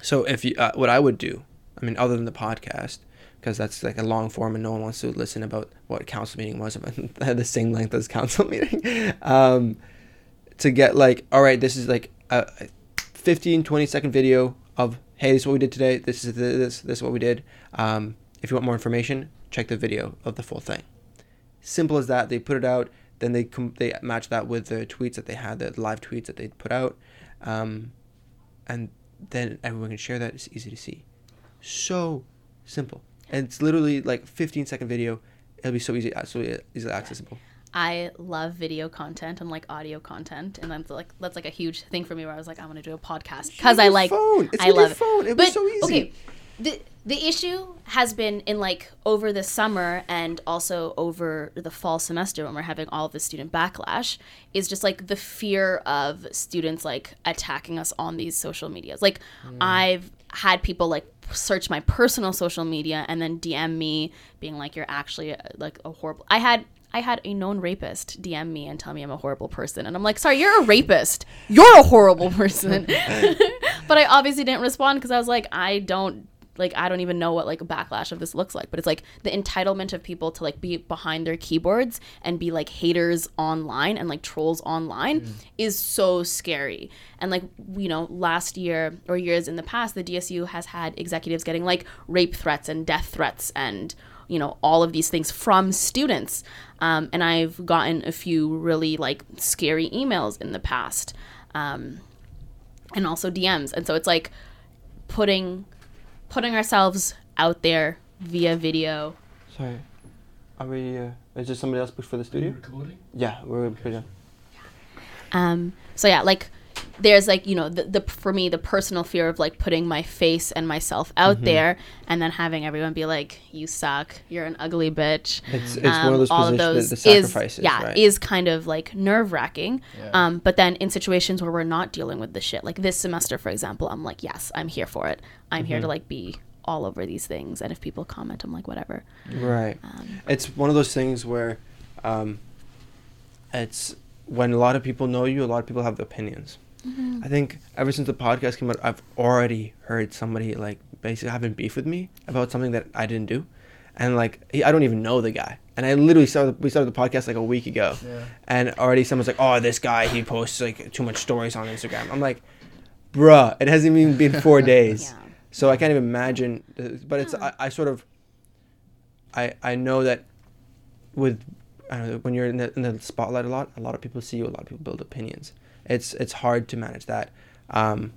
so if you, uh, what I would do, I mean, other than the podcast, because that's like a long form and no one wants to listen about what council meeting was *laughs* about the same length as council *laughs* meeting. Um, to get like, all right, this is like a a 15, 20 second video of, hey, this is what we did today. This is this this is what we did. Um, if you want more information, check the video of the full thing. Simple as that. They put it out. Then they com- they match that with the tweets that they had, the live tweets that they put out, um, and then everyone can share that. It's easy to see. So simple. And it's literally like 15 second video. It'll be so easy, absolutely easily accessible. I love video content and like audio content, and that's like that's like a huge thing for me. Where I was like, I want to do a podcast because I like phone. It's I love it. phone. It but was so easy. okay, the the issue has been in like over the summer and also over the fall semester when we're having all the student backlash is just like the fear of students like attacking us on these social medias. Like Hmm. I've had people like search my personal social media and then DM me being like you're actually uh, like a horrible. I had I had a known rapist DM me and tell me I'm a horrible person. And I'm like, sorry, you're a rapist. You're a horrible person. *laughs* *laughs* but I obviously didn't respond because I was like, I don't like I don't even know what like a backlash of this looks like. But it's like the entitlement of people to like be behind their keyboards and be like haters online and like trolls online is so scary. And like you know, last year or years in the past, the DSU has had executives getting like rape threats and death threats and you know all of these things from students um, and i've gotten a few really like scary emails in the past um, and also dms and so it's like putting putting ourselves out there via video Sorry. Are we, uh, is there somebody else booked for the Are you studio? recording? Yeah, we're pretty done. um, so yeah like there's like you know the, the for me the personal fear of like putting my face and myself out Mm-hmm. there and then having everyone be like you suck you're an ugly bitch It's, it's one of those Um, all of positions, those the, the is sacrifices, yeah right? is kind of like nerve wracking. Yeah. Um, but then in situations where we're not dealing with the shit, like this semester, for example, I'm like, yes, I'm here for it. I'm here to Mm-hmm. like be all over these things, and if people comment, I'm like, whatever. Right. Um, It's one of those things where um, it's when a lot of people know you, a lot of people have opinions. Mm-hmm. I think ever since the podcast came out, I've already heard somebody like basically having beef with me about something that I didn't do, and like he, I don't even know the guy, and I literally started we started the podcast like a week ago, Yeah. and already someone's like, "Oh, this guy he posts like too much stories on Instagram." I'm like, "Bruh, it hasn't even been four *laughs* days." Yeah. So I can't even imagine. But it's I, I sort of. I I know that, with, I don't know, when you're in the, in the spotlight a lot, a lot of people see you. A lot of people build opinions. It's it's hard to manage that, um,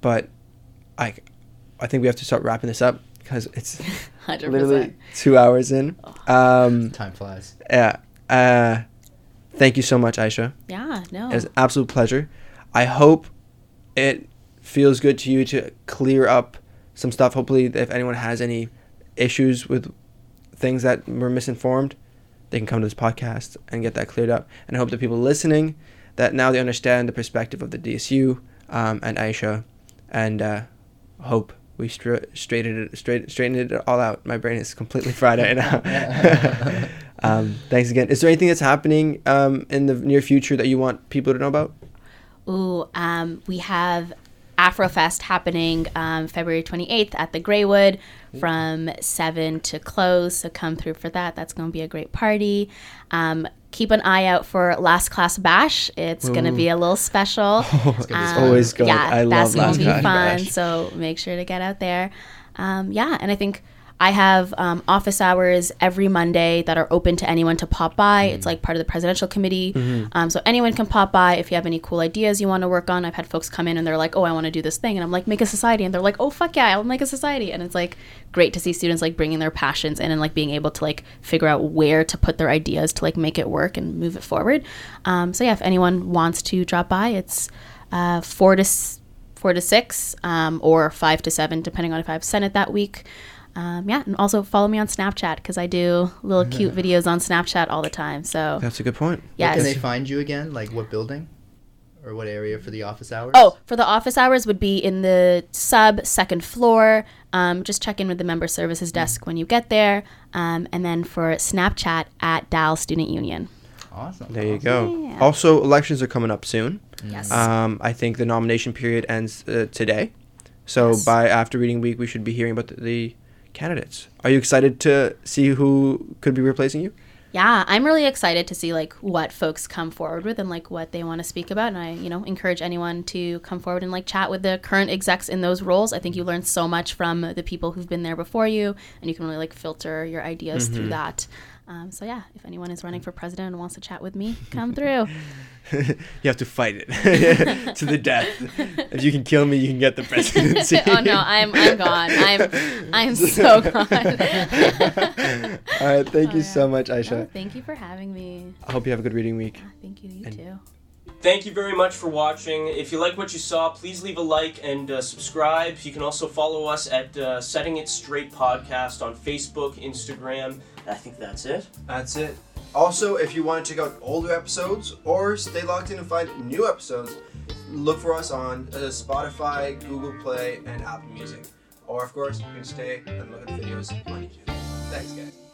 but I, I think we have to start wrapping this up because it's *laughs* Hundred literally two hours in. Um, Time flies. yeah. Uh, thank you so much, Aisha. Yeah. No. It was an absolute pleasure. I hope it feels good to you to clear up some stuff. Hopefully, if anyone has any issues with things that were misinformed, they can come to this podcast and get that cleared up. And I hope that people listening that now they understand the perspective of the DSU um, and Aisha, and uh, hope we stra- straightened it straight straightened it all out. My brain is completely fried right now. *laughs* um, thanks again. Is there anything that's happening um, in the near future that you want people to know about? Ooh, um, we have Afrofest happening um, February 28th at the Grawood from 7 to close. So come through for that. That's going to be a great party. Um, keep an eye out for Last Class Bash. It's going to be a little special. *laughs* It's Um, always good. Yeah, I love that's gonna be fun. Bash. So make sure to get out there. Um, yeah, and I think I have um, office hours every Monday that are open to anyone to pop by. It's like part of the presidential committee. Mm-hmm. Um, so anyone can pop by if you have any cool ideas you want to work on. I've had folks come in and they're like, "Oh, I want to do this thing," and I'm like, "Make a society," and they're like, "Oh, fuck yeah, I'll make a society." And it's like great to see students like bringing their passions in and like being able to like figure out where to put their ideas to like make it work and move it forward. Um, so yeah, if anyone wants to drop by, it's uh, four to s- four to six um, or five to seven, depending on if I have Senate that week. Um, yeah, and also follow me on Snapchat because I do little cute videos on Snapchat all the time. So That's a good point. yeah, Can they find you again? Like what building? Or what area for the office hours? Oh, for the office hours would be in the sub second floor. Um, just check in with the member services desk when you get there. Um, and then for Snapchat at Dal Student Union. Awesome. There you go. Yeah. Also, elections are coming up soon. Yes. Um, I think the nomination period ends uh, today. So Yes. by after reading week, we should be hearing about the, the candidates. Are you excited to see who could be replacing you? yeah, I'm really excited to see like what folks come forward with and like what they want to speak about. And I, you know, encourage anyone to come forward and like chat with the current execs in those roles. I think you learn so much from the people who've been there before you, and you can really like filter your ideas through that. Um, so yeah, if anyone is running for president and wants to chat with me, come through. *laughs* *laughs* you have to fight it *laughs* to the death. if you can kill me, you can get the presidency. *laughs* oh no, I'm I'm gone. I'm I'm so gone. All right. Thank you Oh, so much, Aisha. Oh, thank you for having me. I hope you have a good reading week. Ah, Thank you. You And- too. Thank you very much for watching. If you like what you saw, please leave a like and uh, subscribe. You can also follow us at uh, Setting It Straight Podcast on Facebook, Instagram. I think that's it. That's it. Also, if you want to check out older episodes or stay locked in and find new episodes, look for us on uh, Spotify, Google Play, and Apple Music. Or, of course, you can stay and look at videos on YouTube. Thanks, guys.